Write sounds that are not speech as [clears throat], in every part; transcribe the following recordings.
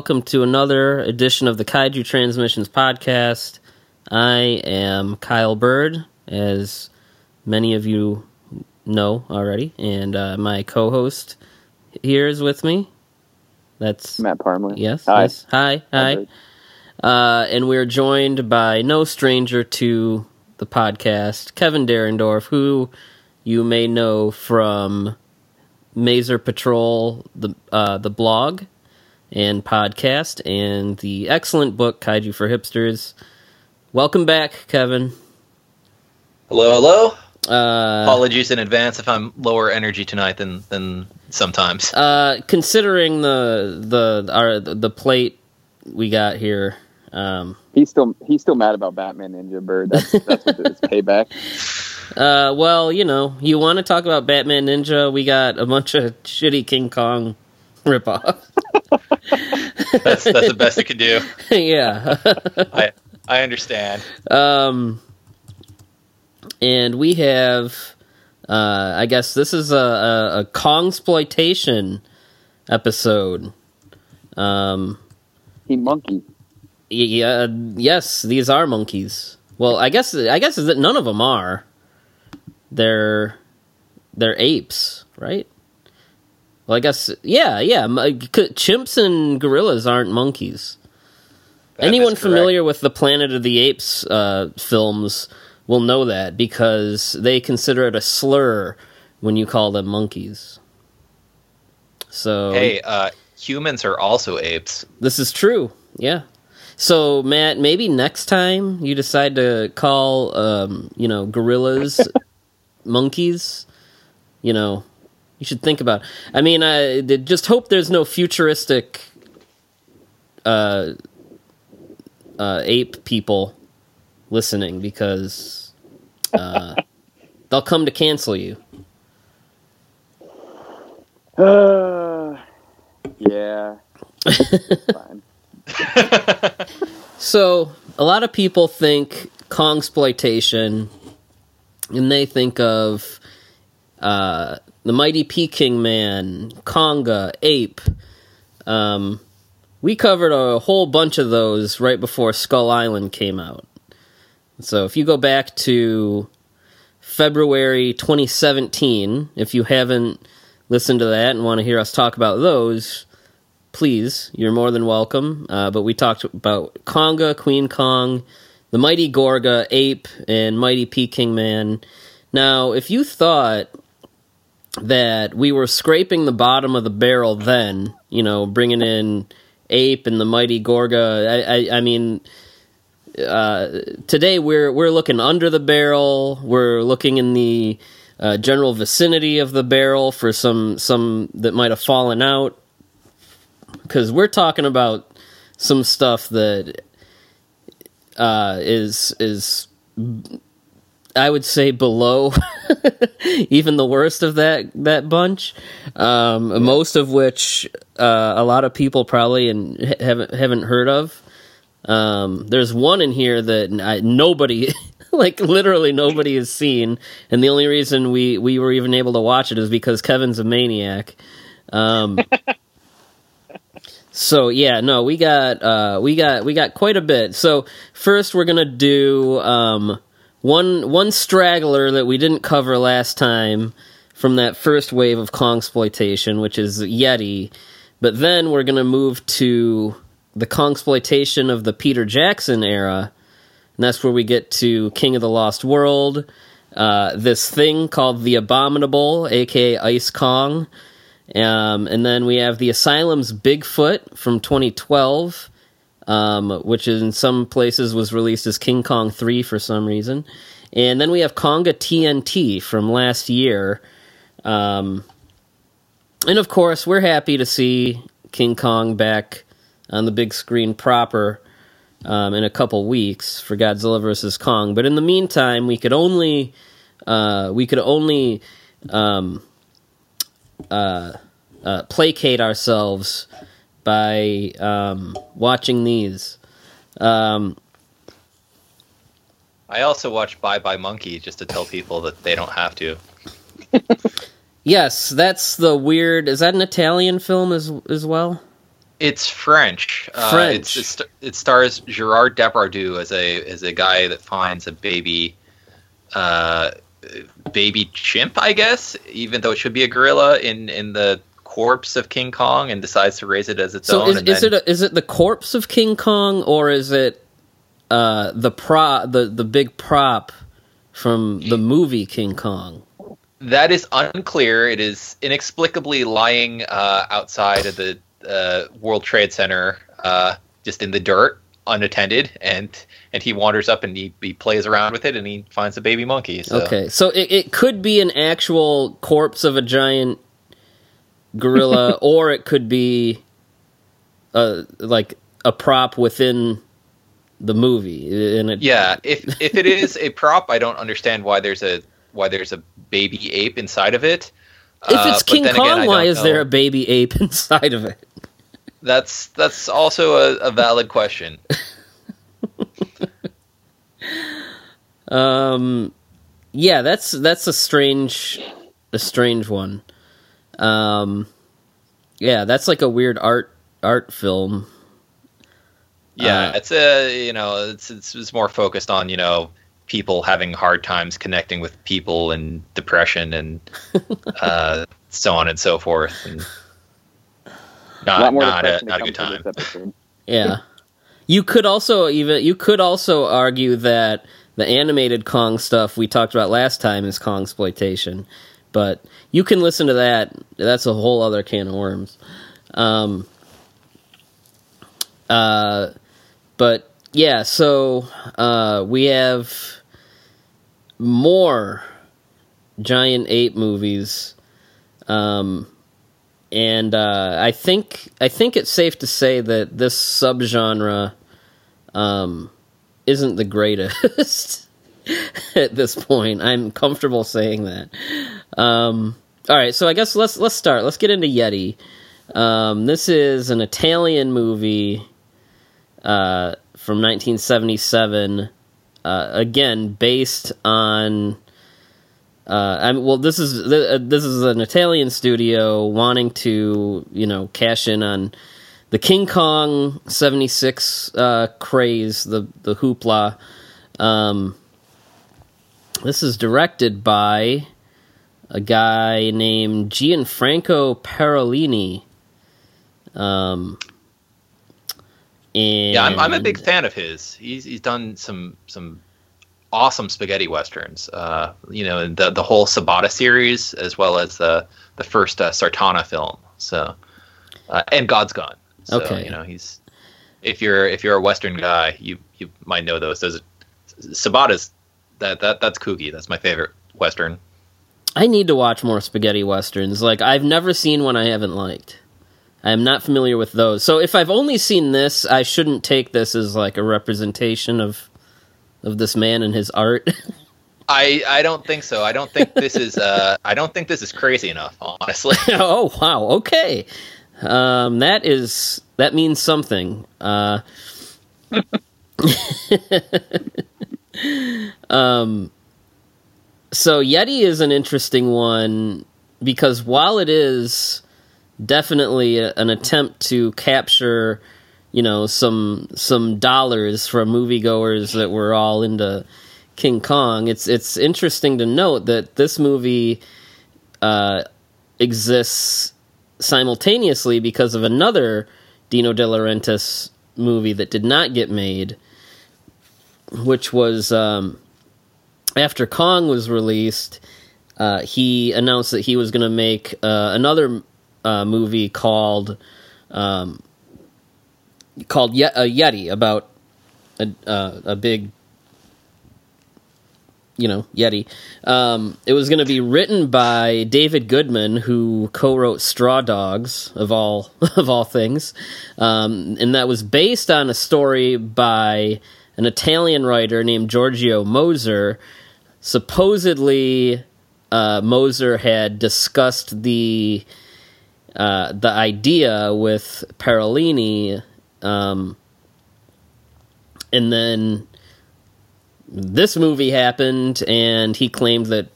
Welcome to another edition of the Kaiju Transmissions podcast. I am Kyle Byrd, as many of you know already, and uh, my co host here is with me. That's Matt Parmley. Yes. Hi. Yes. Hi. Hi. Uh, and we're joined by no stranger to the podcast, Kevin Derendorf, who you may know from Maser Patrol, the uh, the blog and podcast, and the excellent book Kaiju for Hipsters. Welcome back, Kevin. Hello, hello. Uh, Apologies in advance if I'm lower energy tonight than than sometimes. uh, considering the the our the plate we got here, um, He's still he's still mad about Batman Ninja Byrd. That's that's what it's payback. [laughs] Uh, well, you know, you want to talk about Batman Ninja? We got a bunch of shitty King Kong ripoff. That's that's the best it can do. [laughs] yeah. I I understand. um, and we have, uh, I guess this is a, a, a Kongsploitation episode. Um, He monkey. yeah, yes, these are monkeys. Well, I guess I guess is that none of them are. They're they're apes, right? Well, I guess yeah, yeah. Chimps and gorillas aren't monkeys. That Anyone familiar with the Planet of the Apes uh, films will know that because they consider it a slur when you call them monkeys. So Hey, uh, humans are also apes. this is true. Yeah. So Matt, maybe next time you decide to call, um, you know, gorillas [laughs] monkeys, you know, you should think about. I mean, I just hope there's no futuristic uh, uh, ape people listening because uh, [laughs] they'll come to cancel you. Uh, [sighs] yeah. [laughs] Fine. So a lot of people think Kongsploitation, and they think of uh, the Mighty Peking Man, Konga, Ape. Um, we covered a whole bunch of those right before Skull Island came out. So if you go back to February 2017, if you haven't listened to that and want to hear us talk about those, please, you're more than welcome. Uh, but we talked about Konga, Queen Kong, the Mighty Gorga, Ape, and Mighty Peking Man. Now, if you thought that we were scraping the bottom of the barrel then, you know, bringing in Ape and the Mighty Gorga, I, I, I mean, uh, today we're we're looking under the barrel. We're looking in the uh, general vicinity of the barrel for some some that might have fallen out because we're talking about some stuff that uh, is is I would say below [laughs] even the worst of that that bunch. Um, Most of which uh, a lot of people probably and haven't haven't heard of. Um, there's one in here that I, nobody, [laughs] like literally nobody has seen, and the only reason we we were even able to watch it is because Kevin's a maniac. Um, [laughs] so yeah, no, we got uh, we got we got quite a bit. So first, we're gonna do um, one one straggler that we didn't cover last time from that first wave of Kongsploitation, which is Yeti. But then we're gonna move to the Kongsploitation of the Peter Jackson era, and that's where we get to King of the Lost World. Uh, this thing called the Abominable, aka Ice Kong. Um, and then we have the Asylum's Bigfoot from 2012, um, which in some places was released as King Kong 3 for some reason. And then we have Konga TNT from last year. Um, and of course, we're happy to see King Kong back on the big screen proper um, in a couple weeks for Godzilla vs Kong. But in the meantime, we could only uh, we could only um, uh, uh, placate ourselves by um, watching these. Um, I also watch Bye Bye Monkey just to tell people that they don't have to. [laughs] yes, that's the weird. Is that an Italian film as as well? It's French. Uh, French. it's, it, it stars Gerard Depardieu as a as a guy that finds a baby, uh, baby chimp, I guess, even though it should be a gorilla in in the corpse of King Kong, and decides to raise it as its So own. is, and is then- it a, is it the corpse of King Kong or is it uh, the pro the the big prop from the movie King Kong? That is unclear. It is inexplicably lying uh, outside of the uh, World Trade Center, uh, just in the dirt, unattended, and and he wanders up and he, he plays around with it and he finds a baby monkey. So. Okay, so it, it could be an actual corpse of a giant gorilla, [laughs] or it could be uh like a prop within the movie. And it, Yeah, if if it is a prop, I don't understand why there's a why there's a baby ape inside of it. if Uh, it's but King then again, Kong, why is there a baby ape [laughs] inside of it? That's that's also a, a valid question. [laughs] Um, yeah, that's that's a strange, a strange one. Um, yeah, that's like a weird art art film. Yeah, Uh, it's a you know it's, it's it's more focused on you know people having hard times connecting with people and depression and [laughs] uh, so on and so forth and a not lot more not a, not a good time. [laughs] [laughs] Yeah. You could also even you could also argue that the animated Kong stuff we talked about last time is Kongsploitation, but you can listen to that. That's a whole other can of worms. Um, uh, but yeah, so uh, we have more giant ape movies. Um, and uh, I think I think it's safe to say that this subgenre um, isn't the greatest [laughs] [laughs] at this point. I'm comfortable saying that. Um, all right, so I guess let's let's start. Let's get into Yeti. Um, this is an Italian movie uh, from 1977. Uh, again, based on uh, I mean, well, this is uh, this is an Italian studio wanting to you know cash in on the King Kong '76 uh, craze, the the hoopla. Um, this is directed by a guy named Gianfranco Parolini. Um, and Yeah, I'm, I'm a big fan of his. He's he's done some some awesome spaghetti westerns. Uh, you know, the the whole Sabata series as well as the the first uh, Sartana film. So, uh, and God's Gun. So, Okay. You know, he's if you're if you're a Western guy, you you might know those. Those Sabata's that that that's kooky. That's my favorite Western. I need to watch more spaghetti westerns. Like I've never seen one I haven't liked. I am not familiar with those. So if I've only seen this, I shouldn't take this as like a representation of of this man and his art. [laughs] I, I don't think so. I don't think this is uh I don't think this is crazy enough, honestly. [laughs] oh wow, okay. Um, that is that means something. Uh, [laughs] um, so Yeti is an interesting one because while it is definitely a, an attempt to capture, you know, some some dollars from moviegoers that were all into King Kong, it's it's interesting to note that this movie uh, exists simultaneously because of another Dino De Laurentiis movie that did not get made, which was um, after Kong was released. Uh, he announced that he was going to make uh, another uh, movie called um, called Ye- a Yeti about a uh, a big you know Yeti. Um, it was going to be written by David Goodman, who co-wrote Straw Dogs of all [laughs] of all things, um, and that was based on a story by an Italian writer named Giorgio Moser. Supposedly, uh, Moser had discussed the uh, the idea with Parolini, um, and then this movie happened, and he claimed that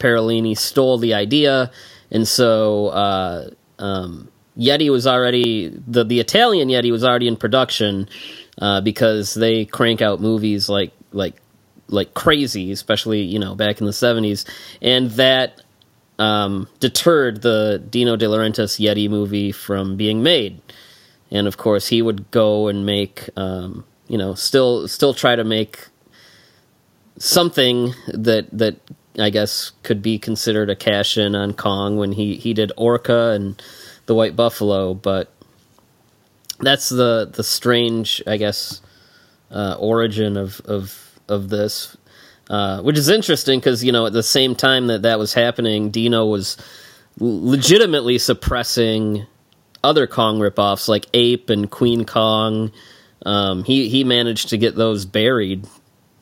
Parolini stole the idea, and so uh, um, Yeti was already the the Italian Yeti was already in production uh, because they crank out movies like like like crazy, especially you know back in the seventies, and that um, deterred the Dino De Laurentiis Yeti movie from being made. And of course, he would go and make um, you know still still try to make something that that I guess could be considered a cash in on Kong when he he did Orca and the White Buffalo, but that's the the strange I guess uh, origin of of of this, uh, which is interesting because you know at the same time that that was happening, Dino was legitimately suppressing other Kong ripoffs like Ape and Queen Kong. Um, he he managed to get those buried.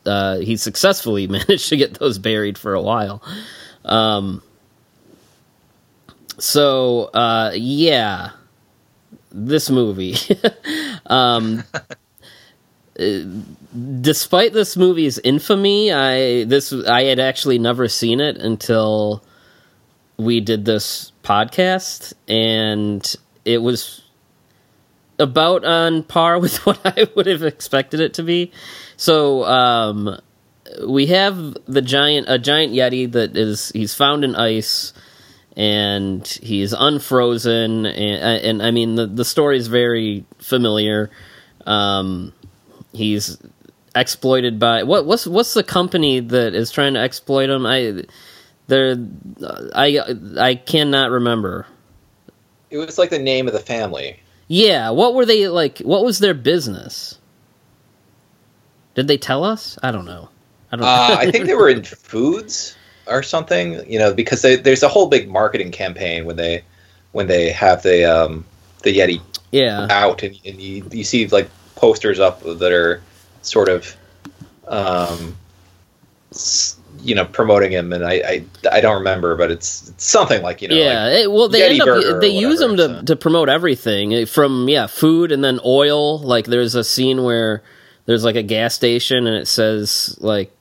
Uh, he successfully [laughs] managed to get those buried for a while. Um, so uh, yeah, this movie. [laughs] um, despite this movie's infamy, I this I had actually never seen it until we did this podcast, and it was about on par [laughs] with what I would have expected it to be. So um, we have the giant a giant yeti that is he's found in ice and he's unfrozen and, and I mean the the story is very familiar. Um, he's exploited by what what's what's the company that is trying to exploit him? I there i i cannot remember. It was like the name of the family. Yeah what were they like what was their business? Did they tell us? I don't know. I don't uh, i [laughs] think they were in foods or something you know because they, there's a whole big marketing campaign when they when they have the um the yeti yeah out and, and you, you see like posters up that are sort of, um, you know, promoting him, and I, I, I don't remember, but it's, it's something like you know, yeah. Like it, well, they end up they use them to so. to promote everything eh, from yeah, food and then oil. Like there's a scene where there's like a gas station and it says like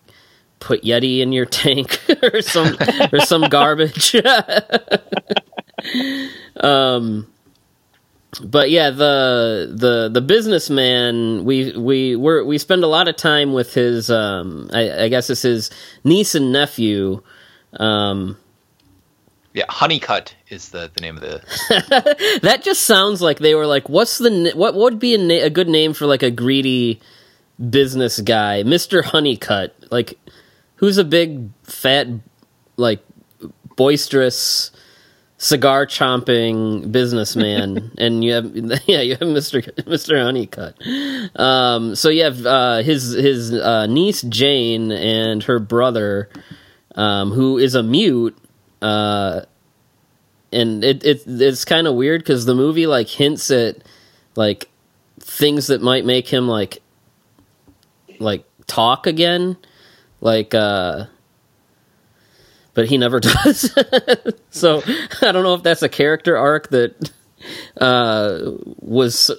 put Yeti in your tank [laughs] or some or some [laughs] garbage. [laughs] um but yeah, the the the businessman we we we we spend a lot of time with his um I, I guess it's his niece and nephew. Um, yeah, Honeycutt is the, the name of the. that just sounds like they were like, what's the what would be a, na- a good name for like a greedy business guy, Mister Honeycutt? Like, who's a big fat like boisterous cigar chomping businessman, [laughs] and you have [laughs] yeah you have Mister Mister Honeycutt. Um, so you have uh, his his uh, niece Jane and her brother, um, who is a mute. Uh, and it, it it's kind of weird because the movie like hints at like things that might make him like like talk again like uh but he never [laughs] does. so I don't know if that's a character arc that uh, was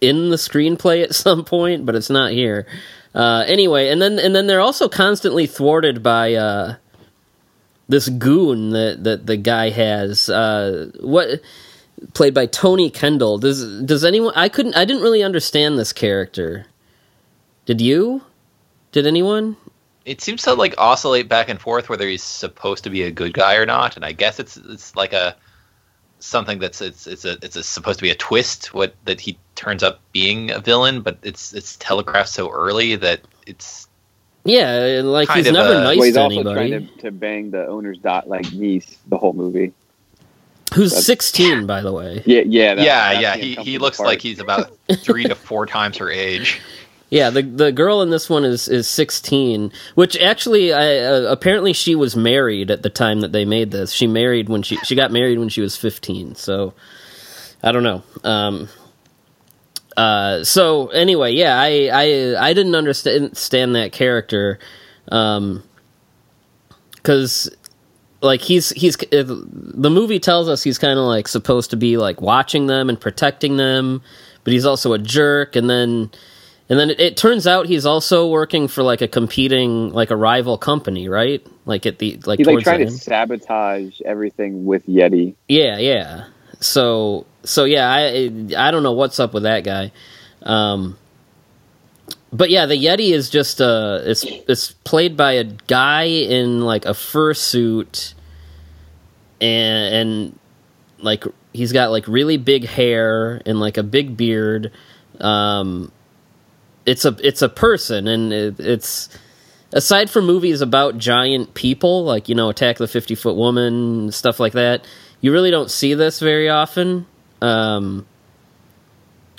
in the screenplay at some point, but it's not here. Uh, anyway, and then and then they're also constantly thwarted by uh, this goon that that the guy has. Uh, what played by Tony Kendall? Does does anyone? I couldn't. I didn't really understand this character. Did you? Did anyone? It seems to like oscillate back and forth whether he's supposed to be a good guy or not, and I guess it's it's like a something that's it's it's a it's a, supposed to be a twist what that he turns up being a villain, but it's it's telegraphed so early that it's yeah, like he's never a, nice well, he's to also anybody. Trying to, to bang the owner's dot like niece the whole movie. Who's That's, 16, by the way? Yeah, yeah, that, yeah, yeah. He he looks part. like he's about three to four [laughs] times her age. Yeah, the the girl in this one is is 16, which actually I, uh, apparently she was married at the time that they made this. She married when she she got married when she was 15. So I don't know. Um uh so anyway, yeah, I I I didn't understand that character um cuz like he's he's the movie tells us he's kind of like supposed to be like watching them and protecting them, but he's also a jerk and then and then it, it, turns out he's also working for like a competing, like a rival company, right? Like at the like he's like trying to sabotage everything with Yeti. Yeah, yeah. So so yeah, I I don't know what's up with that guy. Um, but yeah, the Yeti is just uh it's it's played by a guy in like a fursuit and and like he's got like really big hair and like a big beard. Um it's a it's a person and it, it's aside from movies about giant people like you know Attack the 50 Foot Woman stuff like that, you really don't see this very often. Um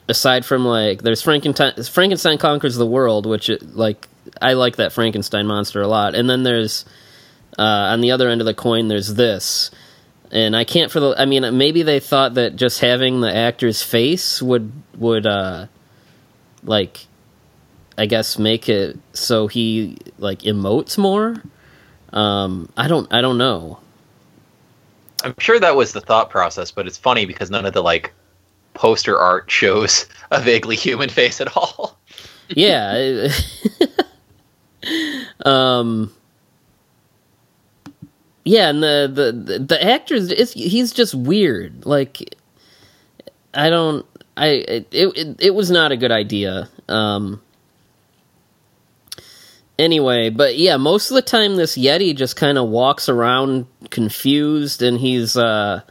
aside from like there's Frankenstein Frankenstein conquers the world, which it, like I like that Frankenstein monster a lot, and then there's uh, on the other end of the coin there's this, and I can't for the I mean maybe they thought that just having the actor's face would would uh like I guess make it so he like emotes more. Um, I don't I don't know. I'm sure that was the thought process, but it's funny because none of the like poster art shows a vaguely human face at all. [laughs] yeah. [laughs] um yeah, and the the the actor is he's just weird. Like I don't I it it, it was not a good idea. Um anyway, but yeah, most of the time this Yeti just kind of walks around confused and he's uh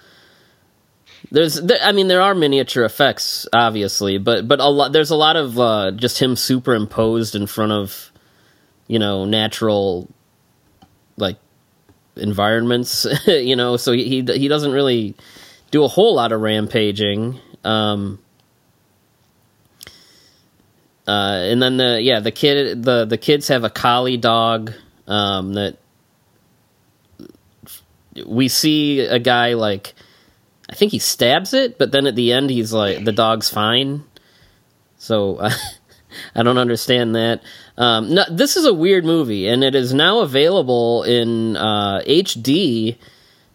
there's there, I mean there are miniature effects obviously, but but a lot there's a lot of uh just him superimposed in front of you know natural like environments, [laughs] you know, so he he doesn't really do a whole lot of rampaging. Um uh, and then the yeah the kid the the kids have a collie dog um, that we see a guy like I think he stabs it, but then at the end he's like the dog's fine. So uh, [laughs] I don't understand that. Um, no, this is a weird movie, and it is now available in uh, HD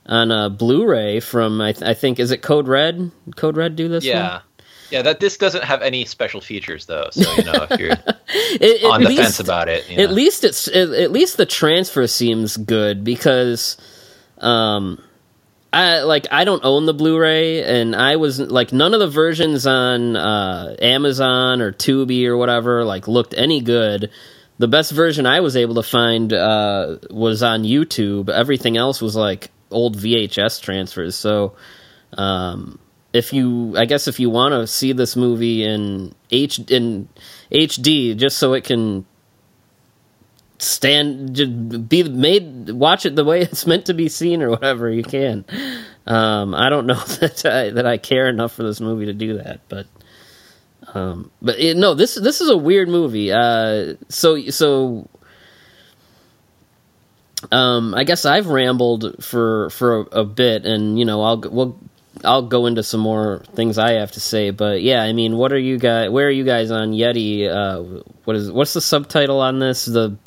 on a Blu-ray from I, th- I, think is it Code Red? Code Red do this? Yeah. One? Yeah, that this doesn't have any special features though, so you know if you're [laughs] it, on the least, fence about it. You know. At least it's at least the transfer seems good because, um, I like I don't own the Blu-ray, and I was like none of the versions on uh, Amazon or Tubi or whatever like looked any good. The best version I was able to find uh, was on YouTube. Everything else was like old VHS transfers. So, um, if you I guess if you want to see this movie in H in HD just so it can stand just be made watch it the way [laughs] it's meant to be seen or whatever you can. Um, I don't know [laughs] that I, that I care enough for this movie to do that but um, but it, no this this is a weird movie. Uh, so so um, I guess I've rambled for for a, a, bit, and you know, I'll we'll I'll go into some more things I have to say, but yeah, I mean, what are you guys? Where are you guys on Yeti? Uh, what is what's the subtitle on this? The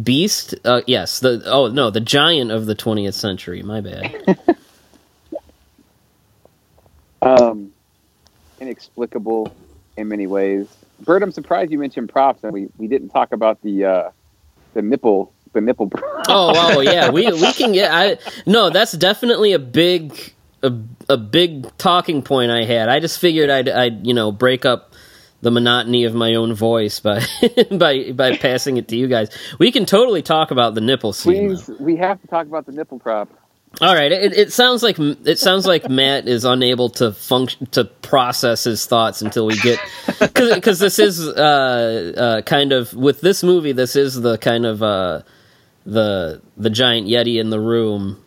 Beast? Uh, yes. The oh no, the Giant of the 20th century. My bad. [laughs] um, inexplicable in many ways. Byrd, I'm surprised you mentioned props, and we, we didn't talk about the uh, the nipple the nipple. oh, oh yeah, we we can [laughs] get. I no, that's definitely a big a, a big talking point I had. I just figured I'd, I'd you know break up the monotony of my own voice by [laughs] by by passing it to you guys. We can totally talk about the nipple scene. Please, though. we have to talk about the nipple prop. All right, it, it sounds like it sounds like Matt is unable to function to process his thoughts until we get because this is uh, uh, kind of with this movie. This is the kind of uh, the the giant yeti in the room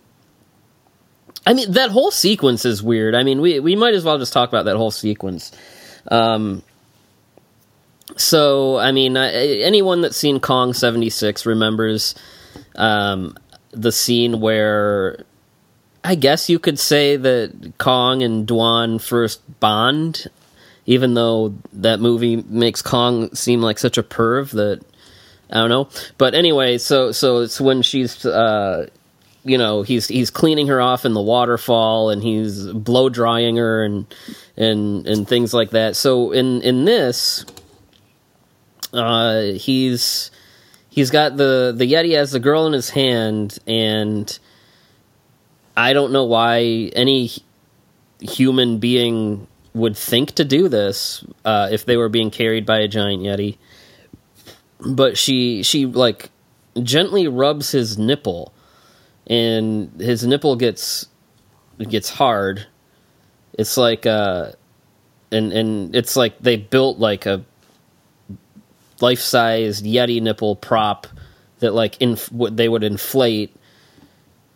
I mean, that whole sequence is weird. I mean, we we might as well just talk about that whole sequence. Um, so, I mean, uh, anyone that's seen Kong seventy six remembers um, the scene where I guess you could say that Kong and Dwan first bond, even though that movie makes Kong seem like such a perv that I don't know. But anyway, so so it's when she's uh, you know he's he's cleaning her off in the waterfall and he's blow drying her and and and things like that so in in this uh he's he's got the the yeti as the girl in his hand and i don't know why any human being would think to do this uh, if they were being carried by a giant yeti. But she she like gently rubs his nipple, and his nipple gets gets hard. It's like uh, and and it's like they built like a life sized yeti nipple prop that like inf- they would inflate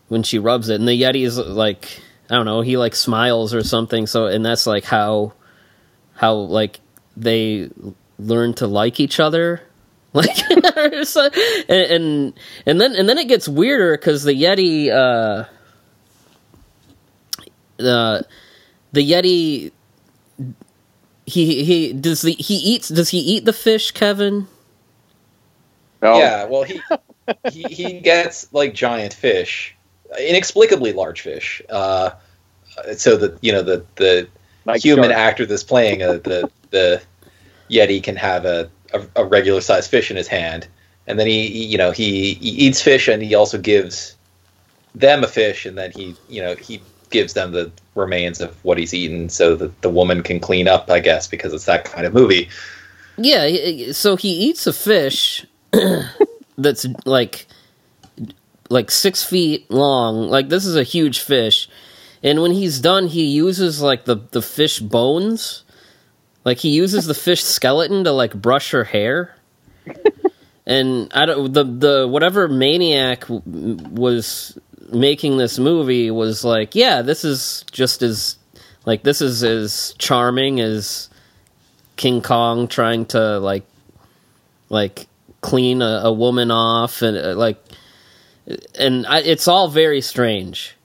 when she rubs it, and the yeti is like I don't know, he like smiles or something. So, and that's like how, how like they learn to like each other. [laughs] Like, so, and, and, and then, and then it gets weirder because the Yeti, uh, the, the Yeti, he, he, does the, he eats, does he eat the fish, Kevin? Oh, Yeah, well, he, he he gets like giant fish, inexplicably large fish. Uh, so that you know the the like human sharks. actor that's playing uh, the the yeti can have a, a, a regular sized fish in his hand, and then he, he you know he, he eats fish and he also gives them a fish, and then he you know he gives them the remains of what he's eaten so that the woman can clean up, I guess, because it's that kind of movie. Yeah, so he eats a fish [coughs] that's like like six feet long. Like this is a huge fish, and when he's done, he uses like the the fish bones. Like he uses the fish skeleton to like brush her hair. [laughs] And I don't the the whatever maniac w- was making this movie was like, yeah, this is just as like this is as charming as King Kong trying to like like clean a, a woman off and uh, like and I, it's all very strange.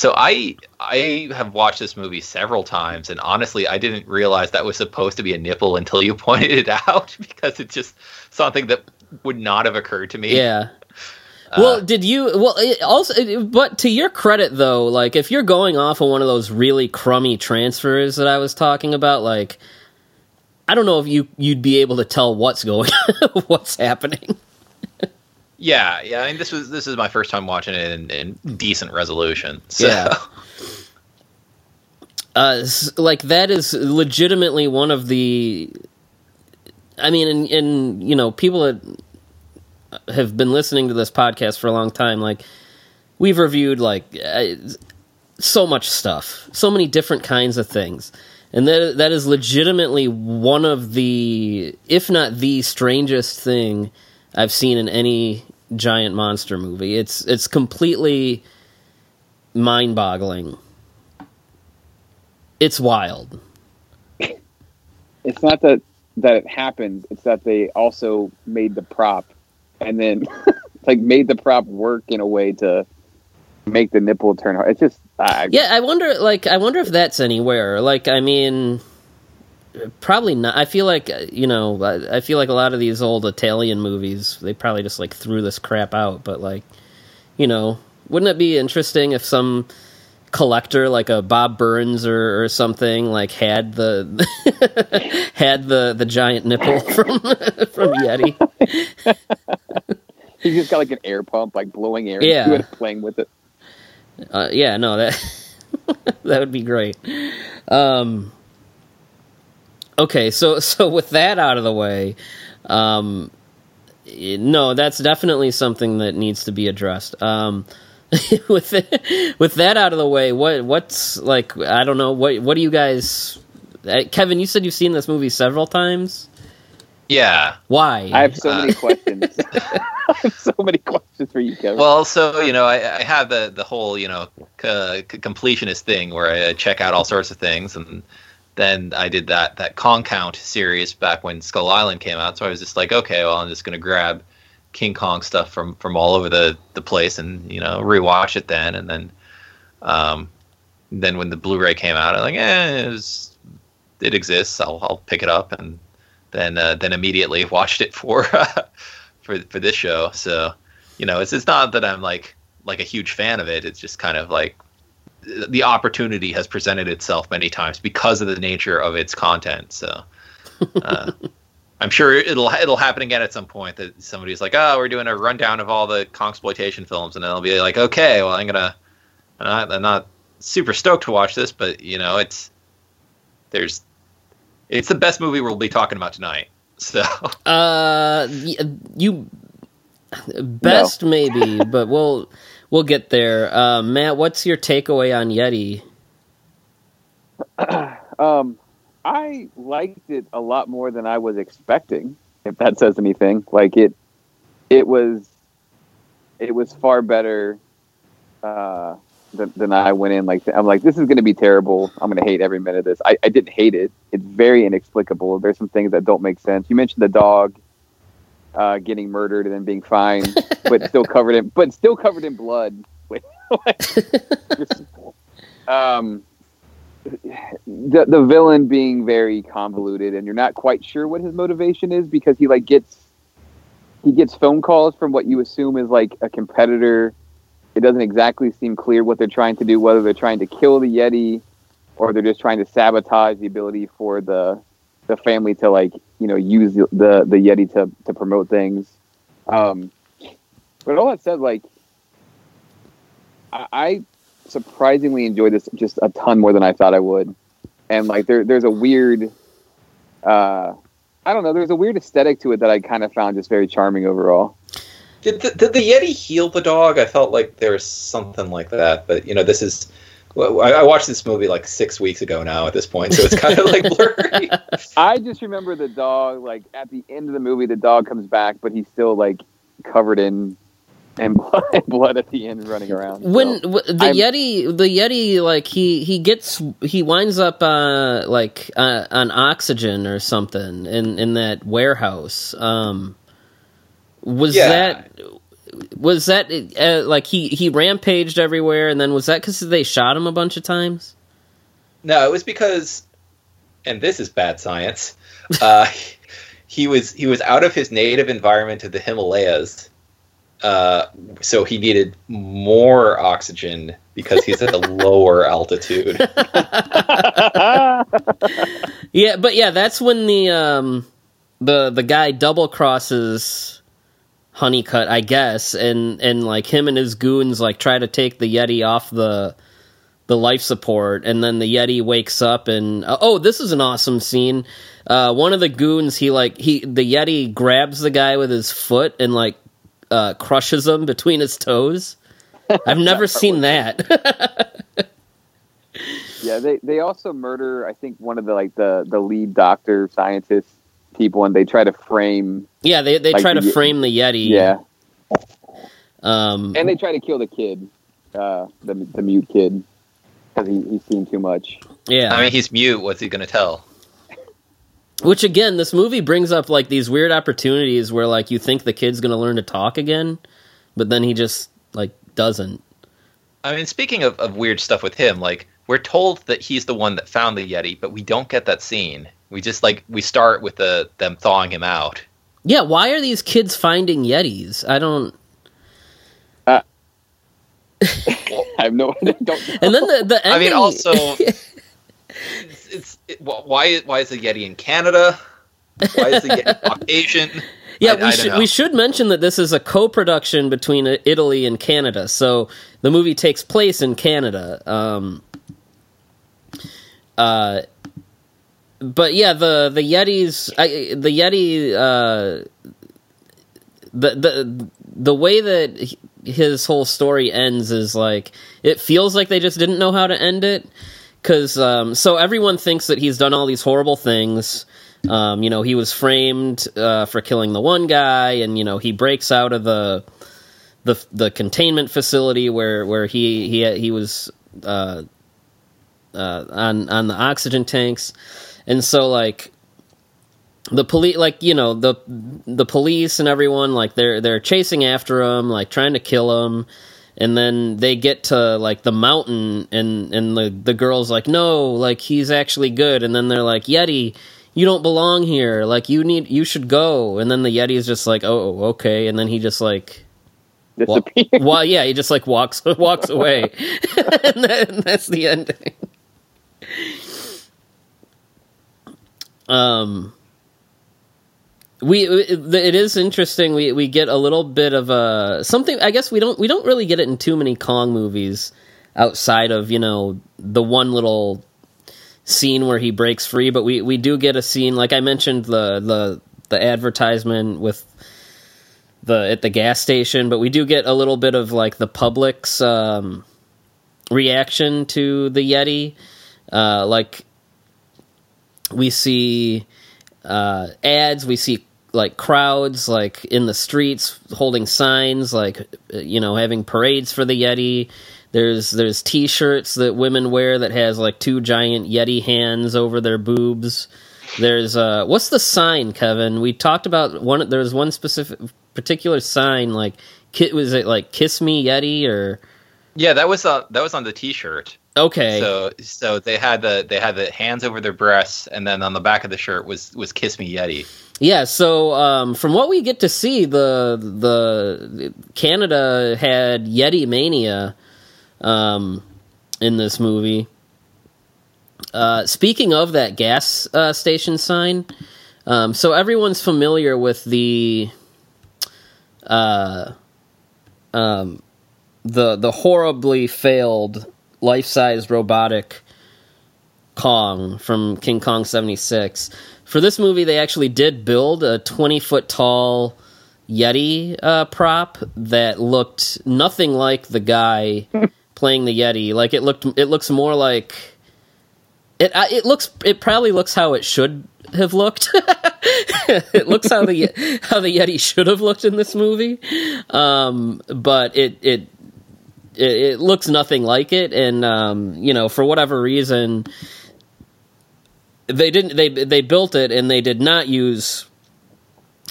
So I I have watched this movie several times, and honestly, I didn't realize that was supposed to be a nipple until you [laughs] pointed it out because it's just something that would not have occurred to me. Yeah. Uh, well, did you? Well, it also, it- but to your credit, though, like if you're going off of one of those really crummy transfers that I was talking about, like I don't know if you you'd be able to tell what's going, [laughs] what's happening. Yeah, yeah. I mean, this was this is my first time watching it in, in decent resolution. [laughs] So. Yeah. uh, like that is legitimately one of the. I mean, and, and you know, people that have been listening to this podcast for a long time, like we've reviewed like uh, so much stuff, so many different kinds of things, and that that is legitimately one of the, if not the strangest thing I've seen in any giant monster movie. It's it's completely mind-boggling. It's wild. It's not that that it happened. It's that they also made the prop, and then [laughs] like made the prop work in a way to make the nipple turn hard. It's just I, Yeah, I wonder. Like, I wonder if that's anywhere. Like, I mean, probably not. I feel like uh, you know, I, I feel like a lot of these old Italian movies, they probably just like threw this crap out. But like, you know, wouldn't it be interesting if some collector like a Bob Burns or, or something like had the [laughs] had the the giant nipple [laughs] from from Yeti? [laughs] He just got like an air pump, like blowing air Yeah. into it, playing with it. Uh, yeah, no, that that would be great. Um, okay, so [laughs] so with that out of the way, um, no, that's definitely something that needs to be addressed. Um, [laughs] with with that out of the way, what what's like? I don't know. What what do you guys? uh, Kevin, you said you've seen this movie several times. yeah. Why? I have so Uh, many [laughs] questions. I have so many questions for you, Kevin. Well, so you know, I, I have the the whole you know c- c- completionist thing where I check out all sorts of things, and then I did that that Kong Count series back when Skull Island came out. So I was just like, okay, well, I'm just gonna grab King Kong stuff from from all over the the place, and you know, rewatch it then, and then, um, then when the Blu-ray came out, I'm like, eh, it, was, it exists. I'll I'll pick it up, and then uh, then immediately [laughs] watched it for [laughs] for for this show. So you know, it's it's not that I'm like like a huge fan of it. It's just kind of like the opportunity has presented itself many times because of the nature of its content. So uh, [laughs] I'm sure it'll it'll happen again at some point that somebody's like, oh, we're doing a rundown of all the exploitation films, and then I'll be like, okay, well, I'm gonna I'm not, I'm not super stoked to watch this, but you know, it's there's it's the best movie we'll be talking about tonight. So Uh, you best maybe, but we'll we'll get there. Uh, Matt, what's your takeaway on Yeti? [clears throat] Um, I liked it a lot more than I was expecting. If that says anything, like it, it was, it was far better uh, than, than I went in. Like I'm like, this is going to be terrible. I'm going to hate every minute of this. I, I didn't hate it. It's very inexplicable. There's some things that don't make sense. You mentioned the dog uh, getting murdered and then being fine, [laughs] but still covered in, but still covered in blood. [laughs] [laughs] Um, the the villain being very convoluted and you're not quite sure what his motivation is because he like gets he gets phone calls from what you assume is like a competitor it doesn't exactly seem clear what they're trying to do whether they're trying to kill the yeti or they're just trying to sabotage the ability for the the family to like you know use the the, yeti to to promote things um but all that said like I, I surprisingly enjoyed this just a ton more than I thought I would. And like there there's a weird uh I don't know, there's a weird aesthetic to it that I kind of found just very charming overall. Did the, did the Yeti heal the dog? I felt like there was something like that, but you know, this is. Well, I I watched this movie like six weeks ago now. At this point, so it's kind of like [laughs] blurry. I just remember the dog like at the end of the movie the dog comes back but he's still like covered in and [laughs] blood, blood at the end running around. When So, the I'm- Yeti, the Yeti, like he he gets he winds up uh like uh, on oxygen or something in in that warehouse. Um, was Yeah. that was that uh, like he he rampaged everywhere and then was that because they shot him a bunch of times? No, it was because, and this is bad science. [laughs] Uh, he was he was out of his native environment of the Himalayas, uh, so he needed more oxygen because he's at a [laughs] lower altitude. [laughs] Yeah, but yeah, that's when the um the the guy double crosses Honeycutt, I guess, and and like him and his goons like try to take the Yeti off the the life support, and then the Yeti wakes up and uh, oh, this is an awesome scene. Uh, one of the goons, he like he the Yeti grabs the guy with his foot and like uh, crushes him between his toes. I've never [laughs] seen that. [laughs] Yeah, they they also murder I think one of the like the the lead doctor scientist people and they try to frame yeah, they they Like try to the- frame the Yeti. yeah Um, and they try to kill the kid uh the the mute kid because he, he's seen too much yeah. I mean, he's mute. What's he going to tell? Which again, this movie brings up like these weird opportunities where like you think the kid's gonna learn to talk again, but then he just like doesn't. I mean, speaking of, of weird stuff with him, like we're told that he's the one that found the Yeti, but we don't get that scene. We just like we start with the them thawing him out. Yeah, why are these kids finding Yetis? I don't. [laughs] I have no I don't And then the the I mean, also, [laughs] it's, it's it, why why is the Yeti in Canada? Why is the Yeti [laughs] Caucasian? yeah, I- we I should know. we should mention that this is a co-production between uh, Italy and Canada, so the movie takes place in Canada. Um, uh, but yeah, the the Yetis, I, the Yeti, uh, the the the way that his whole story ends is like it feels like they just didn't know how to end it because um, so everyone thinks that he's done all these horrible things. Um, you know, he was framed uh, for killing the one guy, and you know he breaks out of the the the containment facility where where he he he was uh, uh, on on the oxygen tanks, and so like the police like you know the the police and everyone like they're they're chasing after him like trying to kill him and then they get to like the mountain and and the the girl's like no like he's actually good. And then they're like yeti you don't belong here. Like you need you should go. And then the yeti is just like oh okay. And then he just like wa- well yeah he just like walks [laughs] walks away. [laughs] And, that, and that's the ending um we it is interesting we we get a little bit of a something i guess we don't we don't really get it in too many kong movies outside of you know the one little scene where he breaks free, but we we do get a scene like I mentioned the the the advertisement with the at the gas station, but we do get a little bit of like the public's um, reaction to the Yeti. Uh, like we see uh, ads, we see like crowds like in the streets holding signs, like you know having parades for the Yeti. There's there's T-shirts that women wear that has like two giant Yeti hands over their boobs. There's uh, what's the sign, Kevin? We talked about one. There's one specific particular sign, like was it like "Kiss Me Yeti" or? Yeah, that was uh, that was on the T-shirt. Okay. So so they had the they had the hands over their breasts, and then on the back of the shirt was was "Kiss Me Yeti." Yeah. So um, from what we get to see, the the Canada had Yeti mania um, in this movie. Uh, speaking of that gas uh, station sign, um, so everyone's familiar with the uh, um, the the horribly failed life size robotic Kong from King Kong seventy six. For this movie, they actually did build a twenty foot tall Yeti uh, prop that looked nothing like the guy [laughs] playing the Yeti. Like it looked, it looks more like it. Uh, it looks. It probably looks how it should have looked. [laughs] it looks how the [laughs] how the Yeti should have looked in this movie, um, but it, it it it looks nothing like it, and um, you know for whatever reason they didn't they they built it and they did not use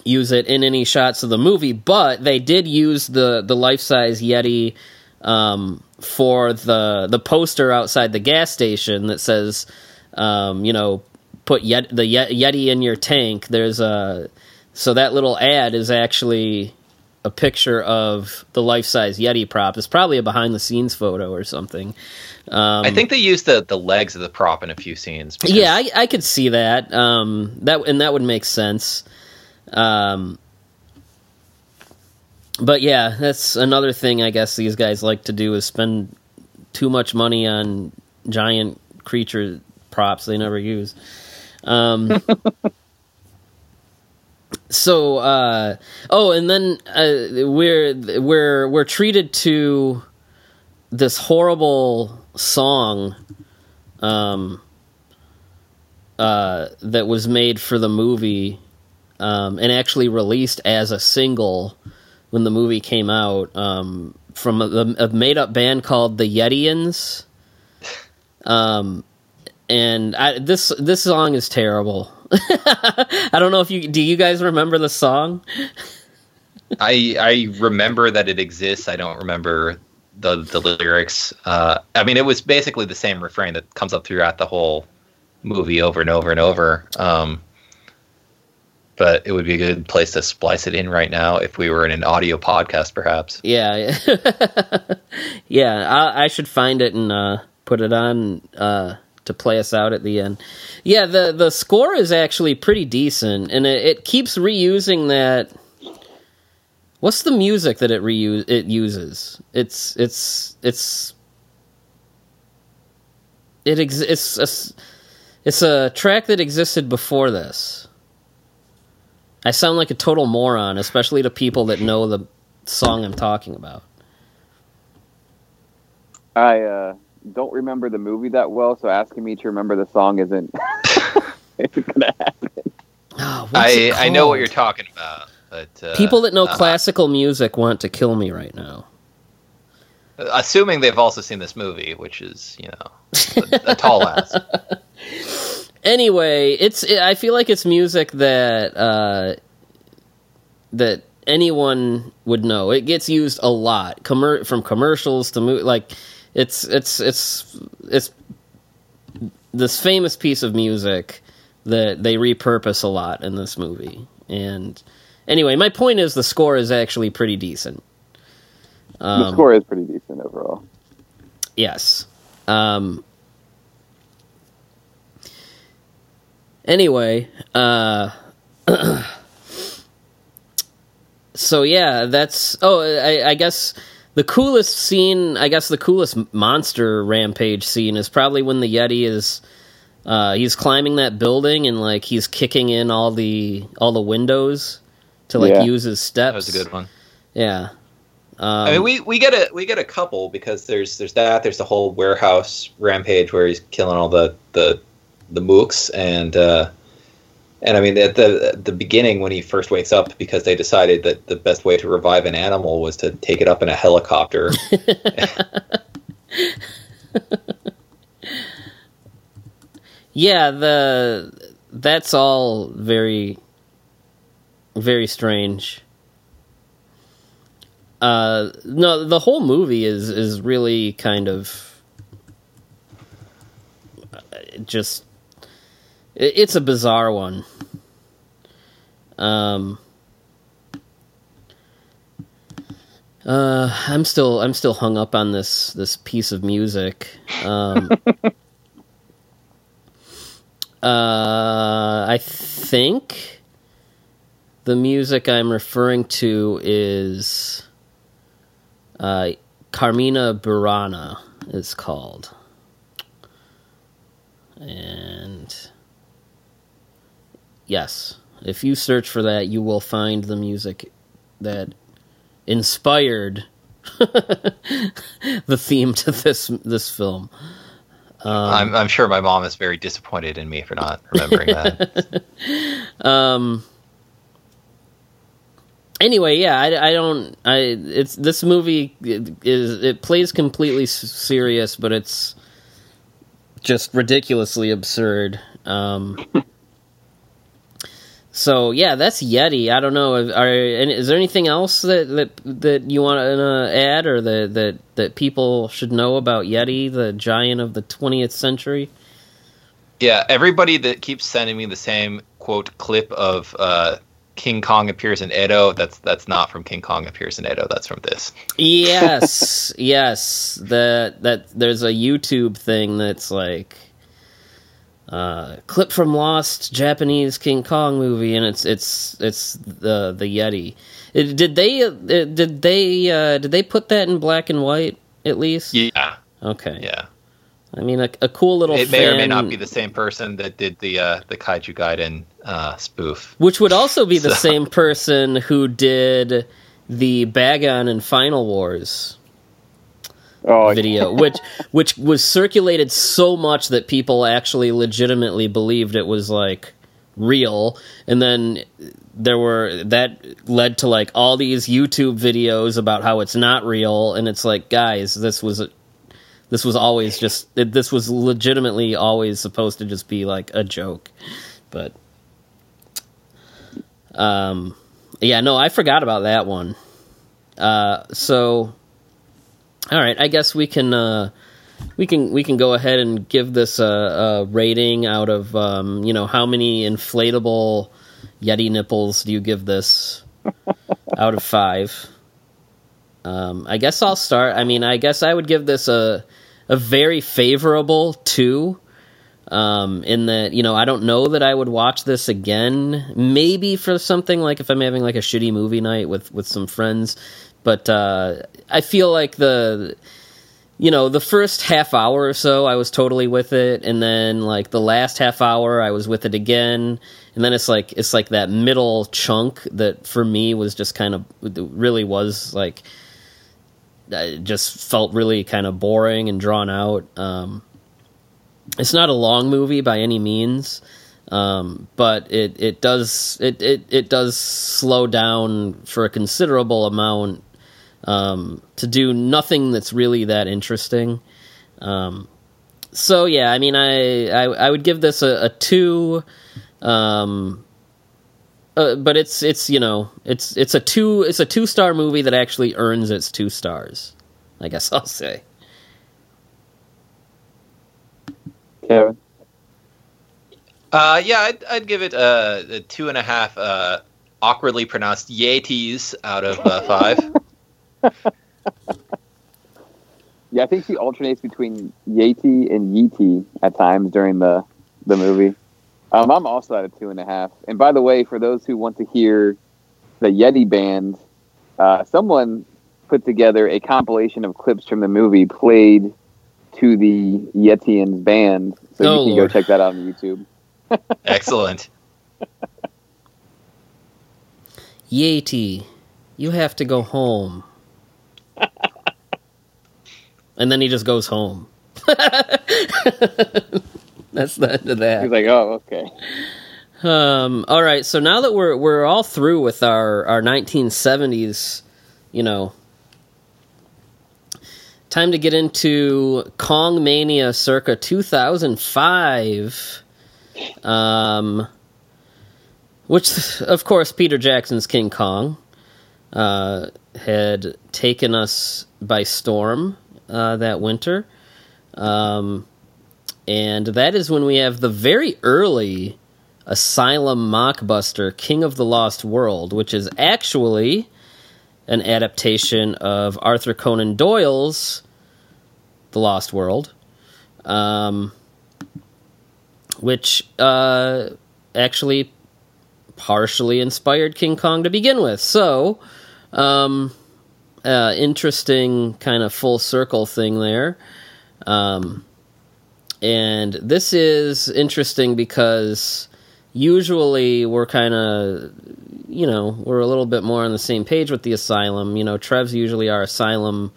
use it in any shots of the movie, but they did use the the life size Yeti um, for the the poster outside the gas station that says, um, you know, put Yet, the Yeti in your tank. There's a so that little ad is actually a picture of the life size Yeti prop. It's probably a behind the scenes photo or something. Um, I think they used the the legs of the prop in a few scenes. Because... Yeah, I, I, could see that. Um, that and that would make sense. Um, but yeah, that's another thing I guess these guys like to do is spend too much money on giant creature props they never use. Um, [laughs] so uh, oh, and then uh, we're we're we're treated to this horrible song um, uh, that was made for the movie um, and actually released as a single when the movie came out um, from a, a made up band called the Yetians. Um, and I, this this song is terrible. [laughs] I don't know if you do. You guys remember the song? I I remember that it exists. I don't remember the the lyrics. Uh, I mean, it was basically the same refrain that comes up throughout the whole movie over and over and over. Um, but it would be a good place to splice it in right now if we were in an audio podcast, perhaps. Yeah, yeah. [laughs] I, I, should find it and uh, put it on uh, to play us out at the end. Yeah, the the score is actually pretty decent, and it, it keeps reusing that. What's the music that it reuse it uses? It's it's it's it ex- it's a, it's a track that existed before this. I sound like a total moron, especially to people that know the song I'm talking about. I uh, don't remember the movie that well, so asking me to remember the song isn't [laughs] isn't gonna happen. Oh, I I know what you're talking about, but uh, people that know uh, classical music want to kill me right now. Assuming they've also seen this movie, which is you know a, a tall ask. [laughs] anyway, it's it, I feel like it's music that uh, that anyone would know. It gets used a lot, Commer- from commercials to mo- like it's it's it's it's this famous piece of music that they repurpose a lot in this movie. And anyway, my point is the score is actually pretty decent. Um, the score is pretty decent overall. Yes. Um, Anyway, uh, [clears throat] so yeah, that's oh, I, I, guess the coolest scene, I guess the coolest monster rampage scene is probably when the Yeti is Uh, he's climbing that building and like he's kicking in all the all the windows to like Yeah. use his steps. That was a good one. Yeah. Um, I mean, we, we get a we get a couple because there's there's that there's the whole warehouse rampage where he's killing all the the the mooks and uh, and I mean at the at the beginning when he first wakes up because they decided that the best way to revive an animal was to take it up in a helicopter. [laughs] yeah, the that's all very very strange. Uh no, the whole movie is is really kind of uh, just it's a bizarre one. Um uh I'm still I'm still hung up on this this piece of music. Um [laughs] uh I think the music I'm referring to is uh, Carmina Burana is called. And yes, if you search for that, you will find the music that inspired [laughs] the theme to this this film. Um, I'm, I'm sure my mom is very disappointed in me for not remembering that. [laughs] um anyway yeah I, I don't i it's this movie is it plays completely serious but it's just ridiculously absurd um [laughs] so yeah that's yeti i don't know are is there anything else that that that you want to add or that that that people should know about yeti the giant of the 20th century yeah, everybody that keeps sending me the same quote clip of uh, King Kong appears in Edo, that's that's not from King Kong appears in Edo. That's from this. yes [laughs] yes that that there's a youtube thing that's like uh clip from lost japanese king kong movie and it's it's it's the the yeti. It, did they uh, did they uh did they put that in black and white at least? Yeah, okay. Yeah. i mean a, a cool little It may or may not be the same person that did the uh, the Kaiju Gaiden uh, spoof. which would also be the [laughs] same person who did the bagon and final wars Oh, video, which [laughs] which was circulated so much that people actually legitimately believed it was like real, and then there were that led to like all these YouTube videos about how it's not real, and it's like, guys, this was a, this was always just this was legitimately always supposed to just be like a joke, but um, yeah, no, I forgot about that one. Uh, so all right, I guess we can uh, we can we can go ahead and give this a, a rating out of um, you know how many inflatable Yeti nipples do you give this [laughs] out of five? Um, I guess I'll start. I mean, I guess I would give this a a very favorable two. Um, in that you know I don't know that I would watch this again. Maybe for something like if I'm having like a shitty movie night with with some friends, but uh, I feel like the you know the first half hour or so I was totally with it, and then like the last half hour I was with it again, and then it's like it's like that middle chunk that for me was just kind of really was like it just felt really kind of boring and drawn out. Um, it's not a long movie by any means, um, but it, it does it, it, it does slow down for a considerable amount um, to do nothing that's really that interesting. Um, so yeah, I mean, I, I I would give this a, a two, um, uh, but it's it's you know it's it's a two it's a two star movie that actually earns its two stars. I guess [laughs] I'll say. Kevin. Uh, yeah, I'd, I'd give it uh, a two and a half uh, awkwardly pronounced Yetis out of uh, five. [laughs] [laughs] Yeah, I think she alternates between Yeti and Yeeti at times during the the movie. Um, I'm also at a two and a half. And by the way, for those who want to hear the Yeti band, uh, someone put together a compilation of clips from the movie played to the Yetians band, so Oh, you can Lord. go check that out on YouTube. [laughs] Excellent. Yeti, you have to go home. [laughs] and then he just goes home. [laughs] That's the end of that. He's like, oh, okay. Um, all right, so now that we're we're all through with our our 1970s, you know, time to get into Kong Mania circa 2005. Um, which, of course, Peter Jackson's King Kong uh, had taken us by storm uh, that winter. Um, and that is when we have the very early Asylum mockbuster, King of the Lost World, which is actually an adaptation of Arthur Conan Doyle's The Lost World, um, which uh, actually partially inspired King Kong to begin with. So, um, uh, interesting kind of full circle thing there. Um, and this is interesting because usually we're kind of, you know, we're a little bit more on the same page with the Asylum. You know, Trev's usually our Asylum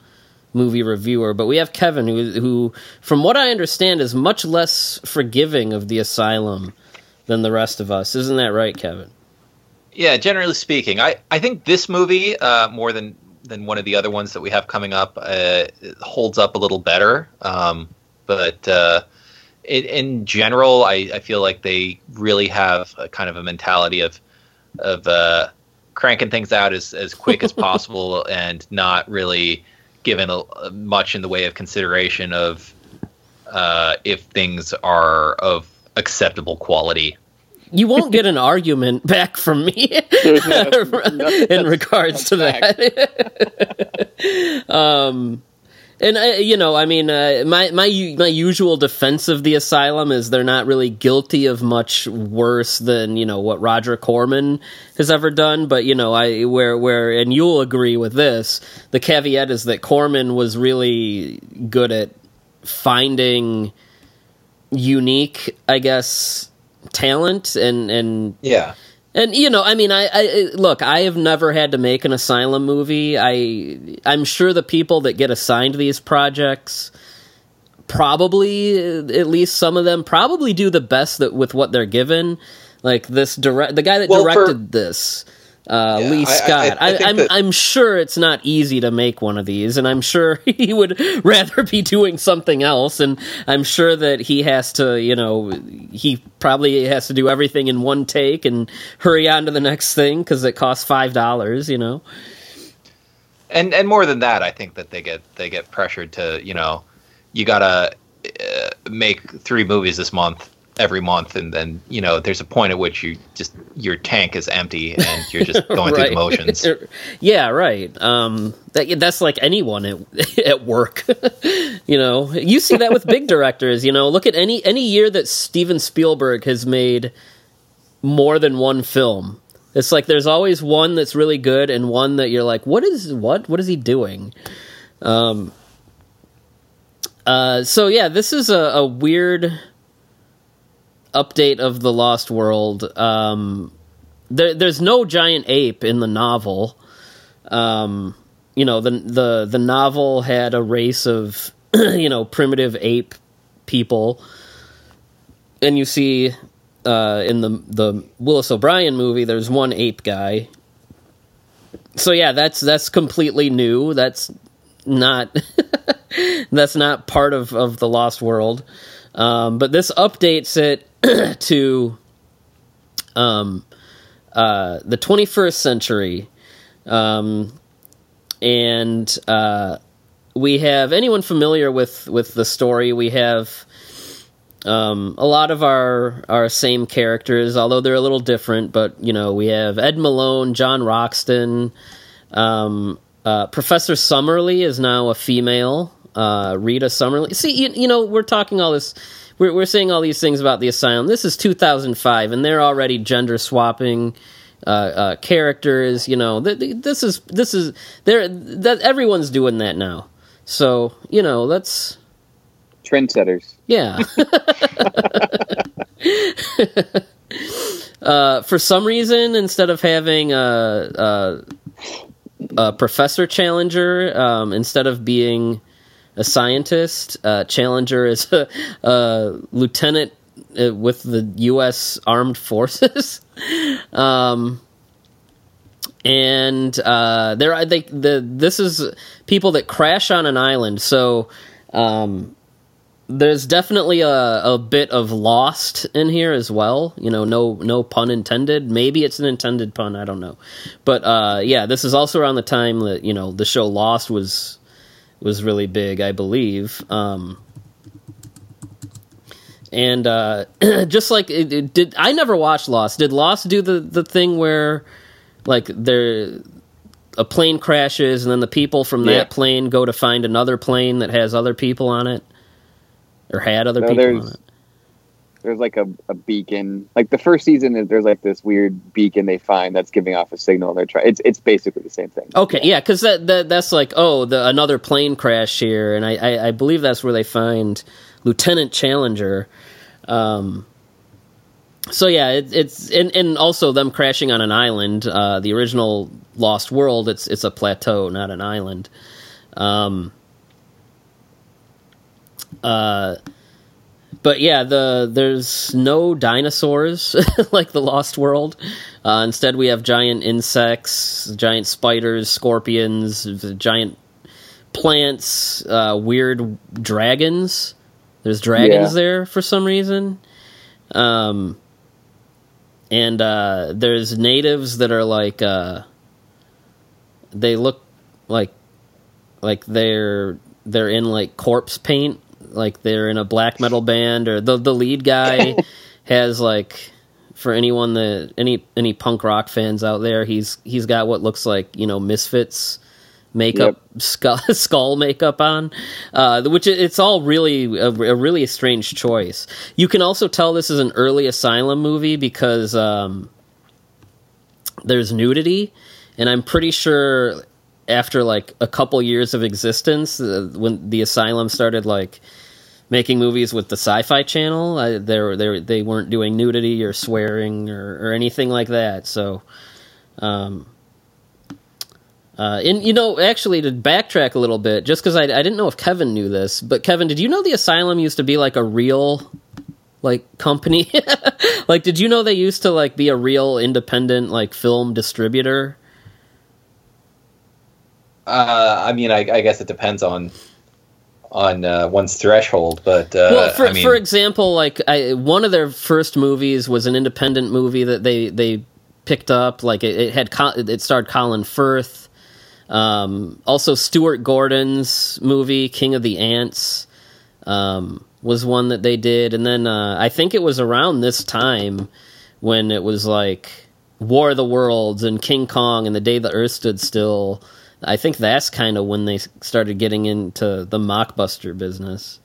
movie reviewer, but we have Kevin, who, who, from what I understand, is much less forgiving of the Asylum than the rest of us. Isn't that right, Kevin? Yeah, generally speaking, I, I think this movie uh, more than than one of the other ones that we have coming up uh, holds up a little better. Um, but uh, in, in general, I, I feel like they really have a kind of a mentality of of uh, cranking things out as, as quick as [laughs] possible and not really given a, much in the way of consideration of uh, if things are of acceptable quality. You won't get an argument back from me There's [laughs] no- [laughs] no, in regards to that. [laughs] um, and I, you know, I mean, uh, my my my usual defense of the asylum is they're not really guilty of much worse than you know what Roger Corman has ever done. But you know, I where where and you'll agree with this. The caveat is that Corman was really good at finding unique, I guess, talent and and Yeah. and you know, I mean, I, I look. I have never had to make an asylum movie. I I'm sure the people that get assigned these projects probably, at least some of them, probably do the best that with what they're given. Like this direct, the guy that Well, for- directed this, uh, Yeah, Leigh Scott. I, I'm, that- I'm sure it's not easy to make one of these, and I'm sure [laughs] he would rather be doing something else. And I'm sure that he has to, you know, he probably has to do everything in one take and hurry on to the next thing because it costs five dollars. You know, and and more than that, I think that they get they get pressured to you know you gotta uh, make three movies this month every month, and then you know there's a point at which you just your tank is empty and you're just [laughs] going through the motions. [laughs] yeah, right. Um, that, that's like anyone at, [laughs] at work. you know, you see that with big directors. You know, look at any any year that Steven Spielberg has made more than one film. It's like there's always one that's really good and one that you're like, what is what? What is he doing? Um. Uh. So yeah, this is a, a weird update of the Lost World. Um there, there's no giant ape in the novel. Um, you know, the the the novel had a race of [clears throat] you know primitive ape people, and you see uh, in the the Willis O'Brien movie, there's one ape guy. So yeah, that's that's completely new. That's not [laughs] that's not part of of the Lost World. Um, but this updates it [clears throat] to um, uh, the 21st century. Um, and uh, we have anyone familiar with, with the story? We have um, a lot of our our same characters, although they're a little different. But you know, we have Ed Malone, John Roxton, um, uh, Professor Summerlee is now a female. Uh, Rita Summerlee. See, you, you know, we're talking all this. We're, we're saying all these things about the asylum. This is 2005, and they're already gender swapping uh, uh, characters. You know, th- th- this is this is there. That everyone's doing that now. So you know, let's trendsetters. Yeah. [laughs] uh, for some reason, instead of having a, a, a professor challenger, um, instead of being a scientist, uh, challenger is [laughs] a, a lieutenant uh, with the U.S. Armed Forces. [laughs] um, and uh, there, think the this is people that crash on an island. So um, there's definitely a, a bit of lost in here as well. You know, no no pun intended. Maybe it's an intended pun. I don't know. But uh, yeah, this is also around the time that you know the show Lost was was really big, I believe. Um, and uh, [clears throat] just like it, it did, I never watched Lost. Did Lost do the the thing where like there a plane crashes and then the people from that Yeah. plane go to find another plane that has other people on it or had other No, people on it? There's like a, a beacon. Like the first season, there's like this weird beacon they find that's giving off a signal. And they're trying. It's it's basically the same thing. Okay, yeah, because that, that that's like oh, the another plane crash here, and I, I, I believe that's where they find Lieutenant Challenger. Um, so yeah, it, it's and, and also them crashing on an island. Uh, the original Lost World, it's it's a plateau, not an island. Um, uh, but yeah, the there's no dinosaurs [laughs] like the Lost World. Uh, instead, we have giant insects, giant spiders, scorpions, giant plants, uh, weird dragons. There's dragons Yeah. there for some reason. Um, and uh, there's natives that are like uh, they look like like they're they're in like corpse paint, like they're in a black metal band, or the the lead guy [laughs] has like for anyone that any any punk rock fans out there, he's he's got what looks like you know Misfits makeup skull, [laughs] skull makeup on uh, which it's all really a, a really strange choice. You can also tell this is an early asylum movie because um, there's nudity and i'm pretty sure after like a couple years of existence uh, when the asylum started like making movies with the sci-fi channel they were they, were- they weren't doing nudity or swearing or, or anything like that so um, uh, and you know, actually, to backtrack a little bit, just because I, I didn't know if Kevin knew this, but Kevin, did you know the Asylum used to be like a real, like company? [laughs] like, did you know they used to like be a real independent like film distributor? Uh, I mean, I, I guess it depends on on uh, one's threshold, but uh, well, for I mean, for example, like I, one of their first movies was an independent movie that they they picked up. Like it, it had it starred Colin Firth. Um, also, Stuart Gordon's movie King of the Ants um, was one that they did, and then uh, I think it was around this time when it was like War of the Worlds and King Kong and The Day the Earth Stood Still. I think that's kind of when they started getting into the mockbuster business.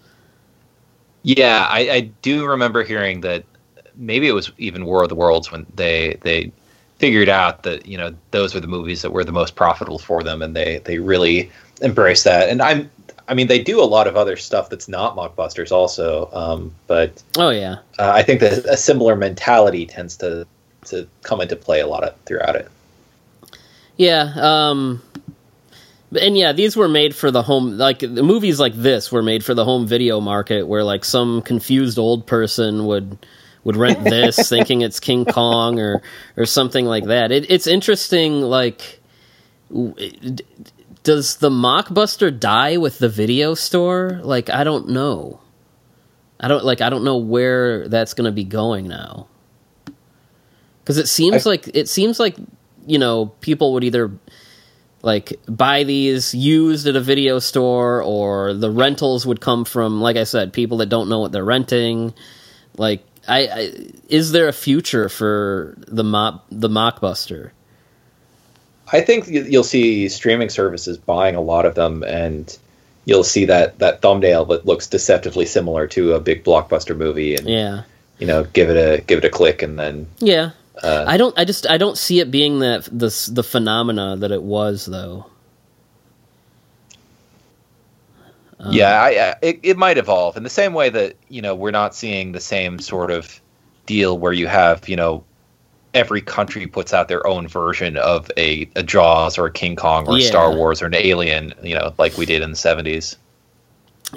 Yeah, I, I do remember hearing that maybe it was even War of the Worlds when they they figured out that you know those were the movies that were the most profitable for them, and they they really embraced that. And I'm I mean they do a lot of other stuff that's not mockbusters also, um, but Oh yeah, uh, I think that a similar mentality tends to to come into play a lot of, throughout it. yeah. Um, and yeah, these were made for the home. Like the movies like this were made for the home video market, where like some confused old person would would rent [laughs] this, thinking it's King Kong or or something like that. It, it's interesting. Like, does the mockbuster die with the video store? Like, I don't know. I don't like. I don't know where that's going to be going now. Because it seems I- like it seems like you know people would either like buy these used at a video store or the rentals would come from like i said people that don't know what they're renting. Like i, I is there a future for the mock the mockbuster? I think you- you'll see streaming services buying a lot of them, and you'll see that that thumbnail that looks deceptively similar to a big blockbuster movie, and yeah. you know, give it a give it a click, and then yeah uh, i don't i just i don't see it being that the the phenomena that it was though Um, yeah, I, I, it, it might evolve in the same way that you know we're not seeing the same sort of deal where you have you know every country puts out their own version of a, a Jaws or a King Kong or Yeah. Star Wars or an Alien, you know, like we did in the seventies.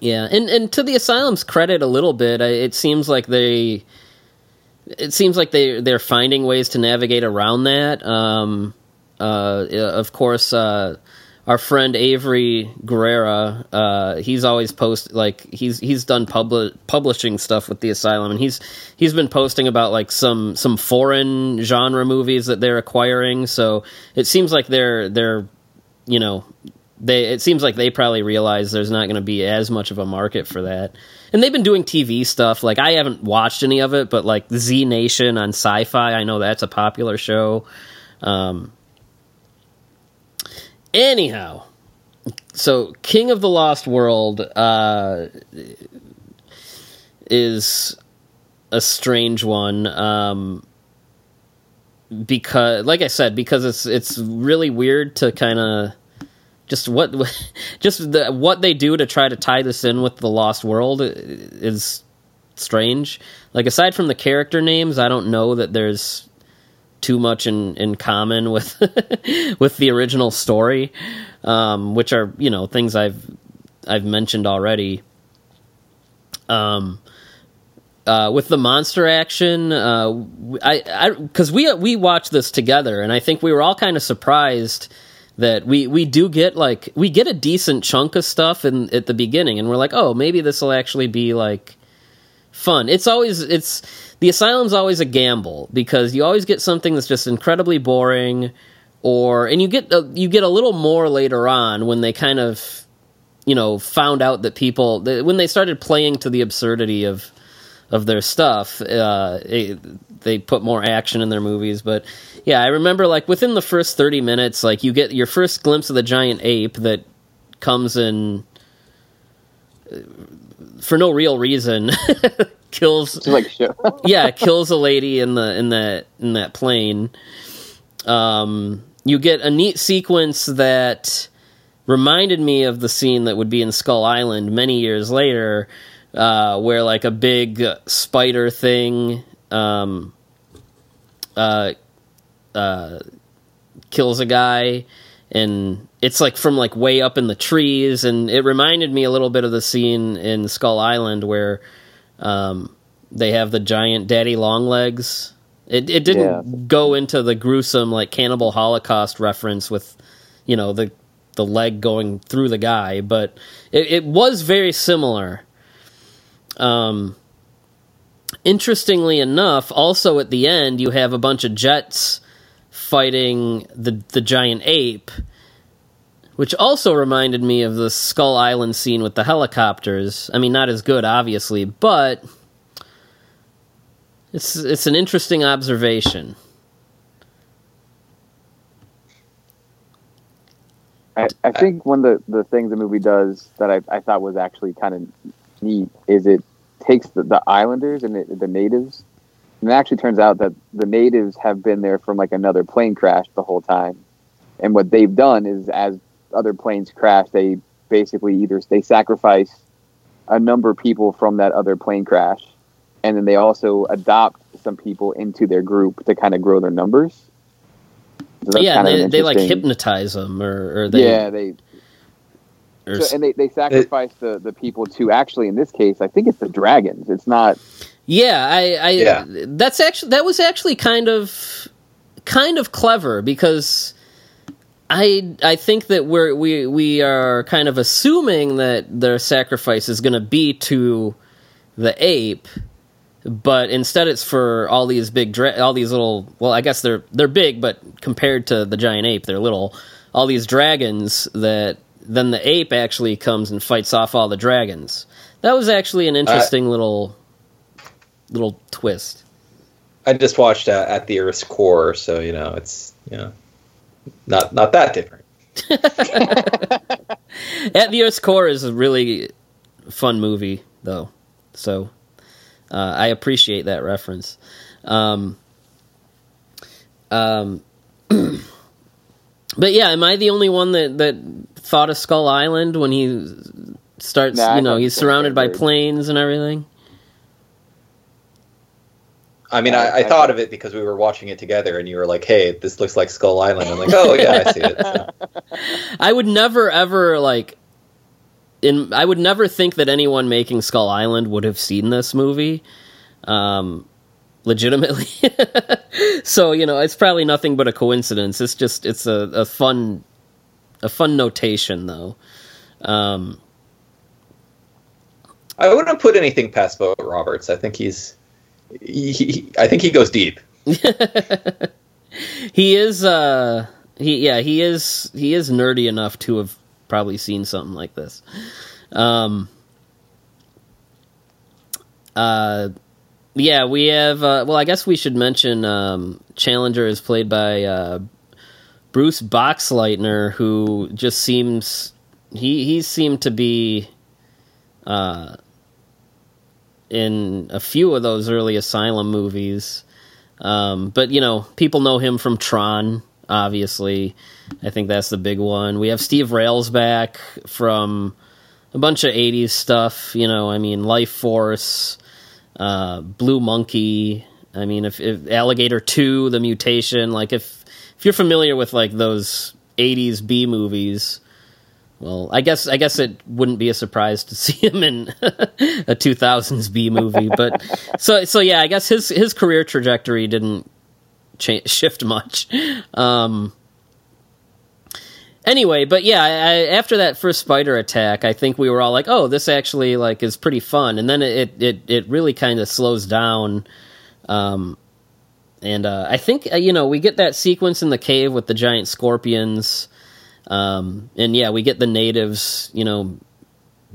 Yeah, and and to the asylum's credit, a little bit, I- it seems like they, it seems like they they're finding ways to navigate around that. Um, uh, of course, uh, our friend Avery Guerrera, uh, he's always post like he's he's done publi- publishing stuff with the asylum, and he's he's been posting about like some some foreign genre movies that they're acquiring. So it seems like they're they're you know they it seems like they probably realize there's not going to be as much of a market for that. And they've been doing TV stuff. Like I haven't watched any of it, but like Z Nation on Sci-Fi, I know that's a popular show. Um anyhow, so King of the Lost World uh is a strange one. Um because like I said, because it's it's really weird to kind of just what [laughs] just the, what they do to try to tie this in with the Lost World is strange. Like aside from the character names, I don't know that there's too much in in common with [laughs] with the original story, um, which are you know things I've I've mentioned already. Um, uh, with the monster action, uh, I I because we we watched this together, and I think we were all kind of surprised that we we do get like we get a decent chunk of stuff in at the beginning, and we're like, oh, maybe this will actually be like fun. It's always it's the asylum's always a gamble because you always get something that's just incredibly boring, or and you get a, you get a little more later on when they kind of you know found out that people when they started playing to the absurdity of of their stuff. Uh, it, they put more action in their movies, but yeah, I remember like within the first thirty minutes, like you get your first glimpse of the giant ape that comes in uh, for no real reason, [laughs] kills like [laughs] yeah, kills a lady in the in that in that plane. Um, you get a neat sequence that reminded me of the scene that would be in Skull Island many years later, uh, where like a big spider thing um, uh, uh, kills a guy, and it's like from like way up in the trees, and it reminded me a little bit of the scene in Skull Island where um, they have the giant daddy long legs. It it didn't Yeah. go into the gruesome like cannibal holocaust reference with you know the the leg going through the guy, but it, it was very similar. Um, interestingly enough, also at the end you have a bunch of jets fighting the the giant ape, which also reminded me of the Skull Island scene with the helicopters. I mean, not as good, obviously, but it's it's an interesting observation. I, I think one of the, the things the movie does that I, I thought was actually kind of neat is it takes the, the islanders and the, the natives, and it actually turns out that the natives have been there from like another plane crash the whole time. And what they've done is, as other planes crash, they basically either they sacrifice a number of people from that other plane crash, and then they also adopt some people into their group to kind of grow their numbers. So yeah, they, they like hypnotize them, or, or they yeah, they so, and they, they sacrifice the, the people to actually in this case I think it's the dragons. It's not Yeah, I, I Yeah. that's actually that was actually kind of kind of clever because I I think that we're we we are kind of assuming that their sacrifice is going to be to the ape, but instead it's for all these big dra- all these little well I guess they're they're big but compared to the giant ape they're little all these dragons that then the ape actually comes and fights off all the dragons. That was actually an interesting little little twist. I just watched uh, at the Earth's core, so you know it's you know not not that different. [laughs] At the Earth's Core is a really fun movie, though. So uh, I appreciate that reference. Um, um, [clears throat] but yeah, am I the only one that, that thought of Skull Island when he starts. Nah, you know, he's surrounded by planes and everything. I mean, I- I, I I- thought of it because we were watching it together, and you were like, "Hey, this looks like Skull Island." I'm like, "Oh yeah, I see it." So, [laughs] I would never ever like. In I would never think that anyone making Skull Island would have seen this movie. Um, legitimately. [laughs] so you know, it's probably nothing but a coincidence. It's just it's a, a fun, a fun notation though. Um, I wouldn't put anything past Vogt-Roberts. I think he's, he, he- I think he goes deep. [laughs] he is uh he yeah he is he is nerdy enough to have probably seen something like this um uh yeah we have uh well i guess we should mention um challenger is played by uh bruce boxleitner who just seems he he seemed to be uh in a few of those early asylum movies um, but you know, people know him from Tron, obviously. I think that's the big one. We have Steve Railsback from a bunch of '80s stuff. You know, I mean, Lifeforce, uh, Blue Monkey. I mean, if, if Alligator Two, The Mutation. Like, if if you're familiar with like those '80s B movies. Well, I guess I guess it wouldn't be a surprise to [laughs] see him in a 2000s B movie, but [laughs] so so yeah, I guess his his career trajectory didn't cha- shift much. Um, anyway, but yeah, I, after that first spider attack, I think we were all like, "Oh, this actually like is pretty fun," and then it it it really kind of slows down. Um, and uh, I think uh, you know we get that sequence in the cave with the giant scorpions. Um, and yeah, we get the natives, you know,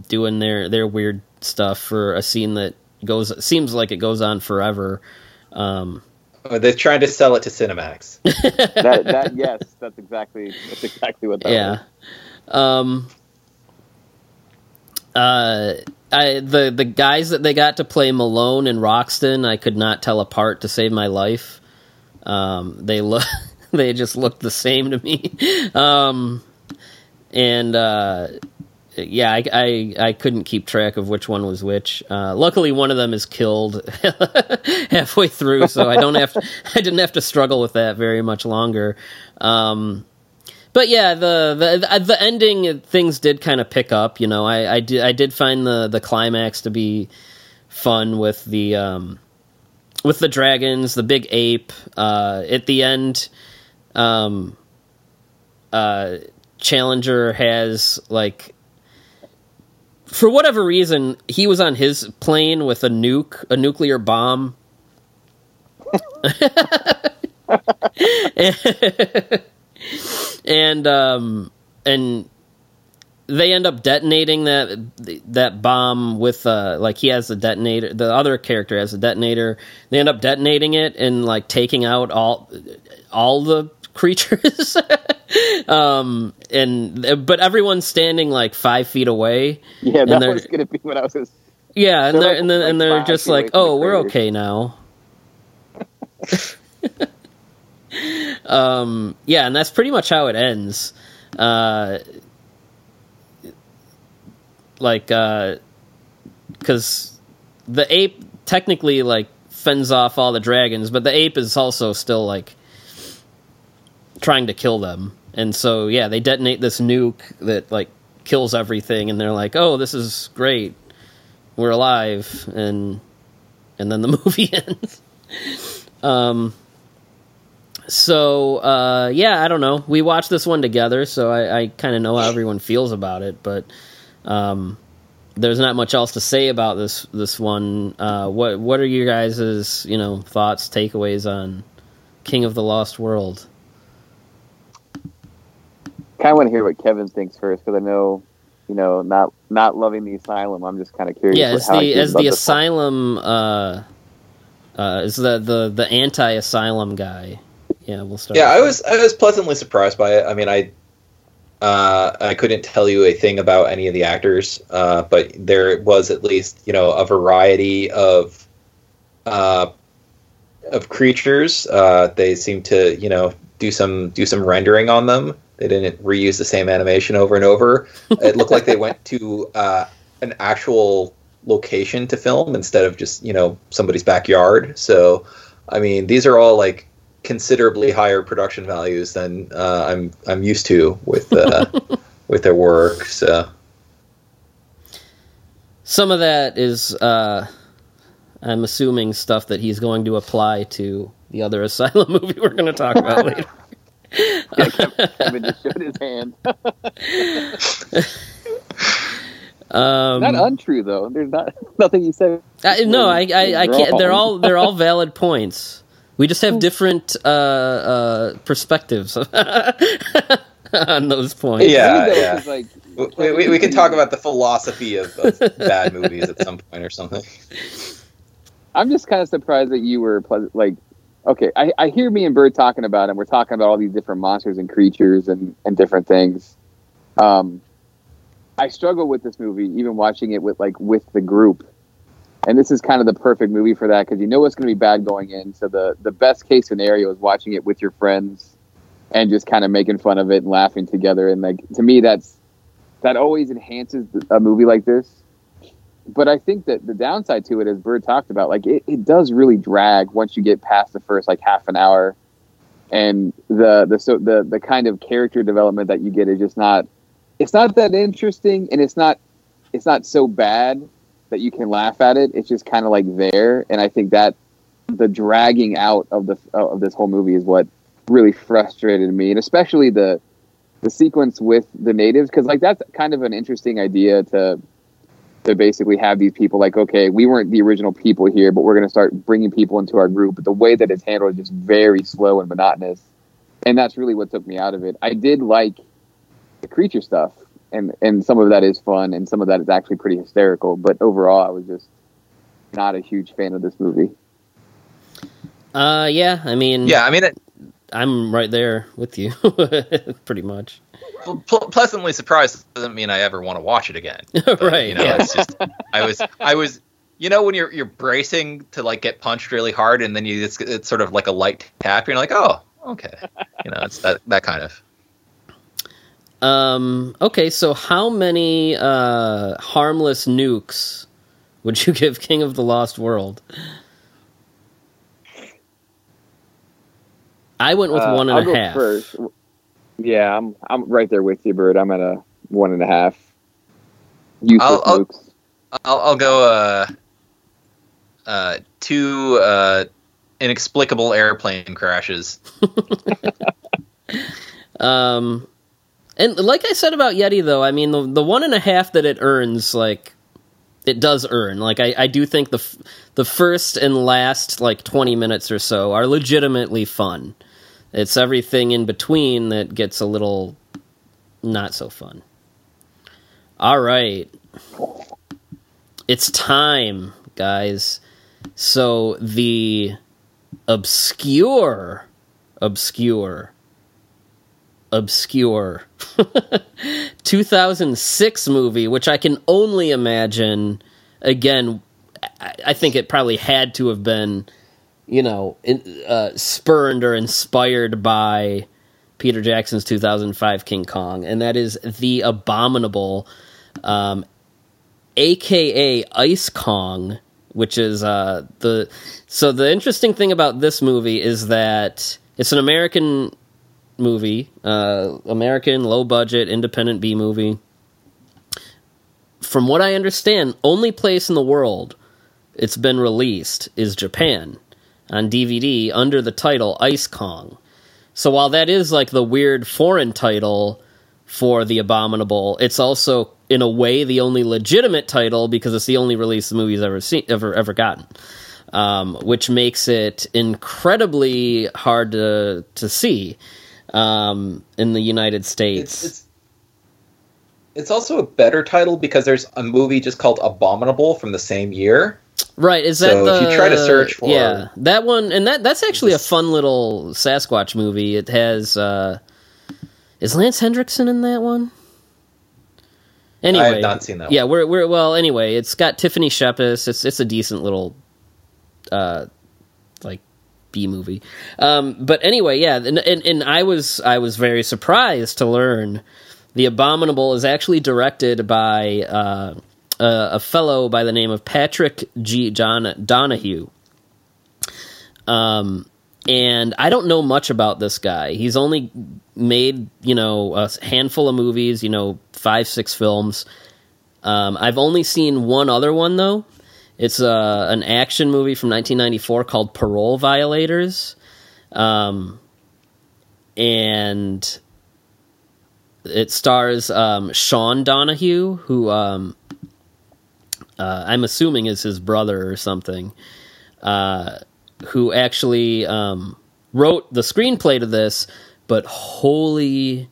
doing their their weird stuff for a scene that goes seems like it goes on forever. Um, Uh, They're trying to sell it to Cinemax. [laughs] that that yes, that's exactly that's exactly what that yeah. was. Um, uh, I the the guys that they got to play Malone and Roxton, I could not tell apart to save my life. Um, they look [laughs] they just looked the same to me. [laughs] Um, and uh, yeah, I, I I couldn't keep track of which one was which. Uh, luckily, one of them is killed [laughs] halfway through, so I don't have to, I didn't have to struggle with that very much longer. Um, but yeah, the the the ending things did kind of pick up. You know, I I did I did find the the climax to be fun with the um with the dragons, the big ape. Uh, at the end, um, uh, Challenger has like for whatever reason he was on his plane with a nuke, a nuclear bomb. [laughs] [laughs] [laughs] and um and they end up detonating that that bomb with uh like he has a detonator the other character has a detonator. They end up detonating it and like taking out all all the [laughs] creatures. Um and but everyone's standing like five feet away. Yeah, And that they're- was gonna be what I was. Yeah and They're they're like- and then and they're just like oh we're okay now [laughs] um yeah and that's pretty much how it ends. Uh like uh because the ape technically like fends off all the dragons but the ape is also still like trying to kill them. And so yeah they detonate this nuke that like kills everything and they're like oh this is great. We're alive. And and then the [laughs] movie ends. Um so uh yeah i don't know we watched this one together so i, I kind of know how everyone feels about it but um there's not much else to say about this this one uh what what are you guys' you know thoughts takeaways on king of the lost world kind of want to hear what Kevin thinks first because I know, you know, not not loving the asylum. I'm just kind of curious. yeah as the as the asylum uh uh is the the the anti-asylum guy yeah we'll start Yeah, I was I was pleasantly surprised by it. I mean, I uh, I couldn't tell you a thing about any of the actors, uh, but there was at least you know a variety of uh, of creatures. Uh, they seemed to you know do some do some rendering on them. They didn't reuse the same animation over and over. It looked like they went to uh, an actual location to film instead of just you know somebody's backyard. So, I mean, these are all like considerably higher production values than uh, I'm I'm used to with uh, [laughs] with their work. So, Some of that is, uh, I'm assuming, stuff that he's going to apply to the other Asylum movie we're going to talk about [laughs] later. Kevin just showed his hand. [laughs] Um, not untrue though. There's not nothing you said. I, no, I, I, I can't. They're all they're all valid points. We just have different uh, uh, perspectives [laughs] on those points. Yeah, Funny, though, yeah. 'cause, Like, we, we, we can talk about the philosophy of, of [laughs] bad movies at some point or something. I'm just kind of surprised that you were pleasant. Like, okay, I, I hear me and Byrd talking about it. and We're talking about all these different monsters and creatures and, and different things. Um, I struggle with this movie, even watching it with like with the group. And this is kind of the perfect movie for that because you know it's going to be bad going in. So the the best case scenario is watching it with your friends and just kind of making fun of it and laughing together. And like to me, that's that always enhances a movie like this but I think that the downside to it, as Byrd talked about, like it, it does really drag once you get past the first like half an hour, and the the so the the kind of character development that you get is just not. It's not that interesting, and it's not it's not so bad that you can laugh at it. It's just kind of like there, and I think that the dragging out of the uh, of this whole movie is what really frustrated me, and especially the the sequence with the natives because like that's kind of an interesting idea to to basically have these people like, okay, we weren't the original people here, but we're going to start bringing people into our group. But the way that it's handled is just very slow and monotonous, and that's really what took me out of it. I did like the creature stuff, and and some of that is fun, and some of that is actually pretty hysterical. But overall, I was just not a huge fan of this movie. Uh, yeah. I mean, Yeah, I mean, it, I'm right there with you, [laughs] pretty much. pl- pleasantly surprised doesn't mean I ever want to watch it again. [laughs] right. You know, yeah. it's just I was I was you know when you're you're bracing to like get punched really hard and then you it's, it's sort of like a light tap. You're like, oh, okay, you know, it's that that kind of. Um. Okay. So, how many uh, harmless nukes would you [laughs] give King of the Lost World? I went with Uh, one and I'll a go half. First. Yeah, I'm I'm right there with you, Byrd. I'm at a one and a half. Useless I'll- I'll- nukes. I'll, I'll go uh, uh, two uh, inexplicable airplane crashes. [laughs] Um, and like I said about Yeti, though, I mean the the one and a half that it earns, like it does earn. Like I, I do think the f- the first and last like twenty minutes or so are legitimately fun. It's everything in between that gets a little not so fun. All right, it's time, guys. So the obscure, obscure obscure [laughs] 2006 movie, which I can only imagine. Again, I, think it probably had to have been, you know, uh, spurned or inspired by Peter Jackson's 2005 King Kong, and that is the abominable, um, aka Ice Kong, which is uh, the. So the interesting thing about this movie is that it's an American movie, uh, American low budget independent B movie. From what I understand, only place in the world it's been released is Japan on DVD under the title Ice Kong. So while that is like the weird foreign title for the Abominable, it's also in a way the only legitimate title because it's the only release the movie's ever seen ever ever gotten. Um, which makes it incredibly hard to to see um, in the United States. It's, it's it's also a better title because there's a movie just called Abominable from the same year. right? Is that so the? if you try to search for- yeah, that one, and that that's actually a fun little Sasquatch movie. It has uh, is Lance Henriksen in that one? Anyway, I have not seen that. yeah, one. we're we're well. Anyway, it's got Tiffany Shepis. It's it's a decent little, uh, like B movie. Um, but anyway, yeah, and, and and I was I was very surprised to learn the Abominable is actually directed by uh, a, a fellow by the name of Patrick G. John Donahue. Um, and I don't know much about this guy. He's only made you know a handful of movies, you know, five six films. Um, I've only seen one other one though. It's uh, an action movie from 1994 called Parole Violators, um, and it stars um, Sean Donahue, who um, uh, I'm assuming is his brother or something. Uh, who actually um, wrote the screenplay to this, but holy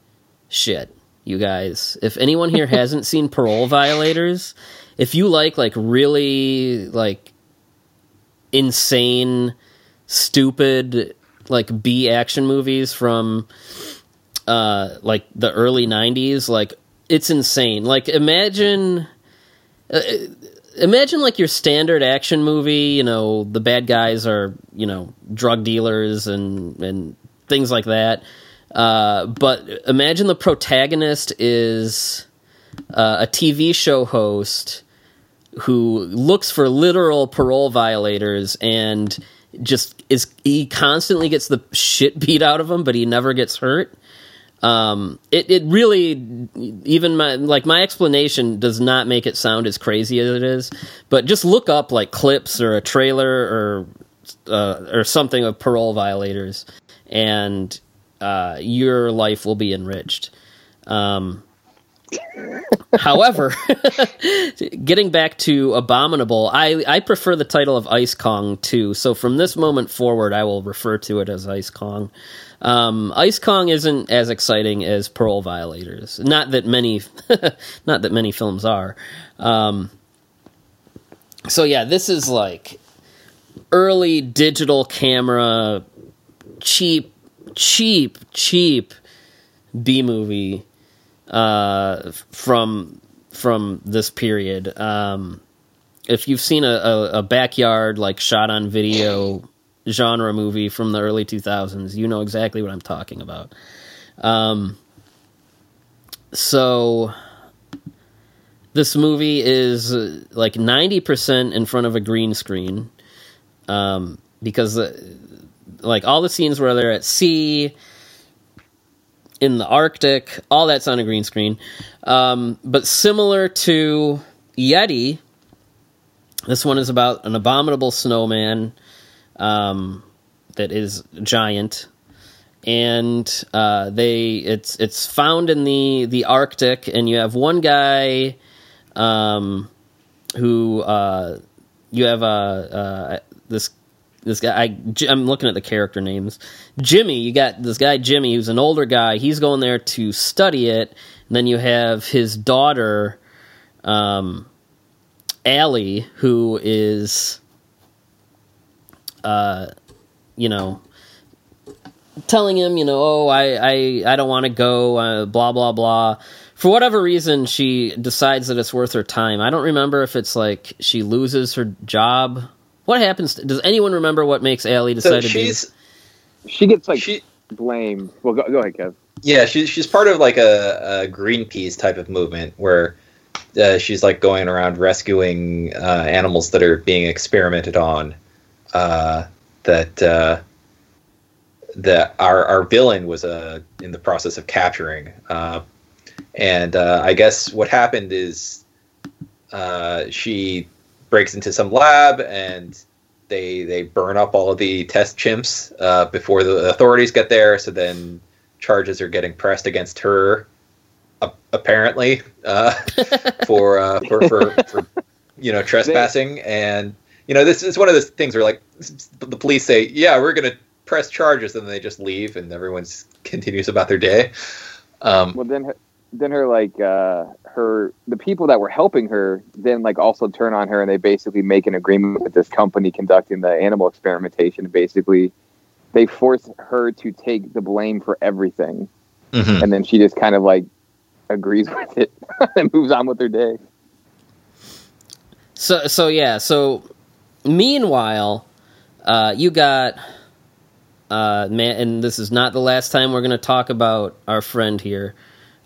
shit, you guys. If anyone here [laughs] hasn't seen Parole Violators, if you like like really like insane, stupid like B action movies from uh like the early 90s, like it's insane. Like imagine uh, imagine like your standard action movie you know the bad guys are you know drug dealers and and things like that uh, but imagine the protagonist is uh, a tv show host who looks for literal parole violators and just is he constantly gets the shit beat out of him but he never gets hurt um, it it really even my like my explanation does not make it sound as crazy as it is. But just look up like clips or a trailer or uh, or something of parole violators, and uh, your life will be enriched. Um, However, [laughs] getting back to Abominable, I, I prefer the title of Ice Kong too. So from this moment forward, I will refer to it as Ice Kong. Um, Ice Kong isn't as exciting as Parole Violators. Not that many, [laughs] not that many films are. Um, so yeah, this is like early digital camera, cheap, cheap, cheap B movie uh, from from this period. Um, if you've seen a, a, a backyard like shot on video genre movie from the early 2000s, you know exactly what I'm talking about. Um, so this movie is uh, like 90% in front of a green screen um, because uh, like all the scenes where they're at sea in the arctic all that's on a green screen. Um, but similar to yeti this one is about an abominable snowman um, that is giant, and uh, they it's it's found in the the Arctic, and you have one guy um, who uh, you have a uh, uh, this this guy I, i'm looking at the character names jimmy you got this guy jimmy who's an older guy he's going there to study it and then you have his daughter um allie who is uh, you know, telling him, you know, oh, I, I, I don't want to go, uh, blah, blah, blah. For whatever reason, she decides that it's worth her time. I don't remember if it's like she loses her job. What happens? To, does anyone remember what makes Allie decide so to be? She gets like she, blamed. Well, go, go ahead, Kev. Yeah, she's she's part of like a, a Greenpeace type of movement where uh, she's like going around rescuing uh, animals that are being experimented on uh, that uh, that our our villain was uh, in the process of capturing. Uh, and uh, I guess what happened is uh, she breaks into some lab and they they burn up all of the test chimps uh, before the authorities get there. So then charges are getting pressed against her, apparently, uh, [laughs] for, uh, for, for for you know trespassing and you know, this is one of those things where like the police say, "Yeah, we're going to press charges," and then they just leave, and everyone continues about their day. Um, well, then, then her like uh, her the people that were helping her then like also turn on her, and they basically make an agreement with this company conducting the animal experimentation. Basically, they force her to take the blame for everything, mm-hmm. and then she just kind of like agrees with it [laughs] and moves on with her day. So so yeah, so Meanwhile, uh, you got uh, man, and this is not the last time we're going to talk about our friend here.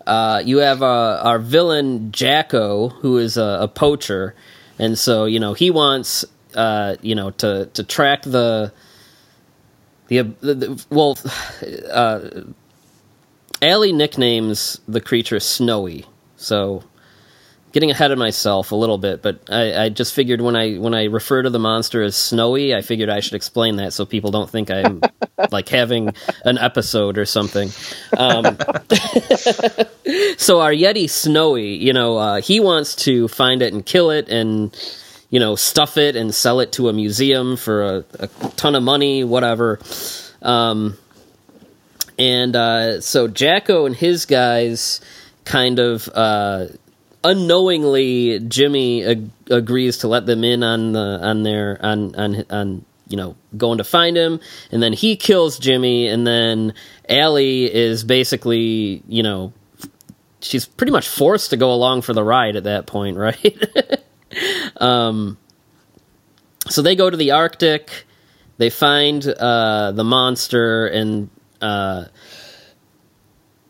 Uh, you have uh, our villain Jacko, who is a, a, poacher, and so you know he wants uh, you know to to track the the, the, the well. [sighs] Uh, Allie nicknames the creature Snowy, so getting ahead of myself a little bit, but I, I, just figured when I when I refer to the monster as snowy, I figured I should explain that so people don't think I'm [laughs] like having an episode or something. Um, [laughs] so our Yeti Snowy, you know, uh, he wants to find it and kill it and you know stuff it and sell it to a museum for a, a ton of money, whatever. Um, and uh, so Jacko and his guys kind of. Uh, unknowingly Jimmy ag- agrees to let them in on the on their on on on you know going to find him and then he kills Jimmy and then Allie is basically you know she's pretty much forced to go along for the ride at that point [laughs] right? Um so they go to the Arctic they find uh the monster and uh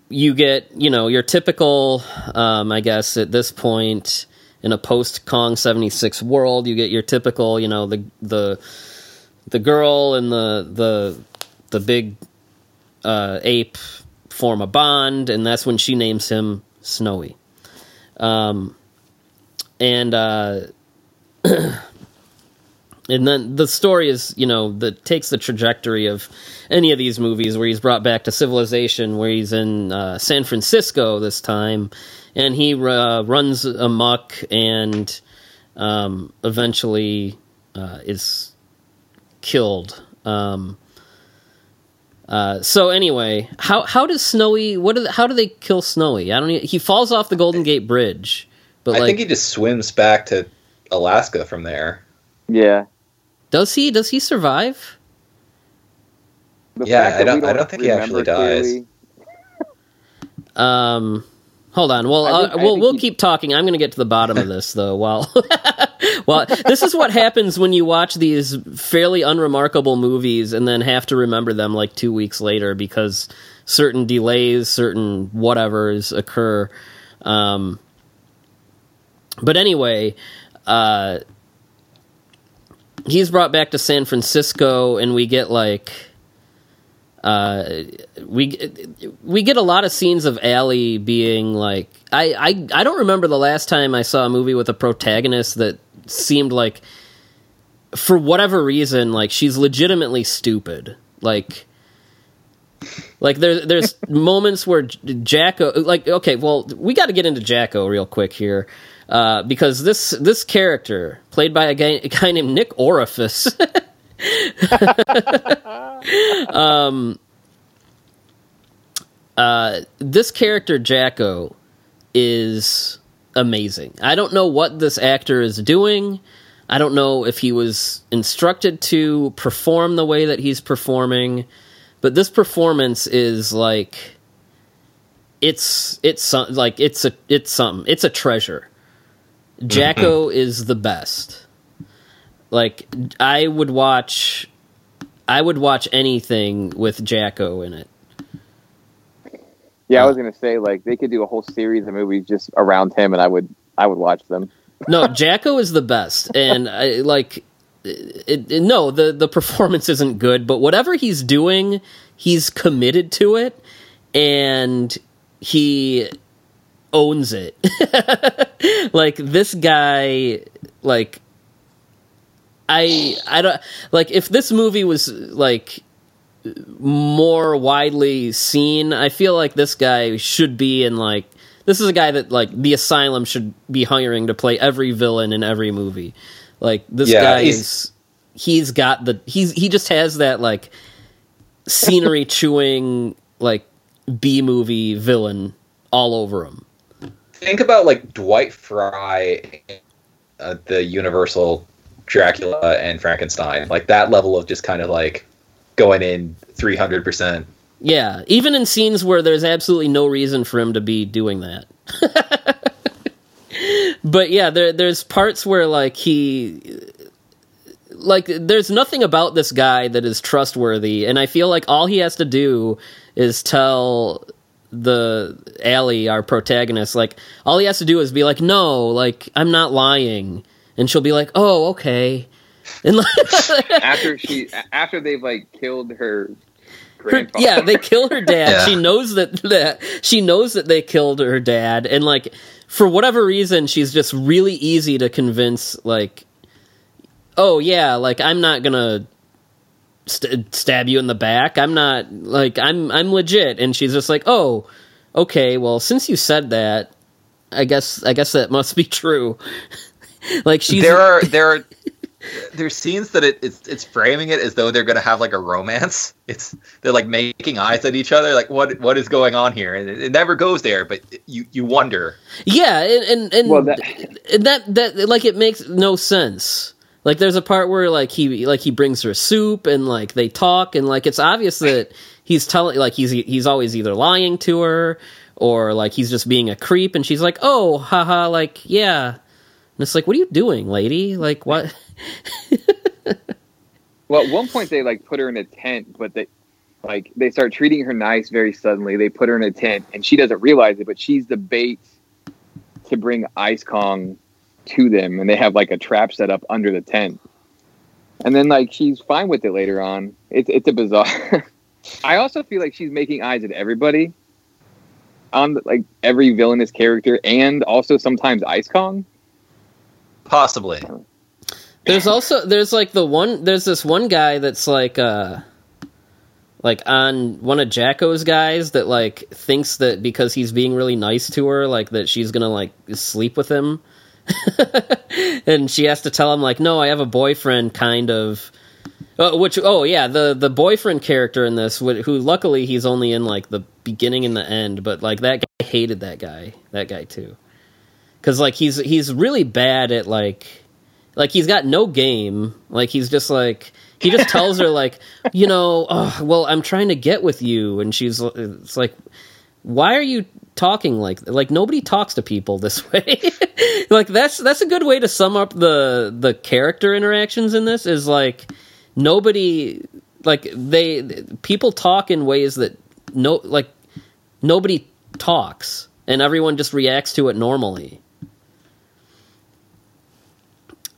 you get you know your typical um, i guess at this point in a post kong 76 world you get your typical you know the the the girl and the the the big uh, ape form a bond and that's when she names him snowy. Um, and uh, [clears throat] and then the story is you know that takes the trajectory of any of these movies where he's brought back to civilization where he's in uh, san francisco this time and he uh, runs amok and um, eventually uh, is killed um, uh, so anyway, how how does Snowy? What do they, how do they kill Snowy? I don't. Even, he falls off the Golden Gate Bridge, but I like, think he just swims back to Alaska from there. Yeah. Does he? Does he survive? The Yeah, fact I that don't- I don't think he actually remember dies. Um, hold on. Well, I uh, think- we'll we'll he- keep talking. I'm going to get to the bottom of this though. While, [laughs] well, this is what happens when you watch these fairly unremarkable movies and then have to remember them like two weeks later because certain delays, certain whatevers occur. Um, but anyway, uh, he's brought back to San Francisco, and we get like uh, we we get a lot of scenes of Allie being like I, I I don't remember the last time I saw a movie with a protagonist that seemed like for whatever reason like she's legitimately stupid. Like like there there's [laughs] moments where Jacko like okay well we got to get into Jacko real quick here uh, because this this character played by a guy, a guy named Nick Orifice [laughs] uh, this character Jacko is amazing. I don't know what this actor is doing. I don't know if he was instructed to perform the way that he's performing, but this performance is like it's it's like it's a it's something. It's a treasure. Jacko [clears throat] is the best. Like I would watch I would watch anything with Jacko in it. Yeah, I oh. was gonna say like they could do a whole series of movies just around him, and I would I would watch them. No, [laughs] Jacko is the best, and I, like, it, it- no, the the performance isn't good, but whatever he's doing, he's committed to it, and he owns it. [laughs] like this guy, like. I I don't like if this movie was like more widely seen. I feel like this guy should be in like this is a guy that like the asylum should be hiring to play every villain in every movie. Like this Yeah, guy he's- is he's got the he's he just has that like scenery [laughs] chewing like B movie villain all over him. Think about like Dwight Frye, uh, the Universal Dracula and Frankenstein, like that level of just kind of like going in three hundred percent. Yeah, even in scenes where there's absolutely no reason for him to be doing that. [laughs] but yeah, there there's parts where like he like there's nothing about this guy that is trustworthy and i feel like all he has to do is tell the Allie, our protagonist, like all he has to do is be like, "No, like I'm not lying," and she'll be like, "Oh, okay." And like, [laughs] after she after they've like killed her her, grandfather. yeah, they kill her [laughs] dad. Yeah. She knows that that she knows that they killed her dad, and like for whatever reason, she's just really easy to convince. Like, oh yeah, like I'm not gonna st- stab you in the back. I'm not like I'm I'm legit, and she's just like, oh, okay. Well, since you said that, I guess I guess that must be true. [laughs] like she's there are [laughs] there are there's scenes that it, it's it's framing it as though they're gonna have like a romance. [laughs] It's they're like making eyes at each other, like what what is going on here? And it, it never goes there, but you you wonder. Yeah, and and, and Well, that- and that that like it makes no sense. Like there's a part where like he like he brings her soup and like they talk and like it's obvious that he's telling like he's he's always either lying to her or like he's just being a creep and she's like, "Oh, haha, like yeah." And it's like, "What are you doing, lady? Like what?" [laughs] Well, at one point they like put her in a tent, but they like they start treating her nice very suddenly. They put her in a tent, and she doesn't realize it, but she's the bait to bring Ice Kong to them, and they have like a trap set up under the tent. And then like she's fine with it later on. It's it's a bizarre. [laughs] I also feel like she's making eyes at everybody, on like every villainous character, and also sometimes Ice Kong. Possibly. There's also there's like the one there's this one guy that's like uh like on one of Jacko's guys that like thinks that because he's being really nice to her like that she's going to like sleep with him. [laughs] and she has to tell him like no, I have a boyfriend kind of uh, which oh yeah, the the boyfriend character in this wh- who luckily he's only in like the beginning and the end, but like that guy hated that guy, that guy too. Cuz like he's he's really bad at like like he's got no game like he's just like he just tells her like you know oh, well i'm trying to get with you and she's it's like why are you talking like like nobody talks to people this [laughs] way like that's that's a good way to sum up the the character interactions in this is like nobody like they people talk in ways that no like nobody talks and everyone just reacts to it normally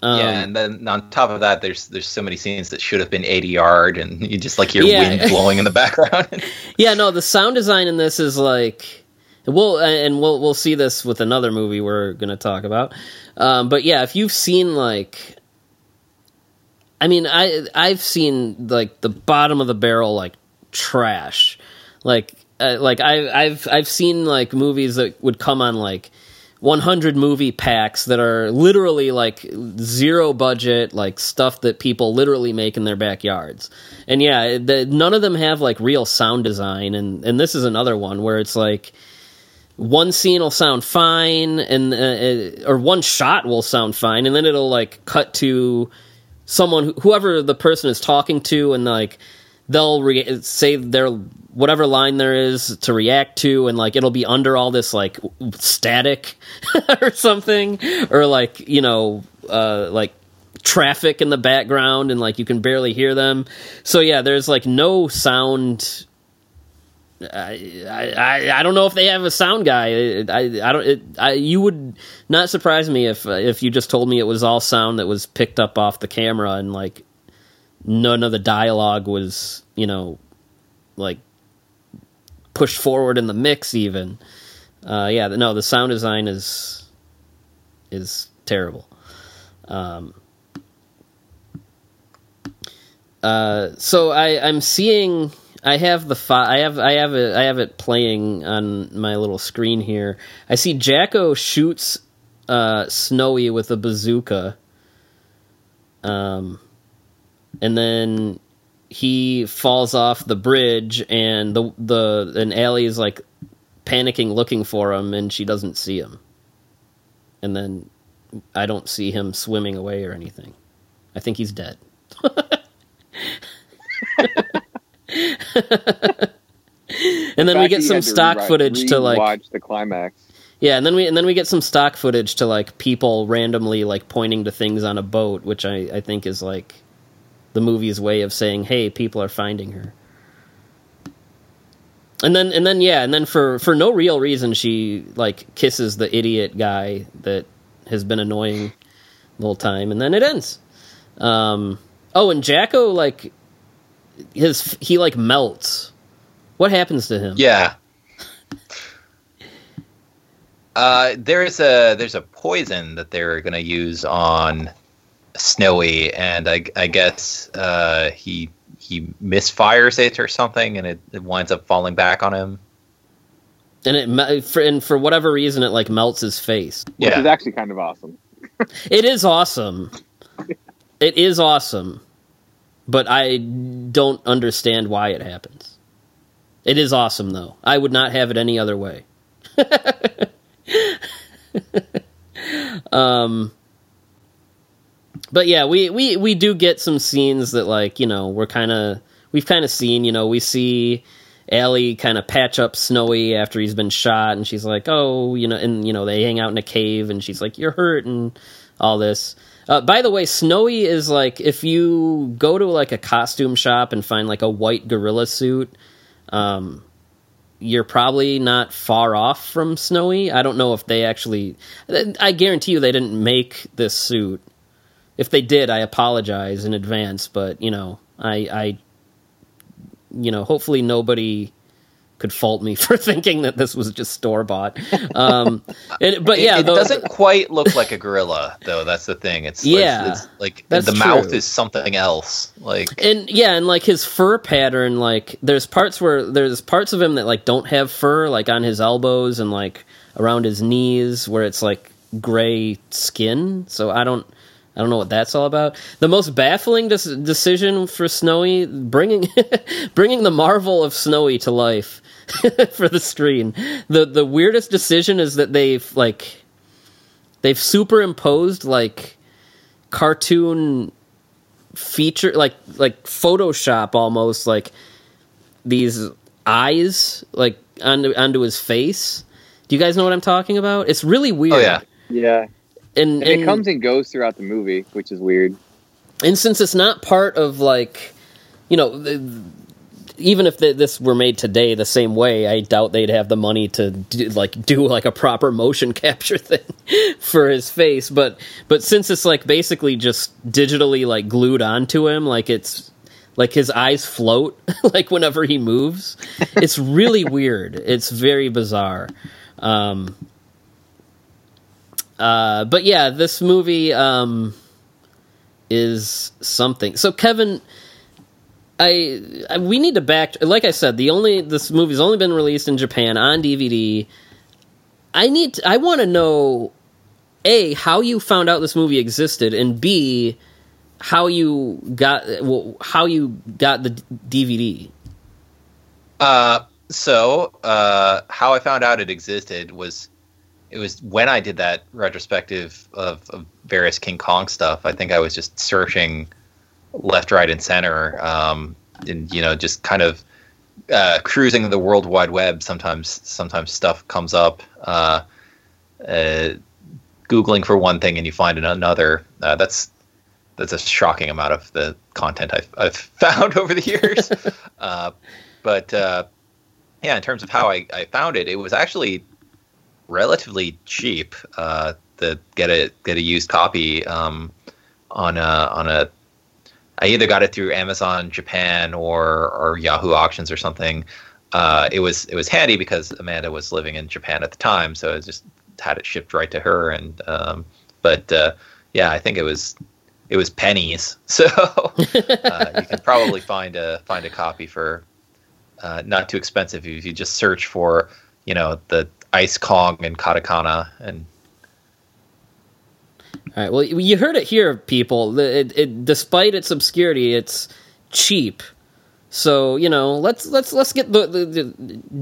um, yeah, and then on top of that, there's there's so many scenes that should have been ADR, and you just like hear Yeah. wind blowing in the [laughs] background. [laughs] Yeah, no, the sound design in this is like we'll and we'll we'll see this with another movie we're going to talk about. Um, but yeah, if you've seen like I mean, I I've seen like the bottom of the barrel like trash. Like uh, like I I've I've seen like movies that would come on like 100 movie packs that are literally like zero budget, like stuff that people literally make in their backyards. And yeah, the, none of them have like real sound design. And, and this is another one where it's like one scene will sound fine and, uh, uh, or one shot will sound fine. And then it'll like cut to someone, whoever the person is talking to, and like they'll re- say their whatever line there is to react to and like it'll be under all this like static [laughs] or something or like you know uh like traffic in the background and like you can barely hear them so yeah there's like no sound I, I I don't know if they have a sound guy. I I don't. It, I, you would not surprise me if if you just told me it was all sound that was picked up off the camera and like none of the dialogue was you know like pushed forward in the mix even uh yeah no the sound design is is terrible um uh so i i'm seeing i have the fi- i have i have it i have it playing on my little screen here i see jacko shoots uh snowy with a bazooka um and then he falls off the bridge and the the and Allie is like panicking looking for him and she doesn't see him. And then I don't see him swimming away or anything. I think he's dead. [laughs] [laughs] and then we get some stock footage to like watch the climax. yeah, and then we and then we get some stock footage to like people randomly like pointing to things on a boat, which I I think is like the movie's way of saying, "Hey, people are finding her." And then and then yeah, and then for for no real reason she like kisses the idiot guy that has been annoying the whole time and then it ends. Um oh, and Jacko like his he like melts. What happens to him? Yeah. Uh, there's a there's a poison that they're gonna use on Snowy, and I, I guess uh, he he misfires it or something, and it, it winds up falling back on him. And it for, and for whatever reason, it like melts his face. which Yeah. is actually kind of awesome. [laughs] It is awesome. It is awesome, but I don't understand why it happens. It is awesome though. I would not have it any other way. [laughs] um but yeah, we, we, we do get some scenes that like, you know, we're kind of we've kind of seen, you know, we see Allie kind of patch up Snowy after he's been shot and she's like, "Oh, you know, and you know, they hang out in a cave and she's like, "You're hurt." and all this. Uh, by the way, Snowy is like if you go to like a costume shop and find like a white gorilla suit, um, you're probably not far off from Snowy. I don't know if they actually. I guarantee you they didn't make this suit. If they did, I apologize in advance. But you know, I, I, you know, hopefully nobody could fault me [laughs] for thinking that this was just store bought. Um, but yeah, it, the- doesn't quite look like a gorilla, though. That's the thing. It's Yeah, it's, it's like the mouth is something else. Like and yeah and like his fur pattern like there's parts where there's parts of him that like don't have fur like on his elbows and like around his knees where it's like gray skin so i don't i don't know what that's all about the most baffling des- decision for snowy bringing [laughs] bringing the marvel of snowy to life [laughs] for the screen. The the weirdest decision is that they've like they've superimposed like cartoon feature like like photoshop almost like these eyes like onto onto his face. Do you guys know what i'm talking about? It's really weird. Oh, yeah. Yeah, and, and, it comes and goes throughout the movie, which is weird. and since it's not part of like you know the, even if th this were made today the same way i doubt they'd have the money to do, like do like a proper motion [laughs] capture thing for his face. But but since it's like basically just digitally like glued onto him like it's like his eyes float [laughs] like whenever he moves it's really [laughs] weird. It's very bizarre. Um uh but yeah this movie um is something. So kevin I, I we need to back like I said the only this movie's only been released in Japan on DVD. I need to, I want to know a how you found out this movie existed and b how you got well, how you got the DVD. Uh, so uh, how I found out it existed was it was when I did that retrospective of, of various King Kong stuff. I think I was just searching left, right, and center, um, and you know, just kind of uh, cruising the World Wide Web. Sometimes, sometimes stuff comes up. Uh, uh, Googling for one thing and you find another. Uh, that's that's a shocking amount of the content I've, I've [laughs] found over the years. [laughs] uh, but uh, yeah, in terms of how I, I found it, it was actually relatively cheap uh, to get a get a used copy um, on a on a. I either got it through Amazon Japan or or Yahoo auctions or something. Uh, it was it was handy because Amanda was living in Japan at the time, so I just had it shipped right to her. And um, but uh, yeah, I think it was it was pennies, [laughs] so uh, you can probably find a find a copy for uh, not too expensive if you just search for you know the Ice Kong and katakana and All right. Well, you heard it here, people. It, it, despite its obscurity, it's cheap. So you know, let's let's let's get the, the, the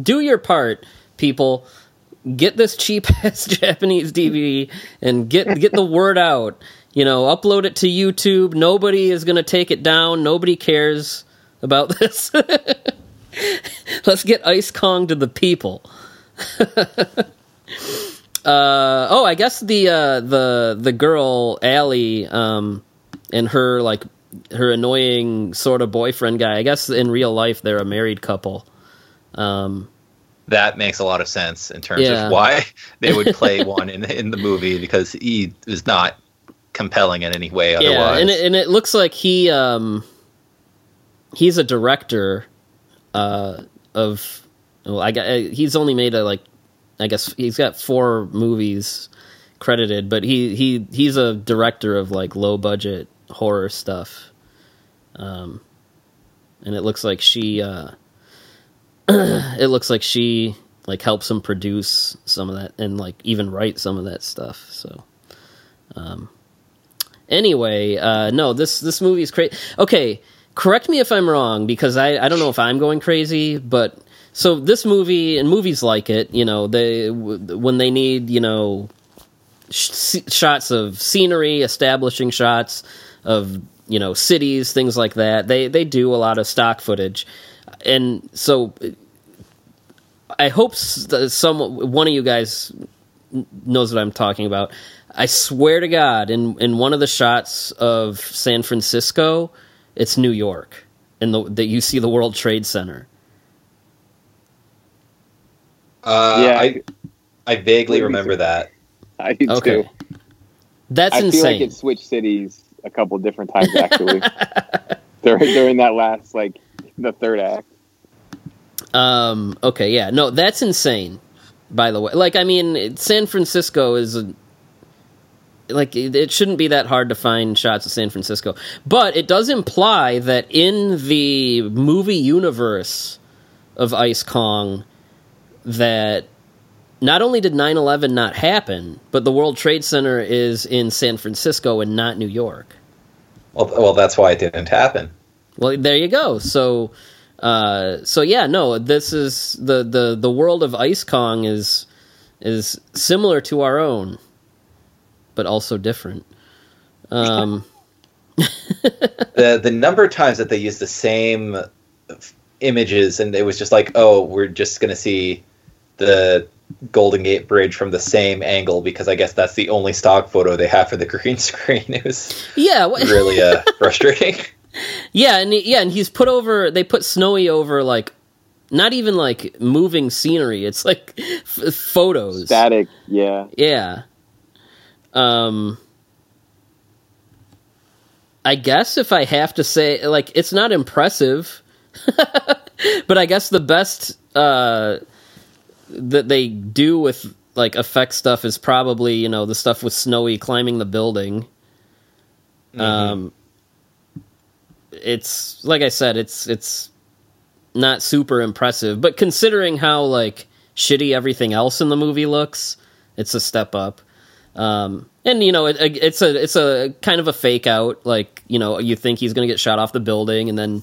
do your part, people. Get this cheap [laughs] ass Japanese DVD and get get the word out. You know, upload it to YouTube. Nobody is gonna take it down. Nobody cares about [laughs] this. let's get Ice Kong to the people. [laughs] Uh, oh, I guess the uh, the the girl Allie um, and her like her annoying sort of boyfriend guy. I guess in real life they're a married couple. Um, that makes a lot of sense in terms Yeah. of why [laughs] they would play [laughs] one in in the movie because he is not compelling in any way otherwise. Yeah, and it, and it looks like he um he's a director uh of well I got uh, he's only made a like I guess he's got four movies credited, but he he he's a director of like low budget horror stuff. Um and it looks like she uh [clears throat] it looks like she like helps him produce some of that and like even write some of that stuff. So um anyway, uh, no, this this movie is crazy. Okay, correct me if I'm wrong because I I don't know if I'm going crazy, but so this movie and movies like it, you know, they when they need you know sh- shots of scenery, establishing shots of you know cities, things like that. They they do a lot of stock footage, and so. I hope some one of you guys knows what I'm talking about. I swear to God, in in one of the shots of San Francisco, it's New York, and that you see the World Trade Center. Uh, Yeah. I I vaguely remember that. I do Okay, too. that's I feel like it switched cities a couple different times [laughs] actually. during during that last like the third act. Um. Okay. Yeah. No, that's insane. By the way, like I mean, it- San Francisco is a, like it, it shouldn't be that hard to find shots of San Francisco, but it does imply that in the movie universe of Ice Kong, that not only did 9-11 not happen, but the World Trade Center is in San Francisco and not New York. Well, well, that's why it didn't happen. Well, there you go. So, uh, so yeah, no, this is the the the world of Ice Kong is is similar to our own, but also different. Um, [laughs] the the number of times that they used the same images and it was just like oh we're just gonna see the golden gate bridge from the same angle because i guess that's the only stock photo they have for the [laughs] green screen it was yeah, wha- really uh, [laughs] frustrating yeah, and yeah, and he's put over. They put Snowy over like not even like moving scenery. It's like f- photos. Static, yeah. Yeah. Um I guess if I have to say like it's not impressive. [laughs] but I guess the best uh that they do with like effect stuff is probably, you know, the stuff with Snowy climbing the building. Um it's like I said, it's it's not super impressive, but considering how like shitty everything else in the movie looks, it's a step up. Um, and you know, it, it's a it's a kind of a fake out. Like you know, you think he's gonna get shot off the building, and then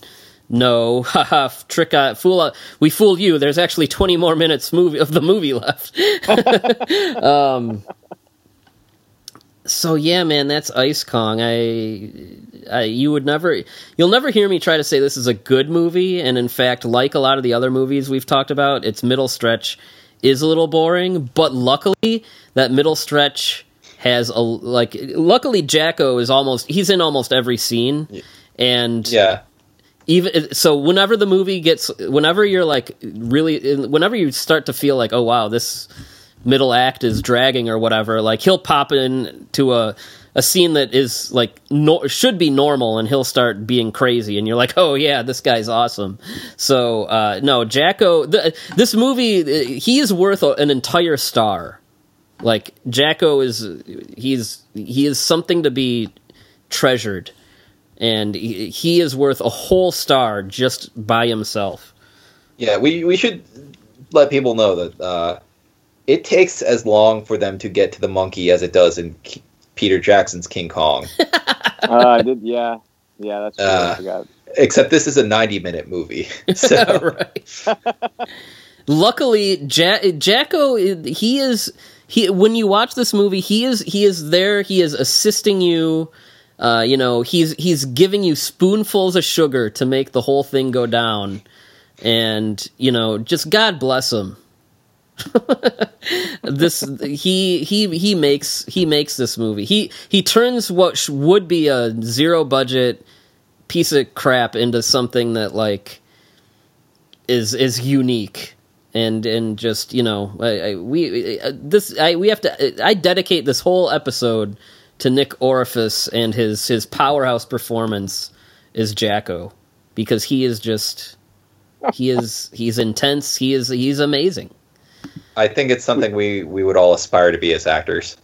no, [laughs] haha, trick, uh, fool, uh, we fooled you. There's actually 20 more minutes movie of the movie left. [laughs] um, so yeah, man, that's Ice Kong. I, I, you would never, you'll never hear me try to say this is a good movie. And in fact, like a lot of the other movies we've talked about, its middle stretch is a little boring. But luckily, that middle stretch has a like. Luckily, Jacko is almost he's in almost every scene, and yeah even so whenever the movie gets whenever you're like really whenever you start to feel like oh wow this middle act is dragging or whatever like he'll pop in to a a scene that is like no, should be normal and he'll start being crazy and you're like oh yeah this guy's awesome. So uh no jacko th- this movie he is worth an entire star. Like jacko is he's he is something to be treasured and he, he is worth a whole star just by himself. yeah we we should let people know that uh it takes as long for them to get to the monkey as it does in K- peter jackson's king kong [laughs] Uh, I did, yeah, yeah. That's true. Uh, I forgot. except this is a 90 minute movie [laughs] [laughs] so. Luckily, ja- Jacko he is he when you watch this movie, he is he is there, he is assisting you. Uh, you know, he's he's giving you spoonfuls of sugar to make the whole thing go down. And, you know, just God bless him. [laughs] this he he he makes he makes this movie. He he turns what would be a zero budget piece of crap into something that like is is unique and and just you know I, I, we uh, this I we have to I dedicate this whole episode to Nick Orifice and his his powerhouse performance is Jacko because he is just he is he's intense he is he's amazing. I think it's something we we would all aspire to be as actors.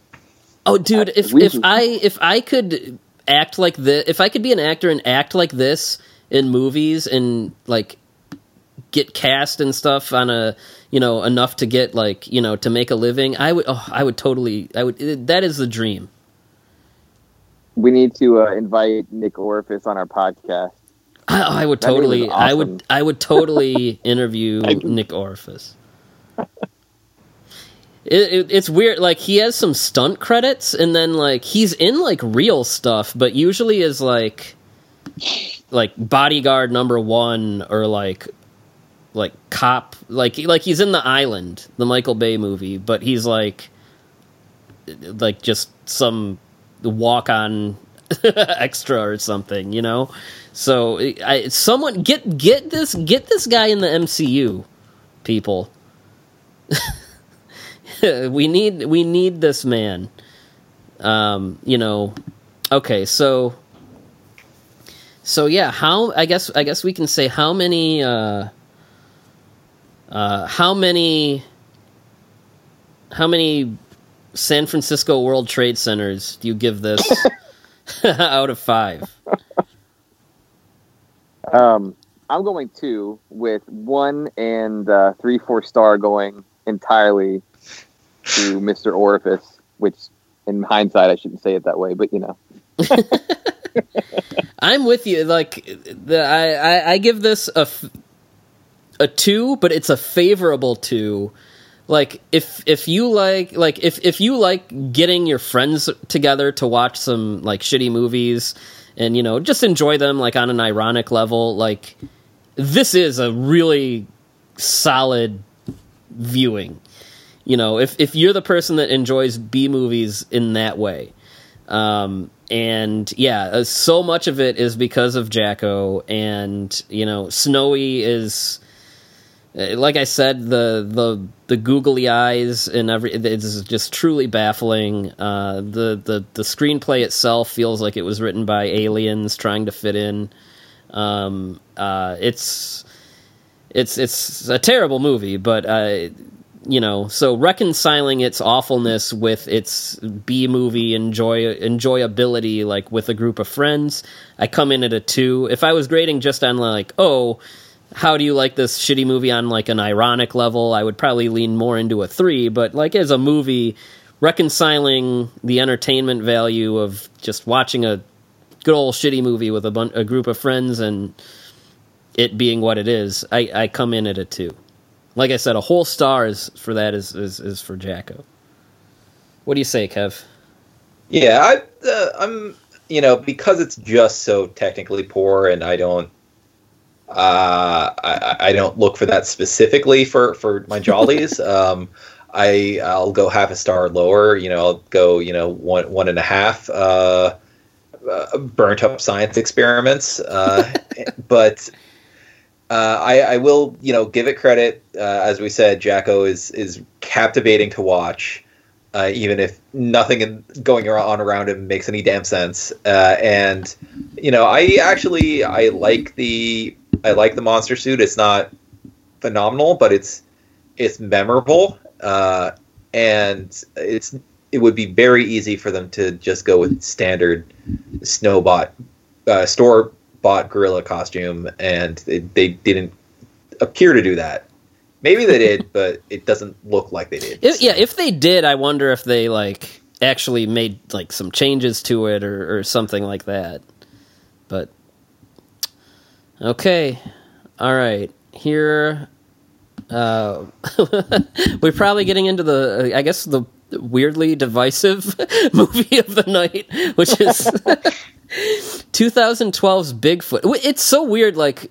Oh, dude, if if I if I could act like this, if I could be an actor and act like this in movies and like get cast and stuff on a you know enough to get like you know to make a living, I would oh I would totally I would that is the dream. We need to uh, invite Nick Orifice on our podcast. I, I would That name is totally I would. I would totally [laughs] interview Nick Orifice. It, it, it's weird. Like he has some stunt credits, and then like he's in like real stuff, but usually is like like bodyguard number one or like like cop like like he's in the island the michael bay movie but he's like like just some walk on [laughs] extra or something you know? So I, someone get get this get this guy in the mcu people. [laughs] We need we need this man. Um you know okay so so yeah how i guess i guess we can say how many uh uh how many how many san francisco world trade centers do you give this [laughs] out of five Um, I'm going two with one and uh, three four star going entirely to Mr. Orifice, which in hindsight I shouldn't say it that way, but you know. [laughs] i'm with you like the i i, I give this a f- a two but it's a favorable two like if if you like like if if you like getting your friends together to watch some like shitty movies and you know just enjoy them like on an ironic level like this is a really solid viewing. You know if if you're the person that enjoys b movies in that way. Um and yeah uh, so much of it is because of jacko and you know snowy is like I said, the the the googly eyes and every it's just truly baffling. Uh, the the the screenplay itself feels like it was written by aliens trying to fit in. Um, uh, it's it's it's a terrible movie, but uh, you know, so reconciling its awfulness with its B movie enjoy enjoyability, like with a group of friends, I come in at a two. If I was grading just on like, oh, how do you like this shitty movie on like an ironic level, I would probably lean more into a three. But like as a movie, reconciling the entertainment value of just watching a good old shitty movie with a, bun- a group of friends and it being what it is, I, I come in at a two. Like I said, a whole star is for that is is, is for Jacko. What do you say, Kev? Yeah, I, uh, I'm. You know, because it's just so technically poor, and I don't. Uh, I, I don't look for that specifically for for my jollies. [laughs] um, I I'll go half a star lower. You know, I'll go you know one one and a half. Uh, uh, burnt up science experiments, uh, [laughs] but uh, I, I will you know give it credit. Uh, as we said, Jacko is is captivating to watch, uh, even if nothing in, going on around him makes any damn sense. Uh, and you know, I actually I like the I like the monster suit. It's not phenomenal, but it's it's memorable, uh, and it's it would be very easy for them to just go with standard snowbot uh, store bought gorilla costume, and they, they didn't appear to do that. Maybe they did, [laughs] but it doesn't look like they did. If, yeah, if they did, I wonder if they like actually made like some changes to it or, or something like that. Okay, all right. Here, uh, [laughs] we're probably getting into the, uh, I guess the weirdly divisive [laughs] movie of the night, which is [laughs] 2012's Bigfoot. It's so weird, like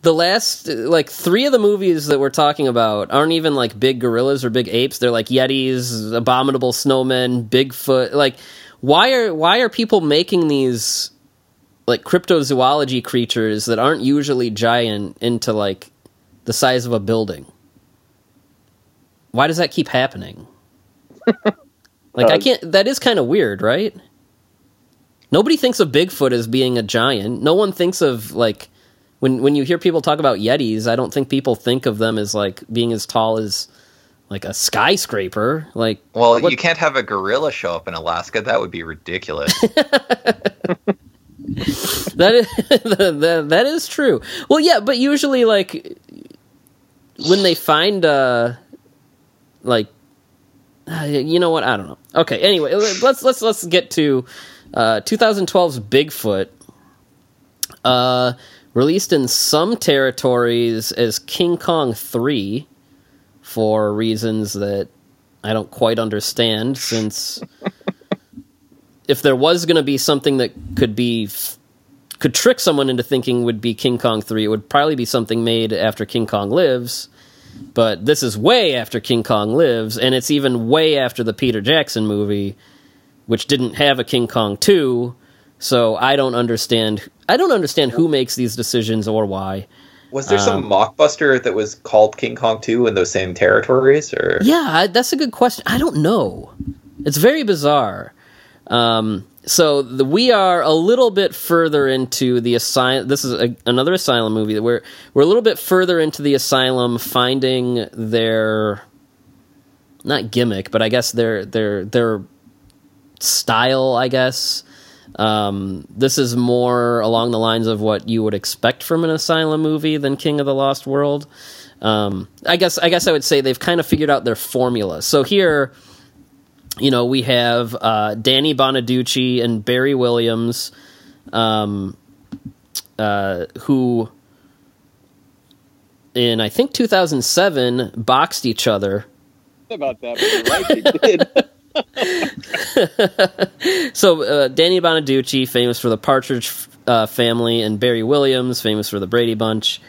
the last like three of the movies that we're talking about aren't even like big gorillas or big apes they're like yetis abominable snowmen bigfoot like why are why are people making these like cryptozoology creatures that aren't usually giant into like the size of a building. Why does that keep happening? [laughs] like I Uh, can't that is kind of weird, right? Nobody thinks of Bigfoot as being a giant. No one thinks of like when when you hear people talk about yetis, I don't think people think of them as like being as tall as like a skyscraper. Like Well, What- you can't have a gorilla show up in Alaska. That would be ridiculous. [laughs] [laughs] that is [laughs] that, that is true. Well, yeah, but usually like when they find uh like uh, you know what? I don't know. Okay, anyway, let's let's let's get to uh 2012's Bigfoot. Uh released in some territories as King Kong 3 for reasons that I don't quite understand since [laughs] if there was going to be something that could be could trick someone into thinking would be King Kong 3, it would probably be something made after King Kong Lives. But this is way after King Kong Lives, and it's even way after the Peter Jackson movie, which didn't have a King Kong 2. So I don't understand. I don't understand who makes these decisions or why. Was there some Um, mockbuster that was called King Kong 2 in those same territories? Or Yeah, that's a good question. I don't know. It's very bizarre. Um, so the, we are a little bit further into the asylum. This is a, another asylum movie that we're we're a little bit further into the asylum, finding their not gimmick, but I guess their their their style. I guess um, this is more along the lines of what you would expect from an asylum movie than King of the Lost World. Um, I guess I guess I would say they've kind of figured out their formula. So here, you know, we have uh, Danny Bonaducci and Barry Williams, um, uh, who in I think 2007 boxed each other. about that, but right, they did. [laughs] So uh, Danny Bonaducci, famous for the Partridge uh, Family, and Barry Williams, famous for the Brady Bunch,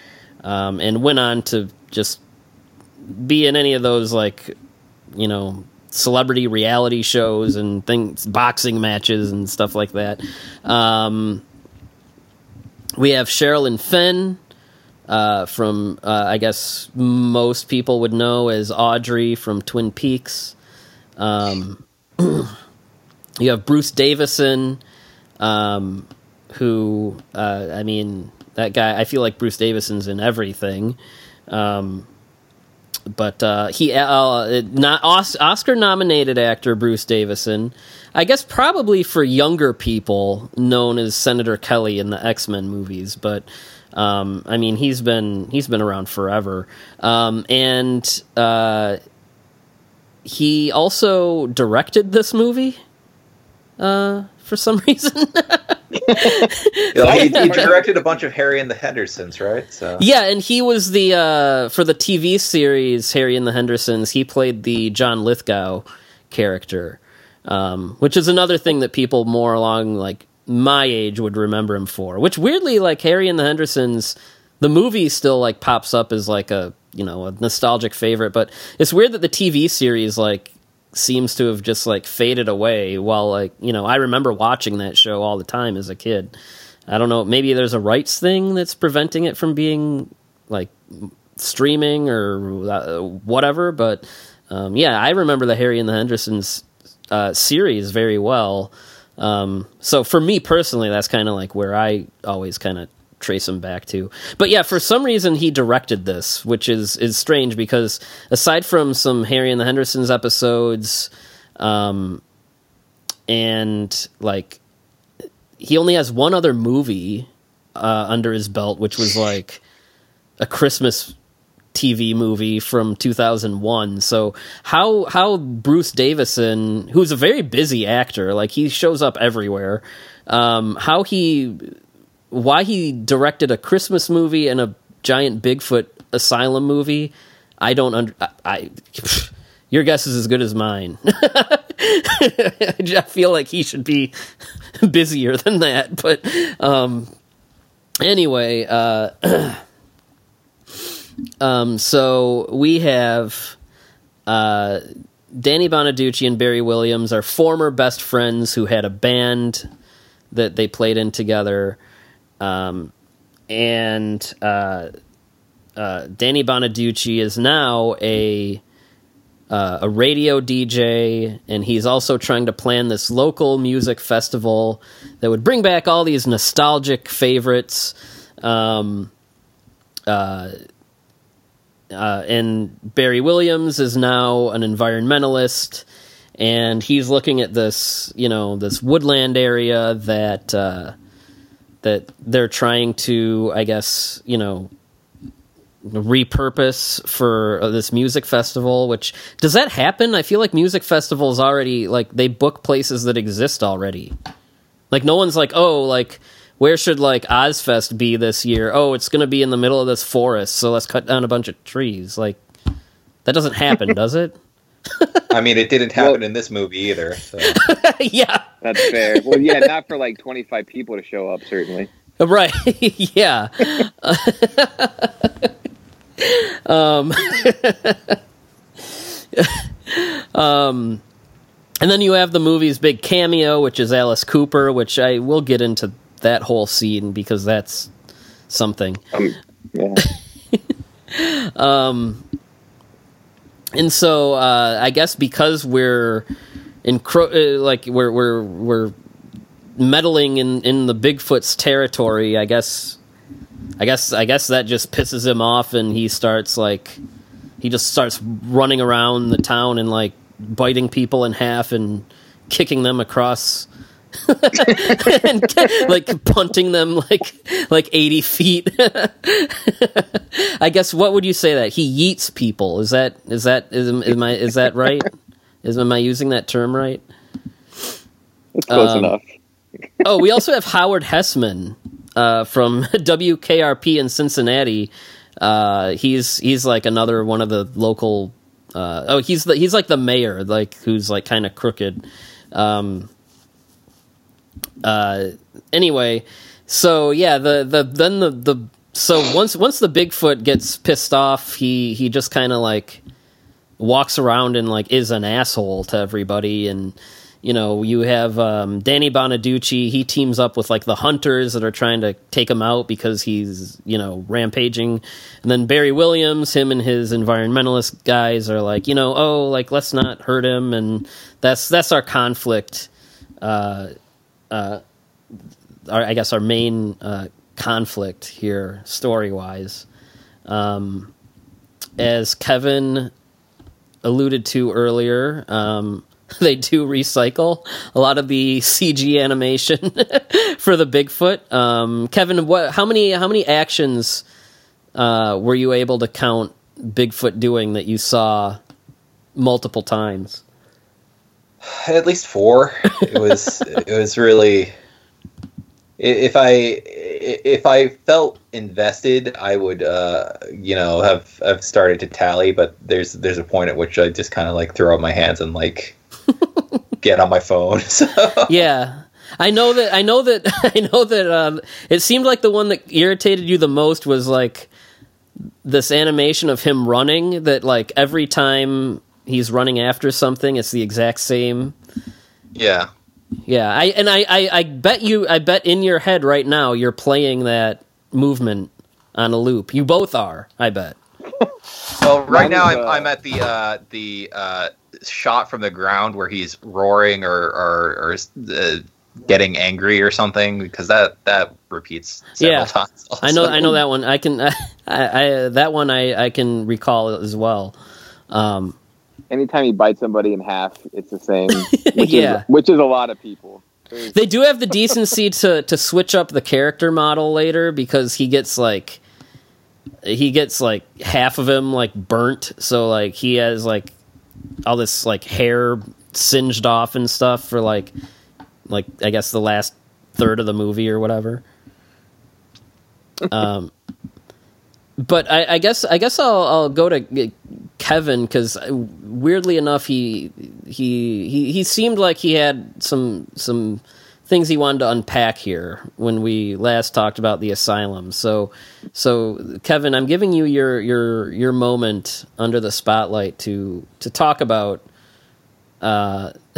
um, and went on to just be in any of those like, you know, celebrity reality shows and things, boxing matches and stuff like that. Um, we have Sherilyn Fenn. Uh, from uh, I guess most people would know as Audrey from Twin Peaks. Um, [clears throat] you have Bruce Davison, um, who uh, I mean that guy. I feel like Bruce Davison's in everything. Um, but uh, he uh, not Os- Oscar nominated actor Bruce Davison. I guess probably for younger people, known as Senator Kelly in the X Men movies, but. Um, I mean, he's been he's been around forever, um, and uh, he also directed this movie uh, for some [laughs] reason. [laughs] Yeah, he, he directed a bunch of Harry and the Hendersons, right? So yeah, and he was the uh, for the TV series Harry and the Hendersons. He played the John Lithgow character, um, which is another thing that people more along like my age would remember him for. Which weirdly, like Harry and the Hendersons, the movie still like pops up as like a you know a nostalgic favorite, but it's weird that the TV series like seems to have just like faded away while like you know i remember watching that show all the time as a kid. I don't know maybe there's a rights thing that's preventing it from being like streaming or uh, whatever but um, yeah i remember the harry and the hendersons uh, series very well. Um, so for me personally that's kind of like where i always kind of trace him back to. But yeah, for some reason he directed this, which is is strange because aside from some Harry and the Hendersons episodes, um, and like he only has one other movie uh, under his belt, which was like a Christmas TV movie from 2001. So how how Bruce Davison, who's a very busy actor, like he shows up everywhere, um, how he why he directed a Christmas movie and a giant Bigfoot asylum movie, I don't under I, I [laughs] your guess is as good as mine. [laughs] I feel like he should be [laughs] busier than that, but um anyway, uh [clears throat] um so we have uh Danny Bonaducci and Barry Williams are former best friends who had a band that they played in together. Um, and uh, uh, Danny Bonaducci is now a uh, a radio DJ, and he's also trying to plan this local music festival that would bring back all these nostalgic favorites. Um, uh, uh, and Barry Williams is now an environmentalist, and he's looking at this, you know, this woodland area that uh, that they're trying to, I guess, you know, repurpose for uh, this music festival. Which does that happen? I feel like music festivals already like they book places that exist already. Like no one's like, oh, like where should like Ozzfest be this year? Oh, it's going to be in the middle of this forest, so let's cut down a bunch of trees. Like that doesn't happen, [laughs] does it? [laughs] I mean, it didn't happen Well- in this movie either. So. [laughs] yeah, That's fair. well, yeah, not for like 25 people to show up, certainly. right. [laughs] yeah. um, [laughs] um, and then you have the movie's big cameo, which is Alice Cooper, which I will get into that whole scene because that's something. Um, yeah. Um, and so uh, I guess because we're encro- uh, like we're we're we're meddling in in the Bigfoot's territory, I guess I guess I guess that just pisses him off, and he starts like he just starts running around the town and like biting people in half and kicking them across. [laughs] and like punting them like like 80 feet [laughs] i guess what would you say that he yeets people is that is that is, am I is that right is am i using that term right It's close Um, enough. oh, we also have Howard Hesseman uh, from [laughs] WKRP in Cincinnati. Uh, he's he's like another one of the local. Uh, oh, he's the, he's like the mayor, like who's like kind of crooked. Um, uh, anyway, so yeah, the the then the the so once once the Bigfoot gets pissed off, he he just kind of like walks around and like is an asshole to everybody. And you know you have um, danny bonaducci he teams up with like the hunters that are trying to take him out because he's you know rampaging. And then barry williams him and his environmentalist guys are like you know oh like let's not hurt him. And that's that's our conflict uh uh our, i guess our main uh conflict here story wise um as kevin alluded to earlier, um, [laughs] they do recycle a lot of the CG animation [laughs] for the Bigfoot. Um, Kevin, what? How many? How many actions uh, were you able to count Bigfoot doing that you saw multiple times? At least four. It was [laughs] it was really. If I if I felt invested, I would uh, you know have have started to tally. But there's there's a point at which I just kind of like throw up my hands and like [laughs] get on my phone. [laughs] So yeah. I know that I know that I know that um, it seemed like the one that irritated you the most was like this animation of him running that like every time he's running after something it's the exact same yeah, Yeah, I and I, I, I bet you I bet in your head right now you're playing that movement on a loop. You both are, I bet. [laughs] Well, right now I'm, uh, I'm at the uh, the uh, shot from the ground where he's roaring or or, or uh, getting angry or something because that that repeats several Yeah. [laughs] times. I know. I know that one. I can [laughs] I, I that one I, I can recall as well. Um, Anytime you bite somebody in half, it's the same. [laughs] Which Yeah. Is, which is a lot of people. They do have the decency to to switch up the character model later because he gets like he gets like half of him like burnt so like he has like all this like hair singed off and stuff for like like i guess the last third of the movie or whatever um but I, I guess I guess I'll I'll go to Kevin because weirdly enough he he he he seemed like he had some some things he wanted to unpack here when we last talked about the asylum. So so Kevin, I'm giving you your your your moment under the spotlight to to talk about uh, [laughs]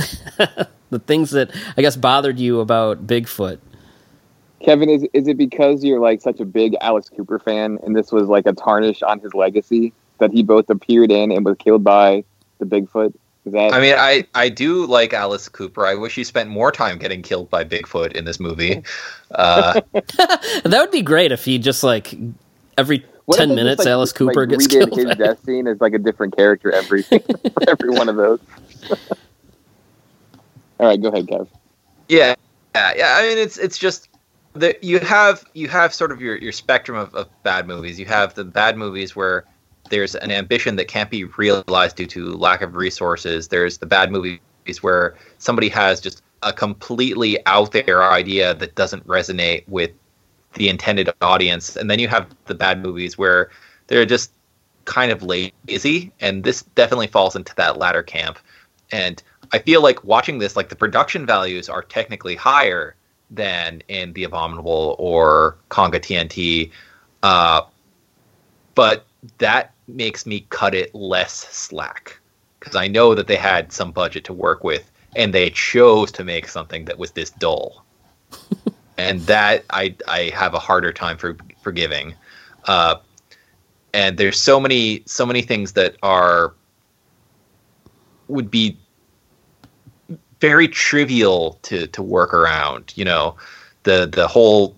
the things that I guess bothered you about Bigfoot. Kevin, is is it because you're like such a big Alice Cooper fan, and this was like a tarnish on his legacy that he both appeared in and was killed by the Bigfoot? Is that I mean, I, I do like Alice Cooper. I wish he spent more time getting killed by Bigfoot in this movie. [laughs] Uh, [laughs] that would be great if he just like every What ten they just, minutes like, Alice Cooper like, gets killed. His death scene is like a different character every [laughs] for every one of those. All right, go ahead, Kev. yeah, yeah, yeah. I mean, it's it's just that you have you have sort of your, your spectrum of, of bad movies. You have the bad movies where there's an ambition that can't be realized due to lack of resources. There's the bad movies where somebody has just a completely out there idea that doesn't resonate with the intended audience. And then you have the bad movies where they're just kind of lazy. And this definitely falls into that latter camp. And I feel like watching this, like the production values are technically higher than in The Abominable or Konga TNT. Uh, but that makes me cut it less slack because I know that they had some budget to work with and they chose to make something that was this dull. [laughs] and that I I have a harder time for forgiving. Uh, and there's so many so many things that are would be very trivial to to work around. You know, the the whole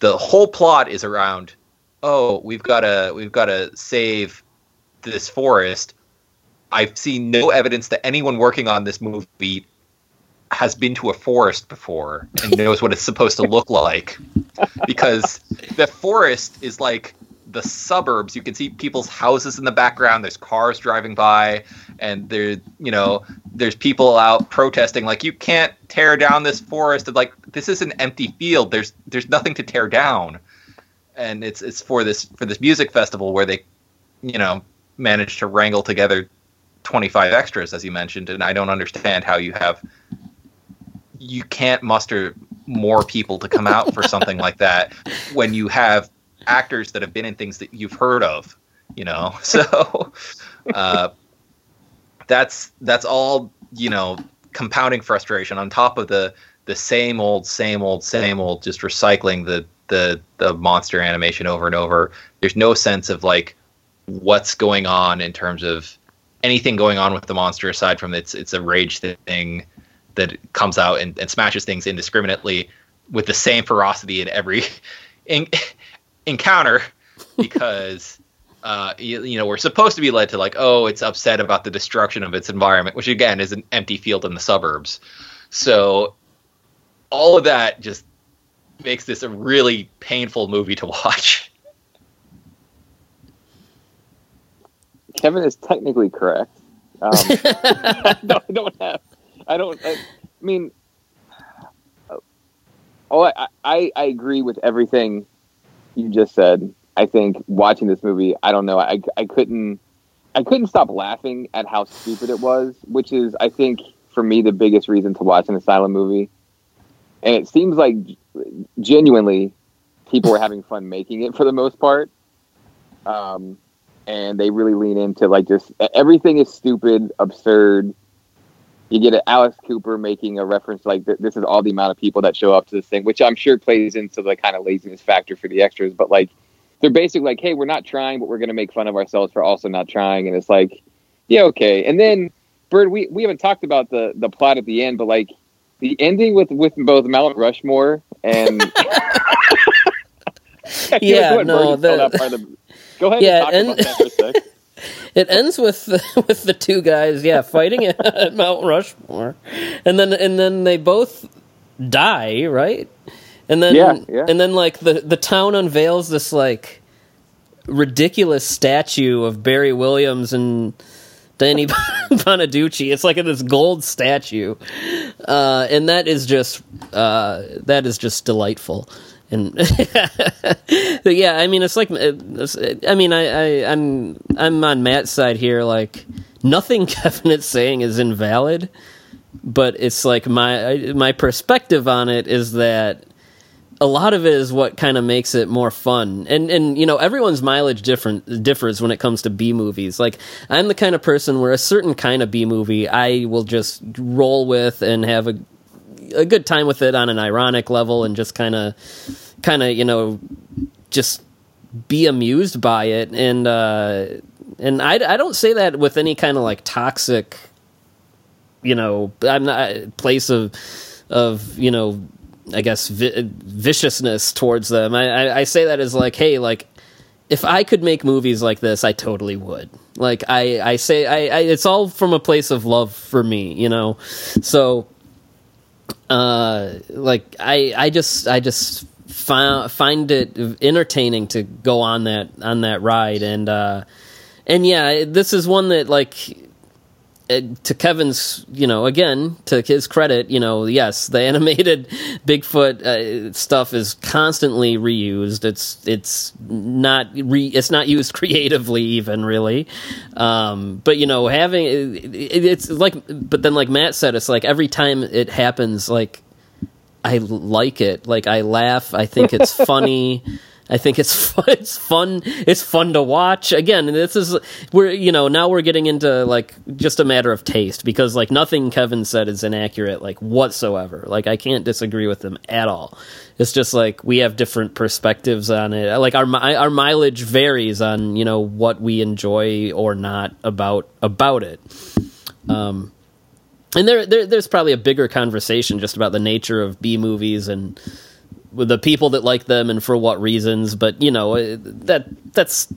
the whole plot is around. Oh, we've got to we've got to save this forest. I've seen no evidence that anyone working on this movie has been to a forest before and knows what it's supposed to look like [laughs] because the forest is like the suburbs you can see people's houses in the background there's cars driving by and there you know there's people out protesting like you can't tear down this forest and like this is an empty field there's there's nothing to tear down. And it's it's for this for this music festival where they you know managed to wrangle together 25 extras as you mentioned and I don't understand how you have you can't muster more people to come out for something like that [laughs] when you have actors that have been in things that you've heard of you know? [laughs] So uh, that's that's all you know compounding frustration on top of the the same old same old same old just recycling the the the monster animation over and over. There's no sense of like what's going on in terms of anything going on with the monster aside from it's it's a rage thing that comes out and, and smashes things indiscriminately with the same ferocity in every [laughs] in, encounter [laughs] because uh, you, you know we're supposed to be led to like oh it's upset about the destruction of its environment which again is an empty field in the suburbs so all of that just makes this a really painful movie to [laughs] watch Kevin is technically correct. Um, [laughs] I, don't, I don't have. I don't. I, I mean, oh, I, I I agree with everything you just said. I think watching this movie, I don't know. I I couldn't I couldn't stop laughing at how stupid it was, which is I think for me the biggest reason to watch an asylum movie. And it seems like genuinely people were having fun making it for the most part. Um, and they really lean into like just everything is stupid, absurd. You get an Alice Cooper making a reference like th- this is all the amount of people that show up to this thing, which I'm sure plays into the kind of laziness factor for the extras. But like they're basically like, hey, we're not trying, but we're gonna make fun of ourselves for also not trying, and it's like, yeah, okay. And then Byrd, we, we haven't talked about the the plot at the end, but like the ending with with both Mount Rushmore and [laughs] [laughs] Yeah, Go ahead, no, Byrd, just tell the- that part of- Go ahead Yeah, and and- talk about that for a sec. It ends with the, [laughs] with the two guys, yeah, fighting [laughs] at Mount Rushmore, and then and then they both die, right? And then Yeah, yeah. and then like the the town unveils this like ridiculous statue of Barry Williams and Danny [laughs] Bonaducci. It's like this gold statue, uh, and that is just uh, that is just delightful. And [laughs] but yeah, I mean, it's like uh, it's, uh, I mean, I, I I'm I'm on Matt's side here. Like nothing [laughs] Kevin is saying is invalid, but it's like my my perspective on it is that a lot of it is what kind of makes it more fun. And and you know, everyone's mileage different differs when it comes to B movies. Like I'm the kind of person where a certain kind of B movie I will just roll with and have a a good time with it on an ironic level and just kind of kind of you know just be amused by it. And uh and I, I don't say that with any kind of like toxic you know i'm not place of of you know i guess vi- viciousness towards them. I, I i say that as like hey like if i could make movies like this i totally would. Like i i say i, I it's all from a place of love for me you know? So uh like i i just i just find find it entertaining to go on that on that ride and uh and yeah this is one that like uh, to Kevin's, you know, again to his credit, you know, yes, the [laughs] animated Bigfoot uh, stuff is constantly reused. It's it's not re, it's not used [laughs] creatively even really, um, but you know, having it, it's like, but then like Matt said, it's like every time it happens, like I like it, like I laugh, I think it's [laughs] funny. I think it's [laughs] fun, it's fun. It's fun to watch. Again, this is we're you know now we're getting into like just a matter of taste because like nothing Kevin said is inaccurate like whatsoever. Like I can't disagree with him at all. It's just like we have different perspectives on it. Like our our mileage varies on you know what we enjoy or not about about it. Um, and there, there there's probably a bigger conversation just about the nature of B movies and with the people that like them and for what reasons but you know uh, that that's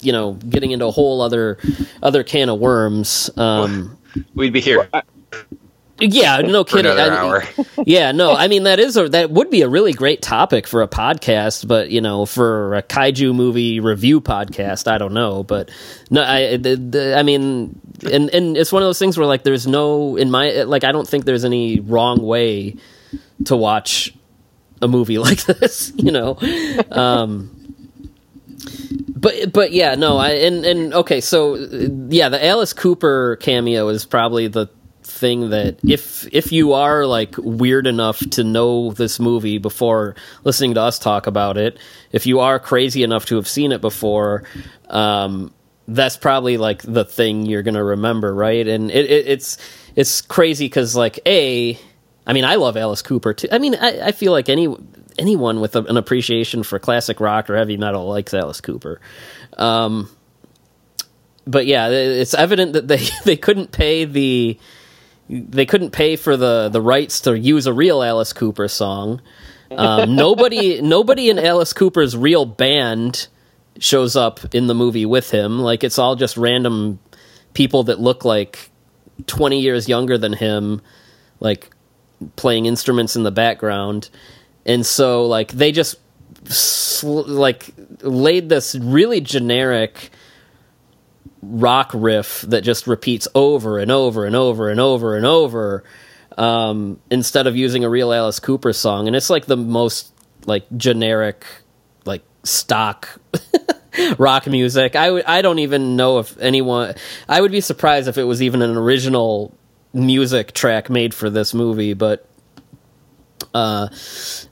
you know getting into a whole other other can of worms um We'd be here yeah [laughs] no kidding. I- [laughs] yeah no i mean that is a that would be a really great topic for a podcast but you know for a kaiju movie review podcast i don't know but no i the, the, i mean and and it's one of those things where like there's no in my like i don't think there's any wrong way to watch a movie [laughs] like this you know? Um but but yeah no i and and okay so yeah the alice cooper cameo is probably the thing that if if you are like weird enough to know this movie before listening to us talk about it if you are crazy enough to have seen it before um that's probably like the thing you're gonna remember right? And it, it it's it's crazy because like a i mean i love alice cooper too. I mean i, I feel like any anyone with a, an appreciation for classic rock or heavy metal likes alice cooper. Um but yeah it's evident that they [laughs] they couldn't pay the they couldn't pay for the the rights to use a real Alice Cooper song. Um, [laughs] nobody nobody in Alice Cooper's real band shows up in the movie with him. Like it's all just random people that look like twenty years younger than him, like playing instruments in the background. And so like they just sl- like laid this really generic rock riff that just repeats over and over and over and over and over um, instead of using a real Alice Cooper song. And it's like the most like generic, like stock [laughs] rock music. I I don't even know if anyone. I would be surprised if it was even an original music track made for this movie, but. Uh,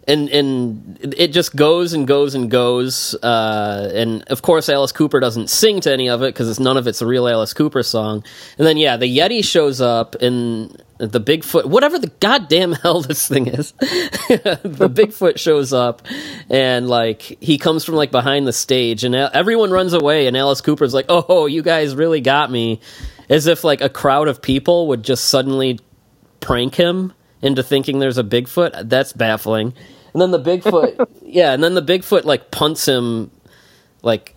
and and it just goes and goes and goes. Uh, and of course, Alice Cooper doesn't sing to any of it because it's none of it's a real Alice Cooper song. And then yeah, the Yeti shows up and the Bigfoot, whatever the goddamn [laughs] hell this thing is, [laughs] the Bigfoot shows up and like he comes from like behind the stage and everyone runs away and Alice Cooper's like, oh, you guys really got me, as if like a crowd of people would just suddenly prank him into thinking there's a Bigfoot. That's baffling. And then the Bigfoot, [laughs] yeah, and then the Bigfoot like punts him like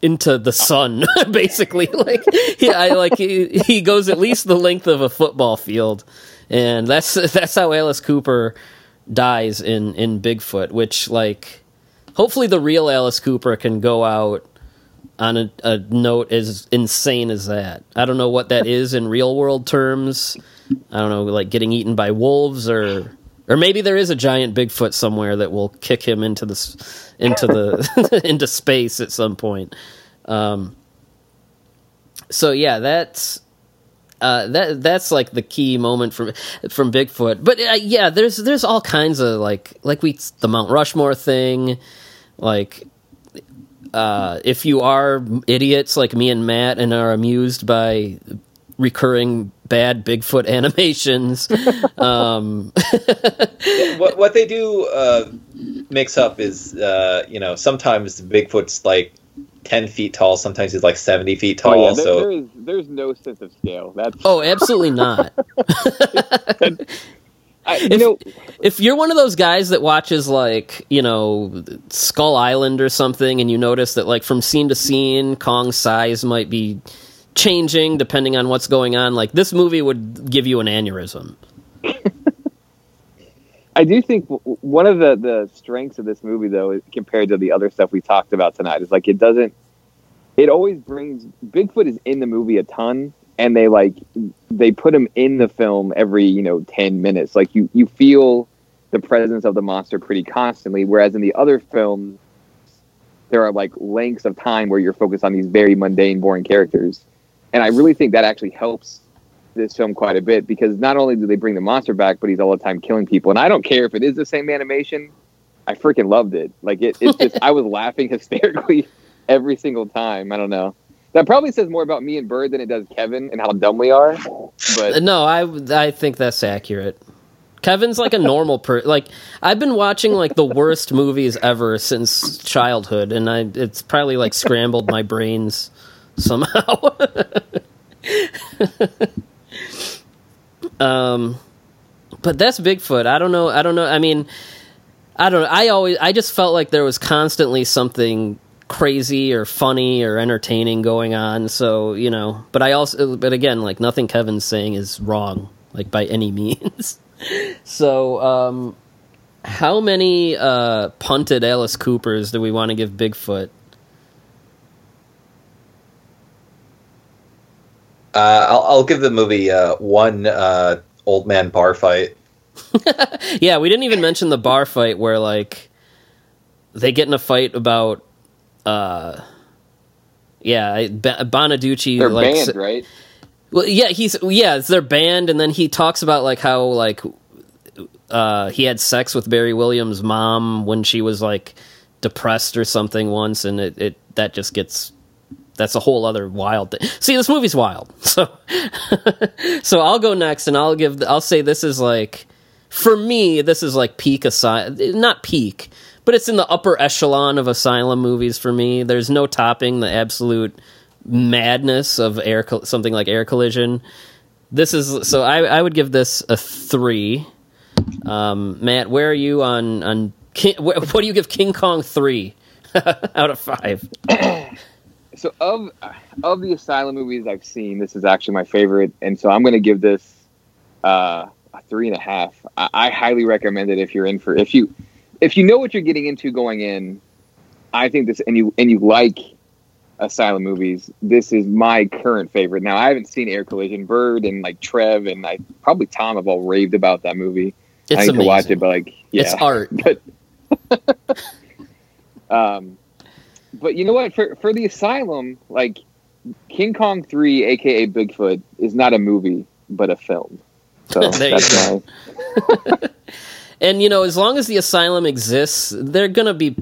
into the sun, [laughs] basically. [laughs] Like, yeah, I, like he, he goes at least the length of a football field, and that's that's how Alice Cooper dies in in Bigfoot. Which like, hopefully, the real Alice Cooper can go out on a, a note as insane as that. I don't know what that is in real world terms. I don't know, like getting eaten by wolves, or or maybe there is a giant Bigfoot somewhere that will kick him into the into the [laughs] into space at some point. Um, so yeah, that's uh, that that's like the key moment from from Bigfoot. But uh, yeah, there's there's all kinds of like like we the Mount Rushmore thing, like uh, if you are idiots like me and Matt and are amused by recurring bad Bigfoot [laughs] animations. um, [laughs] what what they do uh, mix up is uh, you know sometimes Bigfoot's like ten feet tall, sometimes he's like seventy feet tall. oh yeah, there, so there is there's no sense of scale. That's oh, absolutely not. [laughs] I, you if- know if you're one of those guys that watches like you know skull island or something and you notice that like from scene to scene kong's size might be changing depending on what's going on like this movie would give you an aneurysm [laughs] I do think w- w- one of the, the strengths of this movie, though, is, compared to the other stuff we talked about tonight, is like it doesn't. It always brings Bigfoot is in the movie a ton, and they like they put him in the film every you know ten minutes. Like you you feel the presence of the monster pretty constantly, whereas in the other films there are like lengths of time where you're focused on these very mundane, boring characters, and I really think that actually helps this film quite a bit because not only do they bring the monster back, but he's all the time killing people. And I don't care if it is the same animation. I freaking loved it. Like it, it's just [laughs] I was laughing [laughs] hysterically every single time. I don't know. That probably says more about me and Byrd than it does Kevin and how dumb we are. But no i i think that's accurate kevin's like a normal per like i've been watching like the worst movies ever since childhood and i it's probably like scrambled my brains somehow [laughs] um but that's bigfoot i don't know i don't know i mean i don't know i always i just felt like there was constantly something crazy or funny or entertaining going on. So you know but i also but again like nothing kevin's saying is wrong like by any means. [laughs] So um how many uh punted alice coopers do we want to give bigfoot? Uh, I'll, I'll give the movie uh, one uh, old man bar fight. [laughs] yeah we didn't even mention the bar fight where like they get in a fight about uh yeah ba- bonaducci they're like banned, right? Well, yeah, he's yeah, it's their band, and then he talks about like how like uh, he had sex with Barry Williams' mom when she was like depressed or something once, and it, it that just gets that's a whole other wild thing. See, this movie's wild, [laughs] so so I'll go next, and I'll give I'll say this is like for me this is like peak aside, not peak, but it's in the upper echelon of asylum movies for me. There's no topping the absolute madness of air something like air collision this is so i i would give this a three um matt where are you on on King, wh- what do you give king kong three [laughs] out of five [clears throat] So of of the asylum movies I've seen, this is actually my favorite, and so I'm going to give this uh, a three and a half. I, I highly recommend it if you're in for if you if you know what you're getting into going in. I think this and you and you like asylum movies. This is my current favorite. Now I haven't seen Air Collision. Byrd and like Trev and I probably Tom have all raved about that movie. it's I need amazing to watch it, but like yeah, it's art [laughs] but [laughs] um but you know what for for the asylum like king kong 3 aka bigfoot is not a movie but a film so [laughs] that's my and you know as long as the asylum exists they're gonna be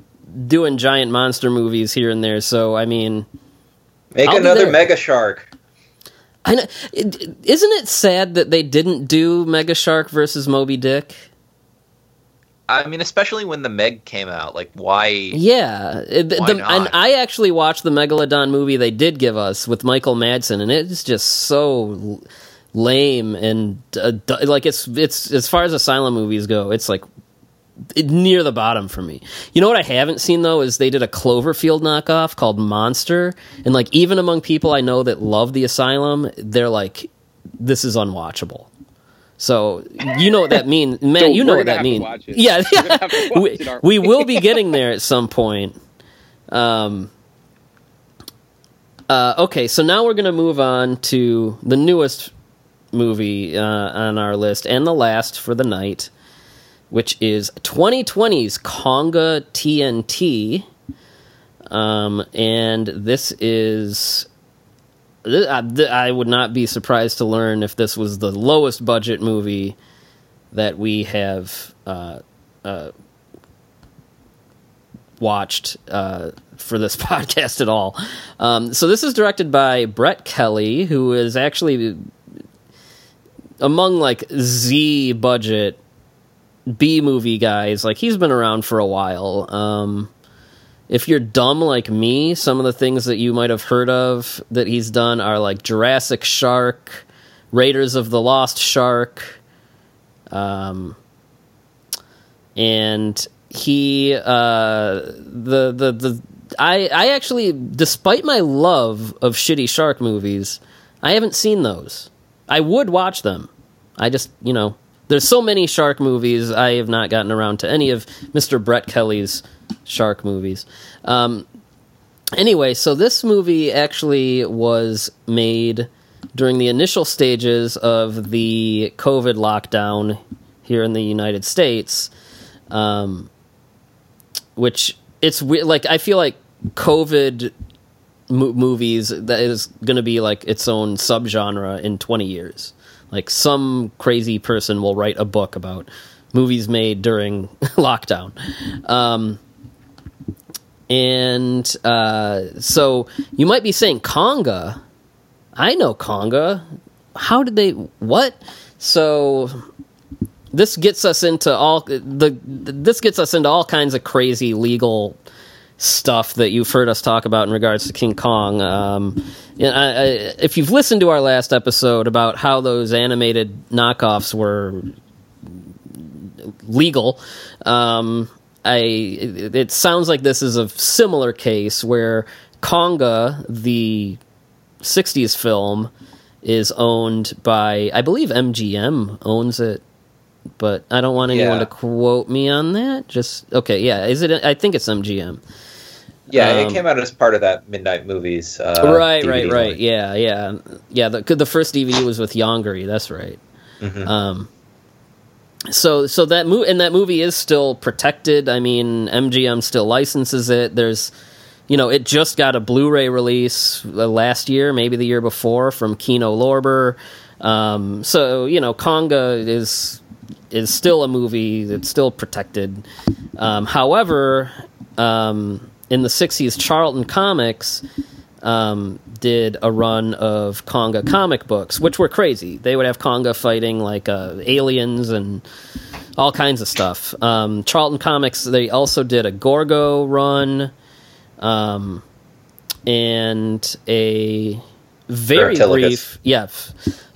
doing giant monster movies here and there so i mean Make I'll another. Mega Shark. I know, it, isn't it sad that they didn't do Mega Shark versus Moby Dick? I mean, especially when the Meg came out, like why? Yeah, Why the- not? and I actually watched the Megalodon movie they did give us with Michael Madsen, and it's just so lame and uh, like it's it's as far as asylum movies go, it's like it- near the bottom for me. You know what I haven't seen though is they did a Cloverfield knockoff called Monster, and like even among people I know that love the Asylum, they're like, this is unwatchable. So you know what that means, [laughs] man. So you know what that means. Yeah, [laughs] We're gonna have to [laughs] watch we, it, aren't we we? will be getting there at some point. Um. Uh, okay, so now we're going to move on to the newest movie uh, on our list and the last for the night, which is 2020's Konga TNT. Um, and this is. I would not be surprised to learn if this was the lowest budget movie that we have uh, uh, watched uh, for this [laughs] podcast at all. Um, so this is directed by Brett Kelly, who is actually among like Z budget B movie guys, like he's been around for a while. Um, if you're dumb like me, some of the things that you might have heard of that he's done are like Jurassic Shark, Raiders of the Lost Shark, um, and he uh, the the the I I actually, despite my love of shitty shark movies, I haven't seen those. I would watch them. I just you know there's so many shark movies. I have not gotten around to any of Mr. Brett Kelly's shark movies. Um, anyway, so this movie actually was made during the initial stages of the COVID lockdown here in the United States, um, which it's like I feel like COVID mo- movies that is going to be like its own subgenre in 20 years. Like some crazy person will write a book about movies made during [laughs] lockdown. Um, and uh, so you might be saying Konga. I know Konga. How did they? What? So this gets us into all the. This gets us into all kinds of crazy legal stuff that you've heard us talk about in regards to King Kong. Um, I, I, if you've listened to our last episode about how those animated knockoffs were legal, um, I it, it sounds like this is a similar case where Konga, the '60s film, is owned by I believe MGM owns it but I don't want anyone Yeah. to quote me on that. Just okay, yeah. Is it? I think it's MGM. Yeah, Um, it came out as part of that Midnight Movies. Uh, right, right, DVD right. line. Yeah, yeah, yeah. The the first DVD was with Yongari. That's right. Mhm. Um, so so that movie and that movie is still protected. I mean, MGM still licenses it. There's, you know, it just got a Blu-ray release uh, last year, maybe the year before, from Kino Lorber. Um, so you know, Konga is is still a movie that's still protected. Um, however, um, in the '60s, Charlton Comics um, did a run of Konga comic books, which were crazy. They would have Konga fighting like uh, aliens and all kinds of stuff. Um, Charlton Comics they also did a Gorgo run, um, and a very brief yeah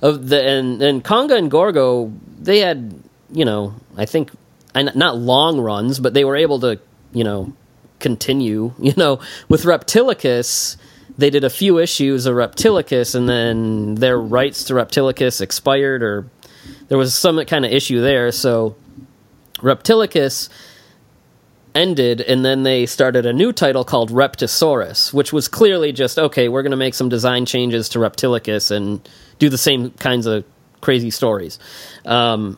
of the and and Konga and Gorgo they had you know I think not long runs, but they were able to you know continue. [laughs] You know, with Reptilicus, they did a few issues of Reptilicus, and then their rights to Reptilicus expired, or there was some kind of issue there. So Reptilicus ended, and then they started a new title called Reptisaurus, which was clearly just okay. We're going to make some design changes to Reptilicus and do the same kinds of crazy stories. Um,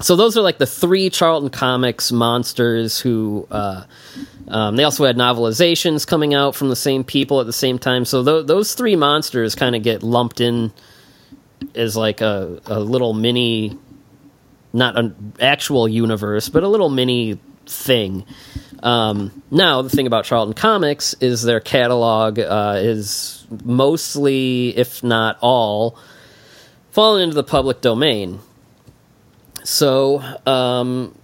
so those are like the three Charlton Comics monsters who. Uh, um, they also had novelizations coming out from the same people at the same time. So th- those three monsters kind of get lumped in as like a, a little mini, not an actual universe, but a little mini thing. Um, now, the thing about Charlton Comics is their catalog uh, is mostly, if not all, fallen into the public domain. So, um,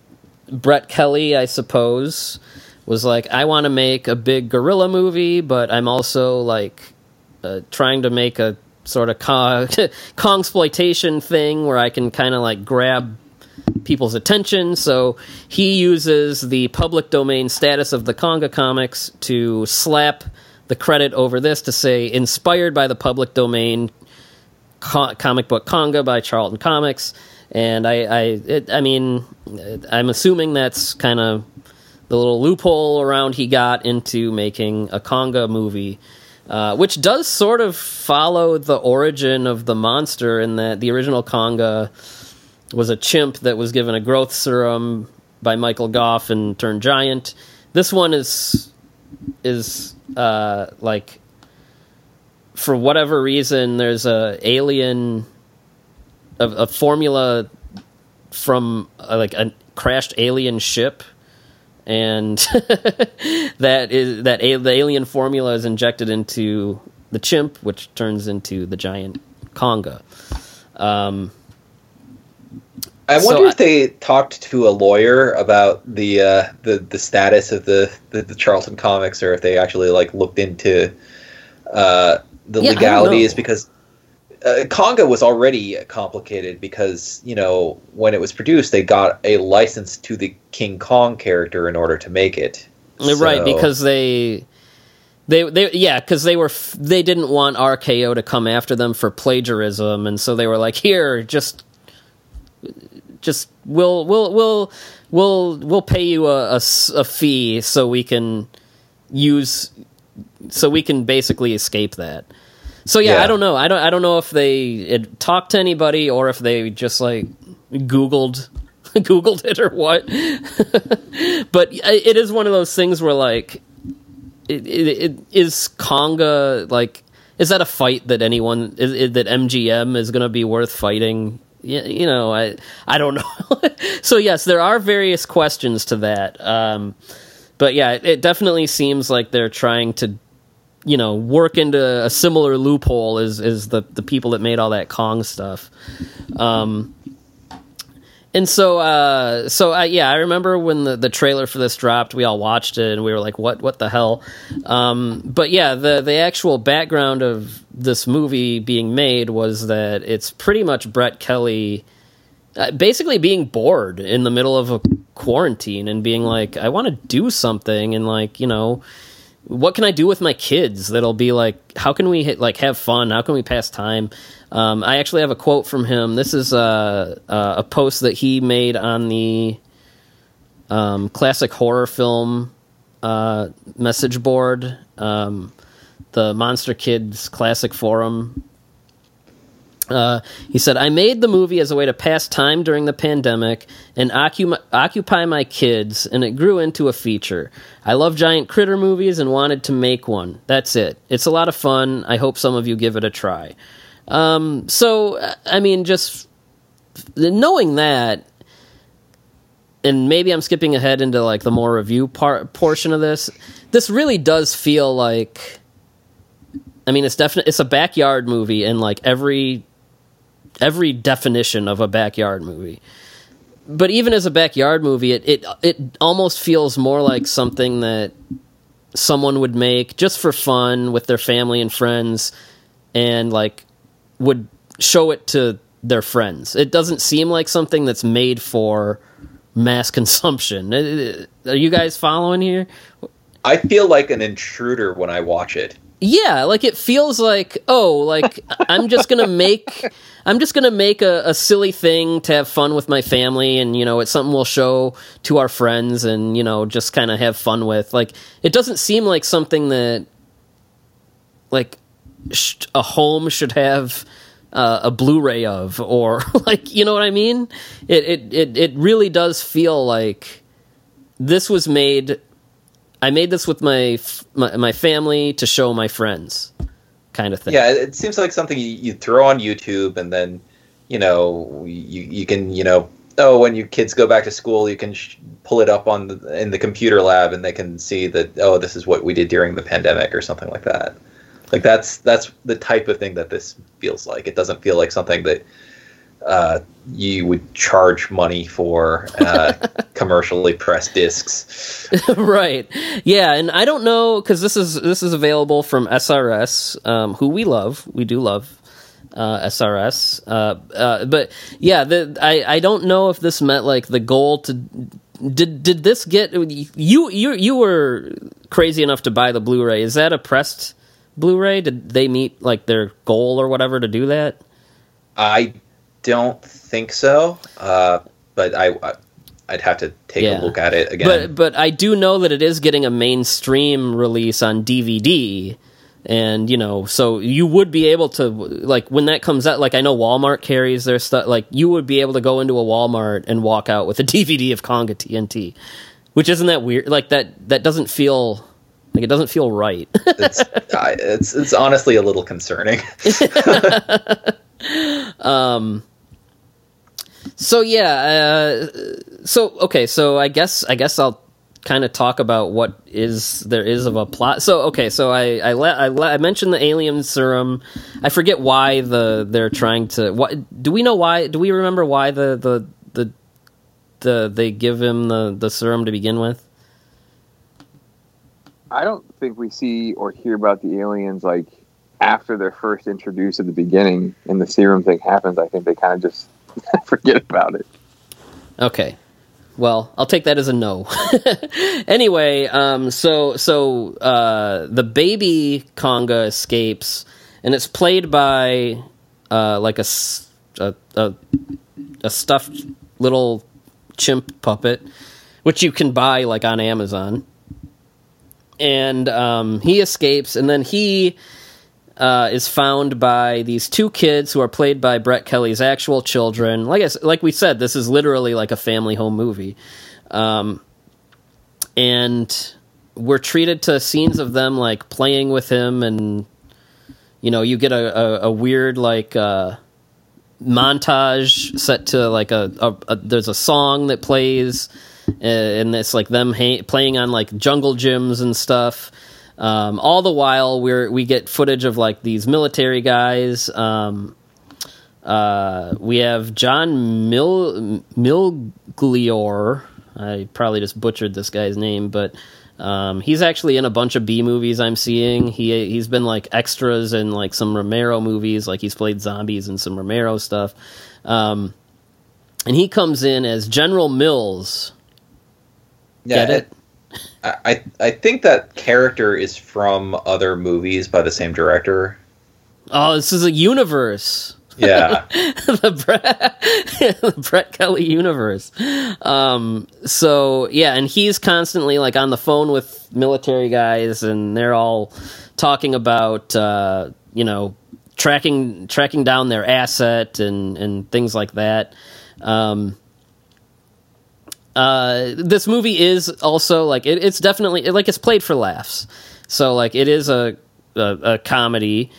Brett Kelly, I suppose, was like, I want to make a big gorilla movie, but I'm also like uh, trying to make a sort of [laughs] Kongsploitation thing where I can kind of like grab people's attention. So he uses the public domain status of the Konga comics to slap the credit over this to say inspired by the public domain co- comic book Konga by Charlton Comics. And I, I, it, I mean, I'm assuming that's kind of the little loophole around he got into making a Konga movie, uh, which does sort of follow the origin of the monster in that the original Konga was a chimp that was given a growth serum by Michael Gough and turned giant. This one is is uh, like for whatever reason there's a alien a, a formula from uh, like a crashed alien ship and [laughs] that is that a, the alien formula is injected into the chimp which turns into the giant Konga. Um, I So wonder I- if they talked to a lawyer about the uh, the the status of the, the the Charlton comics, or if they actually like looked into uh, the Yeah, I legalities because uh, Konga was already complicated because you know when it was produced, they got a license to the King Kong character in order to make it. right, because they. They, they yeah because they were f- they didn't want RKO to come after them for plagiarism and so they were like here just just we'll we'll we'll we'll we'll pay you a a fee so we can use so we can basically escape that. So yeah, Yeah. I don't know. I don't I don't know if they talked to anybody or if they just like googled [laughs] googled it or what. [laughs] but it is one of those things where like it, it, it is Konga like is that a fight that anyone is, is that MGM is going to be worth fighting? Yeah, you know, I I don't [laughs] know. so yes, there are various questions to that. Um, but yeah, it, it definitely seems like they're trying to you know work into a similar loophole as as the the people that made all that Kong stuff. Um, and so, uh, so uh, yeah, I remember when the, the trailer for this dropped, we all watched it and we were like, "What? What the hell?" Um, but yeah, the the actual background of this movie being made was that it's pretty much Brett Kelly, uh, basically being bored in the middle of a quarantine and being like, "I want to do something," and like, you know, what can I do with my kids that'll be like, how can we hit, like have fun? How can we pass time? Um, I actually have a quote from him. This is uh, uh, a post that he made on the um, classic horror film uh, message board, um, the Monster Kids Classic Forum. Uh, he said, I made the movie as a way to pass time during the pandemic and occu- occupy my kids, and it grew into a feature. I love giant critter movies and wanted to make one. That's it. It's a lot of fun. I hope some of you give it a try. Um, so, I mean, just knowing that, and maybe I'm skipping ahead into like the more review part portion of this. This really does feel like, I mean, it's definitely it's a backyard movie, and like every every definition of a backyard movie. But even as a backyard movie, it it it almost feels more like something that someone would make just for fun with their family and friends, and like would show it to their friends. It doesn't seem like something that's made for mass [laughs] consumption. Are you guys following here? I feel like an intruder when I watch it. Yeah, like it feels like oh, like [laughs] I'm just gonna make I'm just gonna make a, a silly thing to have fun with my family, and you know it's something we'll show to our friends, and you know just kind of have fun with. Like it doesn't seem like something that like sh- a home should have uh, a Blu-ray of, or [laughs] like you know what I mean. It it it it really does feel like this was made I made this with my, my my family to show my friends, kind of thing. Yeah, it seems like something you, you throw on YouTube, and then you know you you can you know oh when your kids go back to school, you can sh- pull it up on the, in the computer lab, and they can see that oh this is what we did during the pandemic or something like that. Like that's that's the type of thing that this feels like. It doesn't feel like something that uh, you would charge money for uh, [laughs] commercially pressed discs. [laughs] right. Yeah, and I don't know because this is this is available from SRS, um, who we love. We do love uh, SRS, uh, uh, but yeah, the, I I don't know if this meant like the goal to did did this get you you you were crazy enough to buy the Blu-ray? Is that a pressed Blu-ray? Did they meet like their goal or whatever to do that? I don't think so, uh, but I, I I'd have to take Yeah. a look at it again. But but I do know that it is getting a mainstream release on DVD, and you know, so you would be able to like when that comes out. Like I know Walmart carries their stuff. Like you would be able to go into a Walmart and walk out with a [laughs] DVD of Konga TNT, which isn't that weird. Like that that doesn't feel like it doesn't feel right. [laughs] it's, I, it's it's honestly a little concerning. [laughs] so yeah, uh, so okay, so I guess I guess I'll kind of talk about what is there is of a plot. So okay, so I I let I, let, I mentioned the alien serum. I forget why the they're trying to. What do we know why? Do we remember why the the the the they give him the the serum to begin with? I don't think we see or hear about the aliens like after they're first introduced at the beginning and the serum thing happens. I think they kind of just [laughs] forget about it. Okay. Well, I'll take that as a no. [laughs] anyway, um, so so uh, the baby Konga escapes, and it's played by uh, like a a a stuffed little chimp puppet, which you can buy like on Amazon. And um, he escapes, and then he uh, is found by these two kids who are played by Brett Kelly's actual children. Like I, like we said, this is literally like a family home movie, um, and we're treated to scenes of them like playing with him, and you know, you get a, a, a weird like uh, montage set to like a, a, a there's a song that plays, uh, and it's like them ha- playing on like jungle gyms and stuff. Um, all the while, we're we get footage of like these military guys. Um, uh, we have John Mil Milglior. I probably just butchered this guy's name, but um, he's actually in a bunch of B movies I'm seeing. He he's been like extras in like some Romero movies, like he's played zombies in some Romero stuff. Um, and he comes in as General Mills. Get it? I, I think that character is from other movies by the same director. Oh, this is a universe. Yeah. [laughs] the Brett, [laughs] the Brett Kelly universe. Um, so yeah, and he's constantly like on the phone with military guys, and they're all talking about uh, you know tracking tracking down their asset and and things like that. Um, uh, this movie is also like it, it's definitely like it's played for laughs. So like it is a a, a comedy.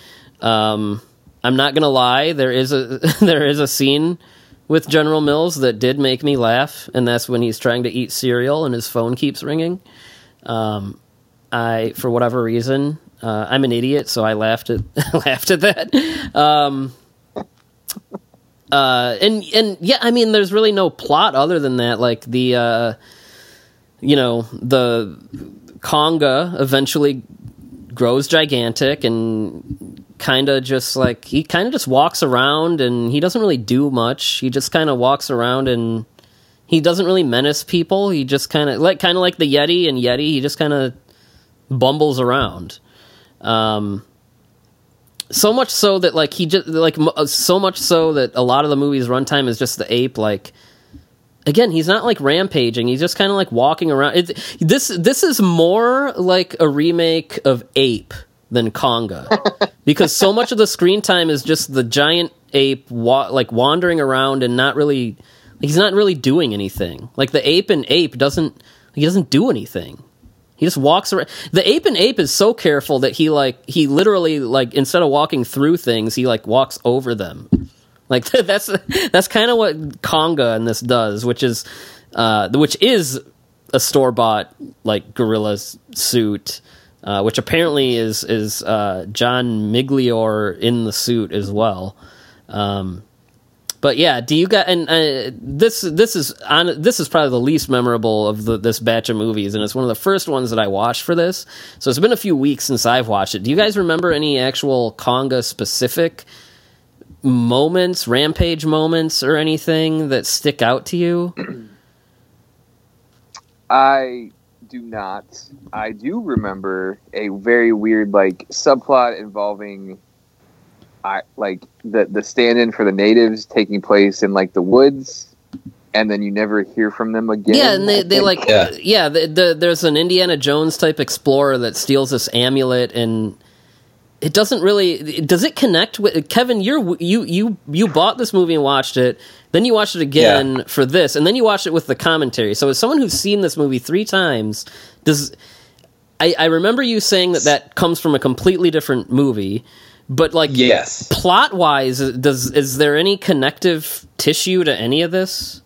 Um, I'm not gonna lie. There is a [laughs] there is a scene with General Mills that did make me laugh, and that's when he's trying to eat cereal and his phone keeps ringing. Um, I, for whatever reason, uh, I'm an idiot, so I laughed at [laughs] laughed at that. Um, uh, and and yeah, I mean, there's really no plot other than that. Like the, uh, you know, the Konga eventually grows gigantic and kind of just like he kind of just walks around and he doesn't really do much. He just kind of walks around and he doesn't really menace people. He just kind of like kind of like the Yeti and Yeti. He just kind of bumbles around. Um, so much so that like he just like uh, so much so that a lot of the movie's runtime is just the ape like again he's not like rampaging. He's just kind of like walking around. It, this this is more like a remake of ape than Konga. [laughs] Because so much of the screen time is just the giant ape wa- like wandering around and not really he's not really doing anything. Like the ape and ape doesn't he doesn't do anything he just walks around. The ape and ape is so careful that he like he literally like instead of walking through things, he like walks over them. Like [laughs] that's that's kind of what Konga in this does, which is uh, which is a store bought like gorilla suit, uh, which apparently is is uh, John Miglior in the suit as well. Um, but yeah, do you got and uh, this this is on this is probably the least memorable of the, this batch of movies, and it's one of the first ones that I watched for this. So it's been a few weeks since I've watched it. Do you guys remember any actual Konga specific moments, rampage moments, or anything that stick out to you? [clears throat] I do not. I do remember a very weird like subplot involving I like the the stand-in for the natives taking place in like the woods and then you never hear from them again. yeah, and they, they like Yeah. yeah, the, the, there's an Indiana Jones type explorer that steals this amulet and it doesn't really does it connect with Kevin you're you you you bought this movie and watched it then you watched it again for this and then you watched it with the commentary so as someone who's seen this movie 3 times does I, I remember you saying that that comes from a completely different movie but like yes. plot wise does is there any connective tissue to any of this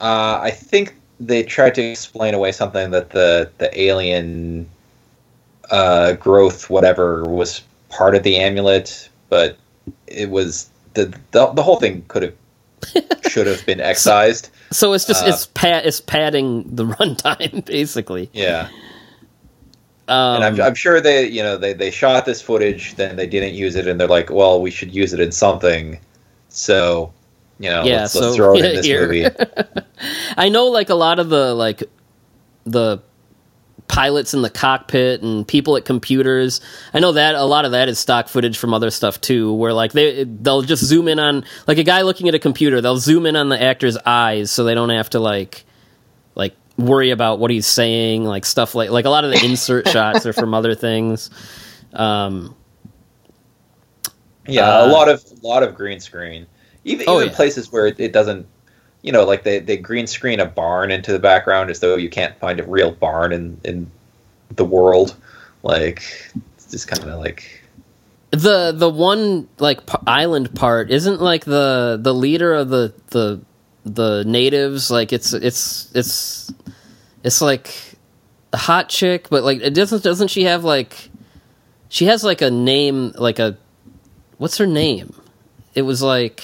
Uh, I think they tried to explain away something that the the alien uh, growth whatever was part of the amulet, but it was the the, the whole thing could have [laughs] should have been excised. So it's just Uh, it's pad it's padding the [laughs] runtime basically. Yeah. Um, and I'm, I'm sure they you know they, they shot this footage then they didn't use it and they're like well we should use it in something so you know Yeah, let's, so, let's throw it [laughs] in this here. movie [laughs] I know like a lot of the like the pilots in the cockpit and people at computers. I know that a lot of that is stock footage from other stuff too, where like they they'll just zoom in on like a guy looking at a computer. They'll zoom in on the actor's eyes so they don't have to like like worry about what he's saying, like stuff like like a lot of the insert [laughs] shots are from other things. Um, yeah Uh, a lot of a lot of green screen even, Oh, even yeah. places where it, it doesn't you know like they, they green screen a barn into the background as though you can't find a real barn in in the world like it's just kind of like the the one like p- island part isn't like the the leader of the the the natives like it's it's it's it's like a hot chick but like it doesn't doesn't she have like she has like a name like a what's her name? It was like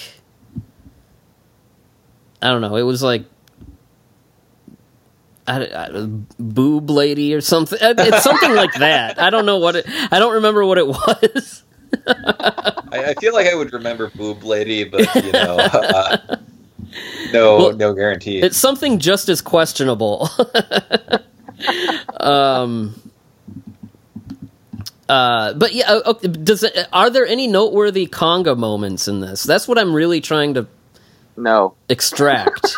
i don't know it was like I, I, boob lady or something it's something like that. I don't know what it i don't remember what it was. [laughs] I, I feel like I would remember boob lady but you know [laughs] uh, [laughs] no Well, no guarantee It's something just as questionable. [laughs] um. Uh, but yeah, okay, does it, are there any noteworthy Konga moments in this? That's what I'm really trying to No, extract.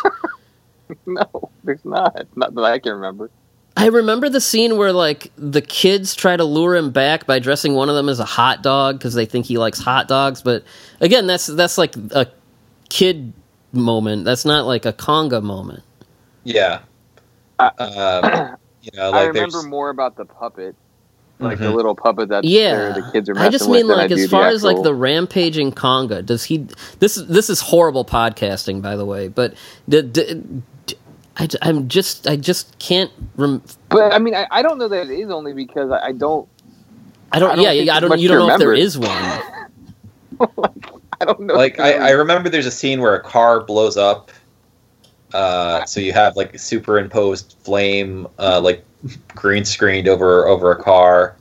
[laughs] no, there's not. Not that I can remember. I remember the scene where like the kids try to lure him back by dressing one of them as a hot dog because they think he likes hot dogs. But again, that's that's like a kid moment. That's not like a Konga moment. Yeah. I- um, you know, I remember there's more about the puppet, like the Mhm. little puppet that Yeah, the kids are I just mean than like as the far as like the rampaging Konga. Does he? This is this is horrible podcasting, by the way. But d- d- d- I, am just I just can't. Rem- But I mean, I, I don't know that it is only because I, I don't. I don't. I don't yeah, I don't. You don't know if there is remember. is one. [laughs] [laughs] I don't know. like I, I remember there's a scene where a car blows up. Uh, so you have like superimposed flame, uh, like green screened over over a car,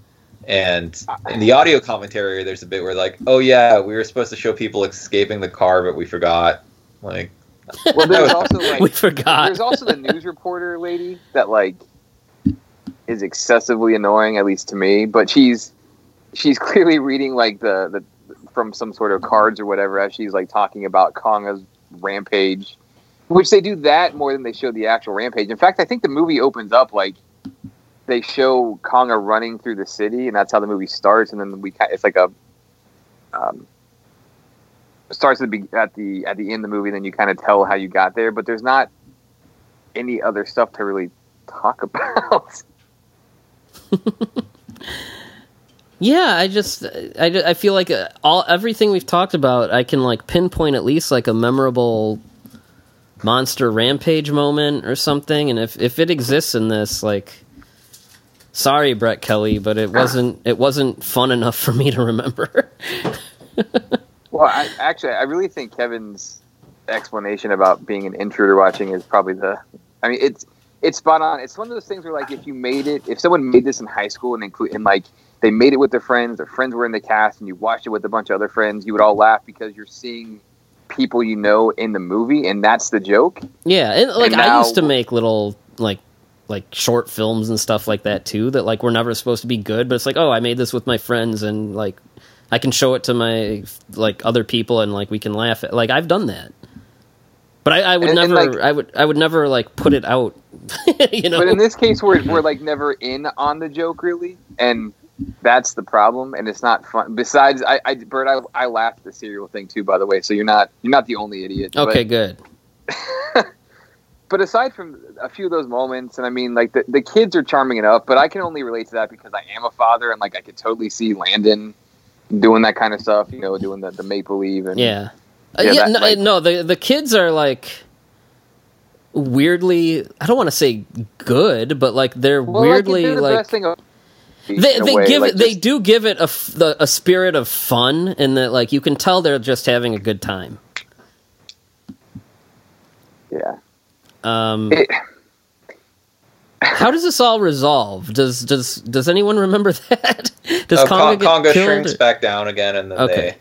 and in the audio commentary, there's a bit where like, oh yeah, we were supposed to show people escaping the car, but we forgot. Like, [laughs] well, there's also like we forgot. There's also the news reporter lady that like is excessively annoying, at least to me. But she's she's [laughs] clearly reading like the, the from some sort of cards or whatever as she's like talking about Konga's rampage, which they do that more than they show the actual rampage. In fact, I think the movie opens up like they show Konga running through the city, and that's how the movie starts. And then we it's like a um, starts at the at the at the end of the movie, then you kind of tell how you got there. But there's not any other stuff to really talk [laughs] about. [laughs] Yeah, I just I, I feel like uh, all everything we've talked about, I can like pinpoint at least like a memorable monster rampage moment or something, and if if it exists in this, like, sorry, Brett Kelly, but it wasn't it wasn't fun enough for me to remember. [laughs] well, I, actually, I really think Kevin's explanation about being an intruder watching is probably the. I mean, it's it's spot on. It's one of those things where like if you made it, if someone made this in high school and include and like they made it with their friends, their friends were in the cast, and you watched it with a bunch of other friends, you would all laugh because you're seeing people you know in the movie, and that's the joke. yeah, and like And I used to make little like like short films and stuff like that too that like were never supposed to be good, but it's like oh, I made this with my friends and like I can show it to my like other people and like we can laugh at like I've done that. But I, I would And- and, never like- I would I would never like put it out. [laughs] you know. But in this case, we're we're like never in on the joke really, and that's the problem. And it's not fun. Besides, I, I Byrd, I, I laughed at the cereal thing too. By the way, so you're not you're not the only idiot. but- okay, good. [laughs] But aside from a few of those moments, and I mean, like the, the kids are charming enough, but I can only relate to that because I am a father, and like I could totally see Landon doing that kind of stuff. You know, doing the, the maple leaf and Yeah. Uh, Yeah, yeah, that, no, like- no, the the kids are like weirdly I don't want to say good, but like they're Well, weirdly like, like, the best thing of- they they way, give like, it they do give it a f- the, a spirit of fun and that like you can tell they're just having a good time. yeah. Um, It- [laughs] how does this all resolve? Does does does anyone remember [laughs] that? Does Oh, Konga Con- Konga shrinks or- back down again, and then Okay. they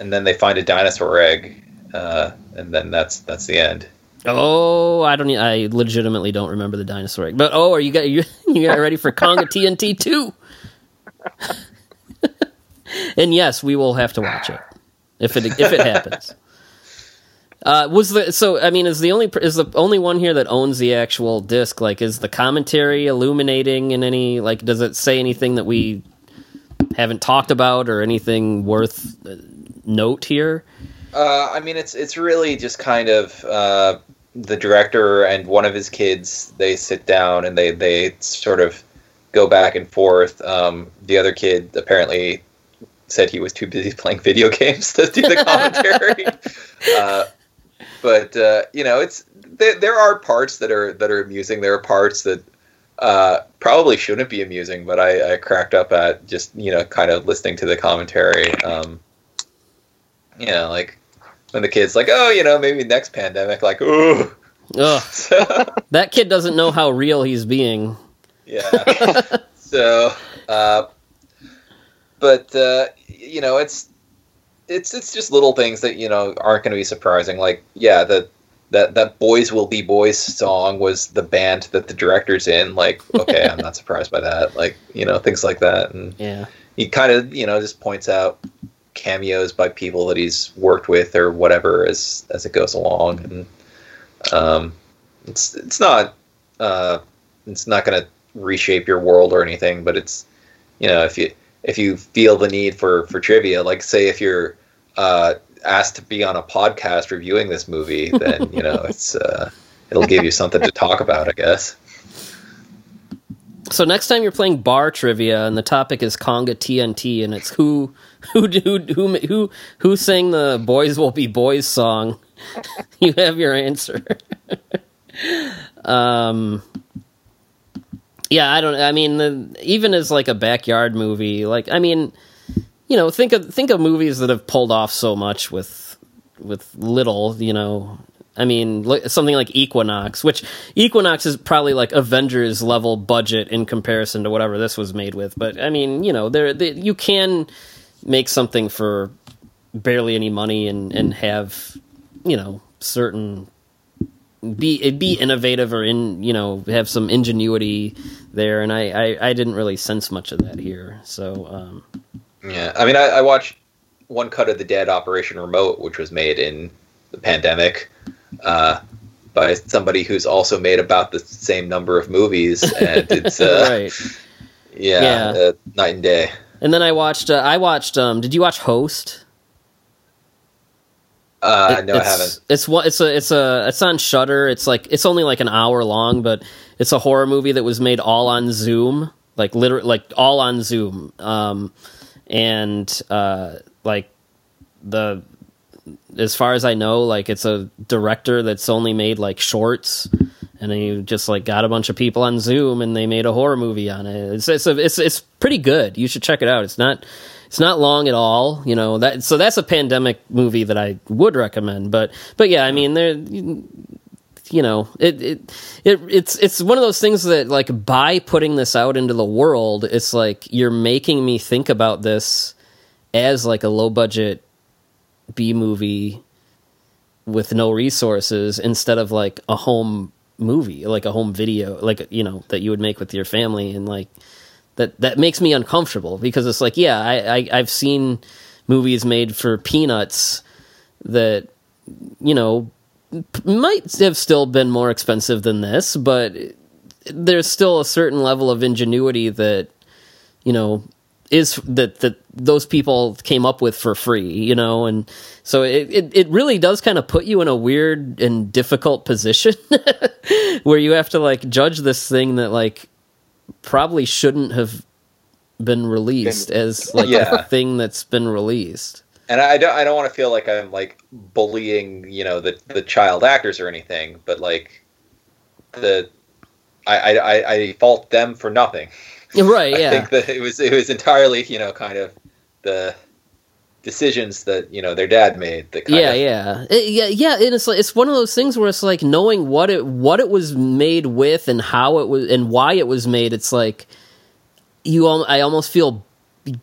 and then they find a dinosaur egg, uh, and then that's that's the end. Oh, I don't. I legitimately don't remember the dinosaur egg. But oh, are you got you [laughs] you got ready for Konga TNT two? and yes, we will have to watch it if it if it happens. [laughs] Uh, was the so? I mean, is the only is the only one here that owns the actual disc? Like, is the commentary illuminating in any? Like, does it say anything that we haven't talked about or anything worth uh, note here? Uh, I mean, it's it's really just kind of uh, the director and one of his kids. They sit down and they they sort of go back and forth. Um, the other kid apparently said he was too busy [laughs] playing video games to do the commentary. [laughs] uh, but uh, you know, it's there, there are parts that are that are amusing. There are parts that uh, probably shouldn't be amusing, but I, I cracked up at just you know kind of listening to the commentary. Um, you know, like when the kid's like, oh, you know, maybe next pandemic, like, ooh. Ugh, [laughs] So, [laughs] that kid doesn't know how real he's being. yeah. [laughs] so, uh, but uh, you know, it's it's it's just little things that you know aren't going to be surprising. Like, yeah, the that that "Boys Will Be Boys" song was the band that the director's in. Like, okay, I'm not surprised by that. Like, you know, things like that, and Yeah. he kind of you know just points out cameos by people that he's worked with or whatever as as it goes along. And um it's it's not uh it's not going to reshape your world or anything but it's you know if you if you feel the need for for trivia like say if you're uh asked to be on a podcast reviewing this movie then [laughs] you know it's uh it'll give you something to talk about i guess. So next time you're playing bar trivia and the topic is Konga TNT and it's who who who who who who sang the "Boys Will Be Boys" song, [laughs] you have your answer. [laughs] um, yeah, I don't. I mean, the, even as like a backyard movie, like I mean, you know, think of think of movies that have pulled off so much with with little, you know. I mean, something like Equinox, which Equinox is probably like Avengers level budget in comparison to whatever this was made with. But I mean, you know, there they, you can make something for barely any money and and have you know certain be be innovative or in you know have some ingenuity there. And I I, I didn't really sense much of that here. So um, Yeah, I mean, I, I watched one cut of the Dead Operation Remote, which was made in the pandemic uh, by somebody who's also made about the same number of movies, and it's [laughs] uh, right. yeah, Yeah. Uh, night and day. And then I watched. Uh, I watched. Um, did you watch Host? Uh, It- no, I haven't. It's what it's a it's a it's on Shudder. It's like it's only like an hour long, but it's a horror movie that was made all on Zoom, like literally like all on Zoom. Um, and uh, like the as far as I know, like it's a director that's only made like shorts, and he just like got a bunch of people on Zoom and they made a horror movie on it. It's it's a, it's it's pretty good. You should check it out. It's not it's not long at all. You know that so that's a pandemic movie that I would recommend. But but yeah, I mean there. You know, it, it it it's it's one of those things that like by putting this out into the world, it's like you're making me think about this as like a low budget B movie with no resources instead of like a home movie, like a home video, like you know that you would make with your family, and like that that makes me uncomfortable because it's like yeah, I, I I've seen movies made for peanuts that you know might have still been more expensive than this, but there's still a certain level of ingenuity that you know is that that those people came up with for free, you know, and so it it, it really does kind of put you in a weird and difficult position [laughs] where you have to like judge this thing that like probably shouldn't have been released as like Yeah. a thing that's been released. and I don't I don't want to feel like I'm like bullying you know the the child actors or anything, but like the I I, I fault them for nothing. [laughs] [laughs] Right. Yeah. I think that it was it was entirely you know kind of the decisions that you know their dad made. That kind yeah, of, yeah, It- yeah, yeah. And it's like it's one of those things where it's like knowing what it what it was made with and how it was and why it was made. It's like you. al- I almost feel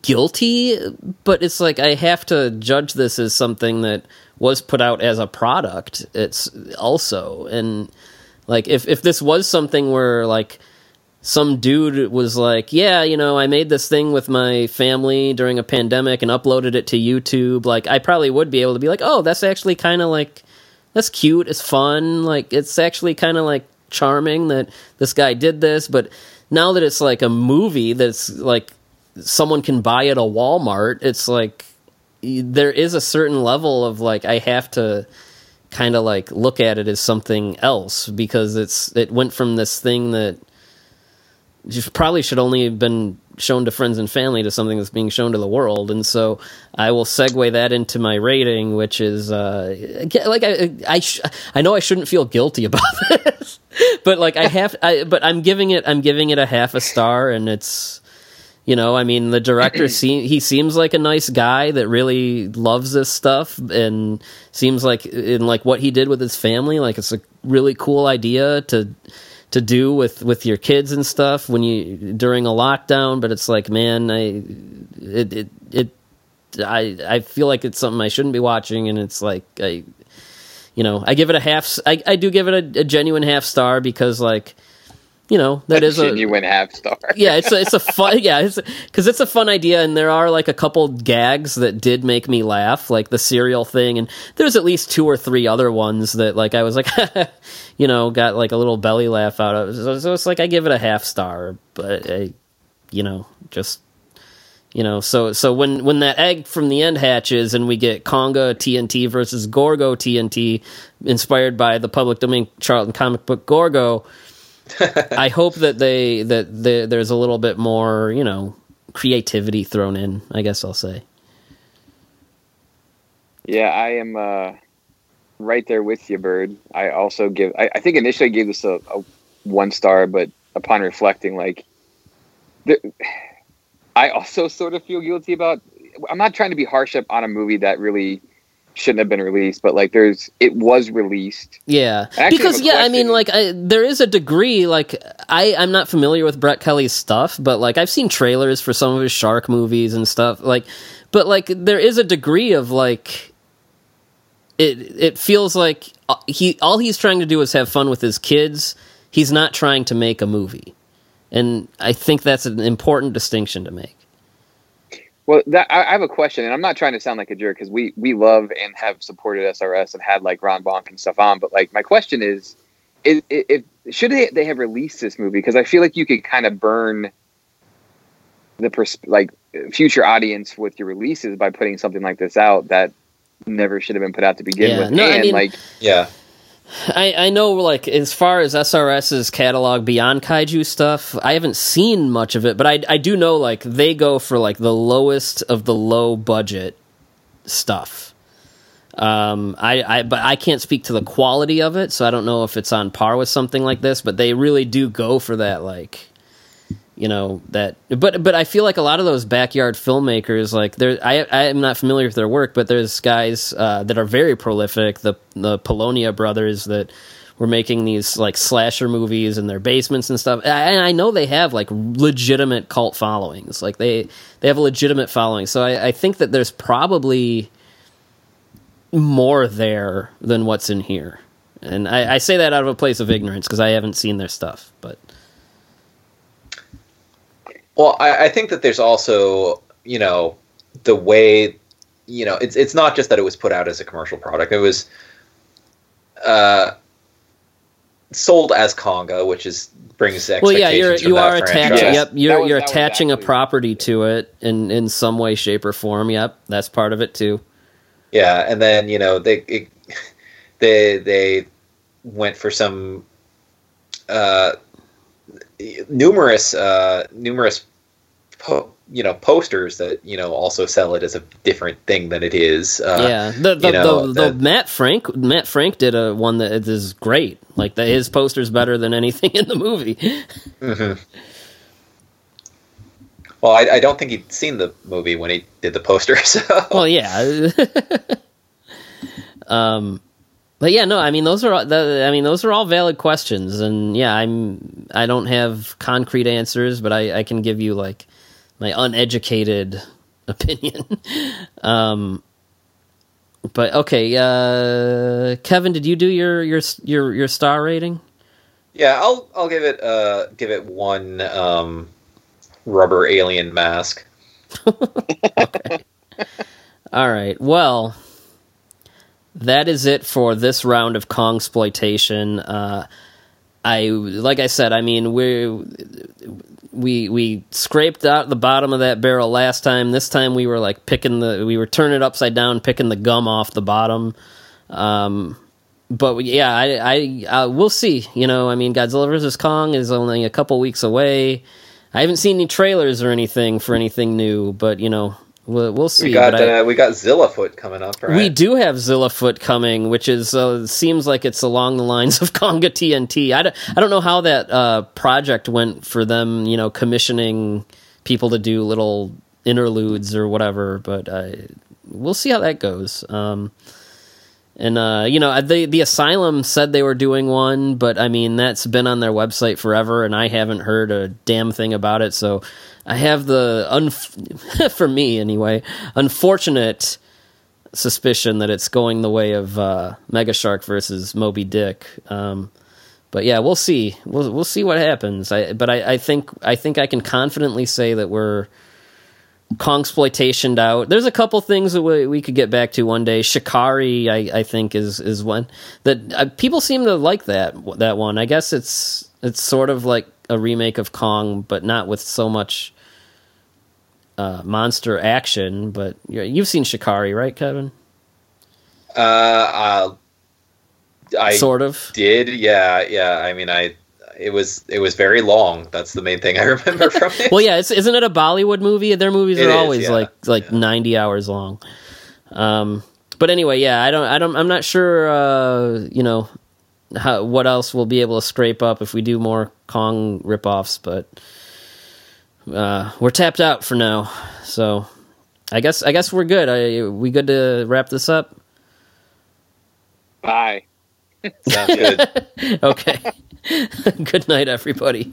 guilty, but it's like I have to judge this as something that was put out as a product. It's also and like if if this was something where like some dude was like, "Yeah, you know, I made this thing with my family during a pandemic and uploaded it to YouTube." Like, I probably would be able to be like, "Oh, that's actually kind of like that's cute. It's fun. Like, it's actually kind of like charming that this guy did this." But now that it's like a movie that's like someone can buy at a Walmart, it's like there is a certain level of like I have to kind of like look at it as something else because it's it went from this thing that just probably should only have been shown to friends and family to something that's being shown to the world. And so i will segue that into my rating which is uh like i i, sh- I know i shouldn't feel guilty [laughs] about this but like i have i but i'm giving it i'm giving it a half a star and it's you know i mean the director [clears throat] se- he seems like a nice guy that really loves this stuff and seems like in like what he did with his family like it's a really cool idea to to do with with your kids and stuff when you during a lockdown but it's like man i it it, it i i feel like it's something i shouldn't be watching and it's like i you know i give it a half I I do give it a, a genuine half star because like you know that is a genuine half star. [laughs] yeah, it's a, it's a fun yeah, it's because it's a fun idea, and there are like a couple gags that did make me laugh, like the cereal thing, and there's at least two or three other ones that like I was like, [laughs] you know, got like a little belly laugh out of. So, so it's like I give it a half star, but I, you know, just you know, so so when when that egg from the end hatches and we get Konga TNT versus Gorgo TNT, inspired by the public domain Charlton comic book Gorgo. I hope that they that they, there's a little bit more, you know, creativity thrown in. I guess I'll say. Yeah, I am uh, right there with you, Byrd. I also give. I, I think initially I gave this a, a one star, but upon reflecting, like, there, I also sort of feel guilty about. I'm not trying to be harsh up on a movie that really shouldn't have been released, but like, there's it was released. Yeah, because yeah, I mean, like, I, there is a degree. Like, I I'm not familiar with Brett Kelly's stuff, but like, I've seen trailers for some of his shark movies and stuff. Like, but like, there is a degree of like, it it feels like uh, he all he's trying to do is have fun with his kids. He's not trying to make a movie, and I think that's an important distinction to make. Well, that, I, I have a question, and I'm not trying to sound like a jerk because we we love and have supported SRS and had like Ron Bonk and stuff on. But like, my question is, is, if should they they have released this movie? Because I feel like you could kind of burn the pers- like future audience with your releases by putting something like this out that never should have been put out to begin Yeah, with. no, I and mean- like, yeah. I, I know, like, as far as SRS's catalog beyond kaiju stuff, I haven't seen much of it, but I, I do know, like, they go for, like, the lowest of the low budget stuff. Um, I, I, but I can't speak to the quality of it, so I don't know if it's on par with something like this, but they really do go for that, like, you know that but but i feel like a lot of those backyard filmmakers like there i i am not familiar with their work but there's guys uh, that are very prolific. The the polonia brothers that were making these like slasher movies in their basements and stuff. And i know they have like legitimate cult followings. Like they they have a legitimate following. So i, I think that there's probably more there than what's in here. And I, I say that out of a place of ignorance because i haven't seen their stuff but Well, I, I think that there's also, you know, the way, you know, it's it's not just that it was put out as a commercial product. It was uh, sold as Konga, which is brings expectations well yeah you're you are attaching Yes. yep you're was- you're that was attaching a property to it in in some way shape or form yep that's part of it too Yeah, and then you know they it, [laughs] they they went for some uh, numerous uh, numerous po- you know posters that you know also sell it as a different thing than it is. Uh, yeah, the the, you know, the, the that- Matt Frank Matt Frank did a one that is great. Like the, his poster's better than anything [laughs] in the movie. Well, I, I don't think he'd seen the movie when he did the poster. [laughs] So well, yeah. [laughs] um, but yeah, no, I mean those are all- the, I mean those are all valid questions, and yeah, I'm I don't have concrete answers, but I I can give you like my uneducated [laughs] opinion. um, but okay, uh, Kevin, did you do your your your your star rating? yeah, I'll I'll give it uh give it one um, rubber alien mask. [laughs] All right. Well, that is it for this round of Kongsploitation. Uh, I like I said. I mean, we we we scraped out the bottom of that barrel last time. This time we were like picking the we were turning it upside down, picking the gum off the bottom. Um, but yeah, I I uh, we'll see. You know, I mean, Godzilla vs Kong is only a couple weeks away. I haven't seen any trailers or anything for anything new, but you know, we'll, we'll see. We got I- uh, we got Zillafoot coming up, right? we do have Zillafoot coming, which is uh, seems like it's along the lines [laughs] of Konga TNT. I don't, I don't know how that uh, project went for them, you know, commissioning people to do little interludes or whatever, but uh, we'll see how that goes. Um, and uh, you know, the the asylum said they were doing one, but I mean that's been on their website forever, and I haven't heard a damn thing about it. So I have the unf- [laughs] for me anyway, unfortunate suspicion that it's going the way of uh, Mega Shark versus Moby Dick. Um, but yeah, we'll see. We'll we'll see what happens. I, but I, I think I think I can confidently say that we're Kongsploitationed out. There's a couple things that we, we could get back to one day. Shikari, I, I think, is is one that uh, people seem to like that that one. I guess it's it's sort of like a remake of Kong, but not with so much uh, monster action. But you- you've seen Shikari, right, Kevin? Uh, uh, I sort of. did. Yeah, yeah. I mean, I it was it was very long. That's the main thing I [laughs] remember [laughs] from it. Well, yeah, it's, isn't it a Bollywood movie? Their movies It are is, always yeah. like like ninety hours long. Um, but anyway, yeah, I don't, I don't, I'm not sure. Uh, you know, how, what else we'll be able to scrape up if we do more Kong ripoffs, but uh, we're tapped out for now. So, I guess, I guess we're good. I, we good to wrap this up? Bye. Sounds good. [laughs] Okay. [laughs] Good night, everybody.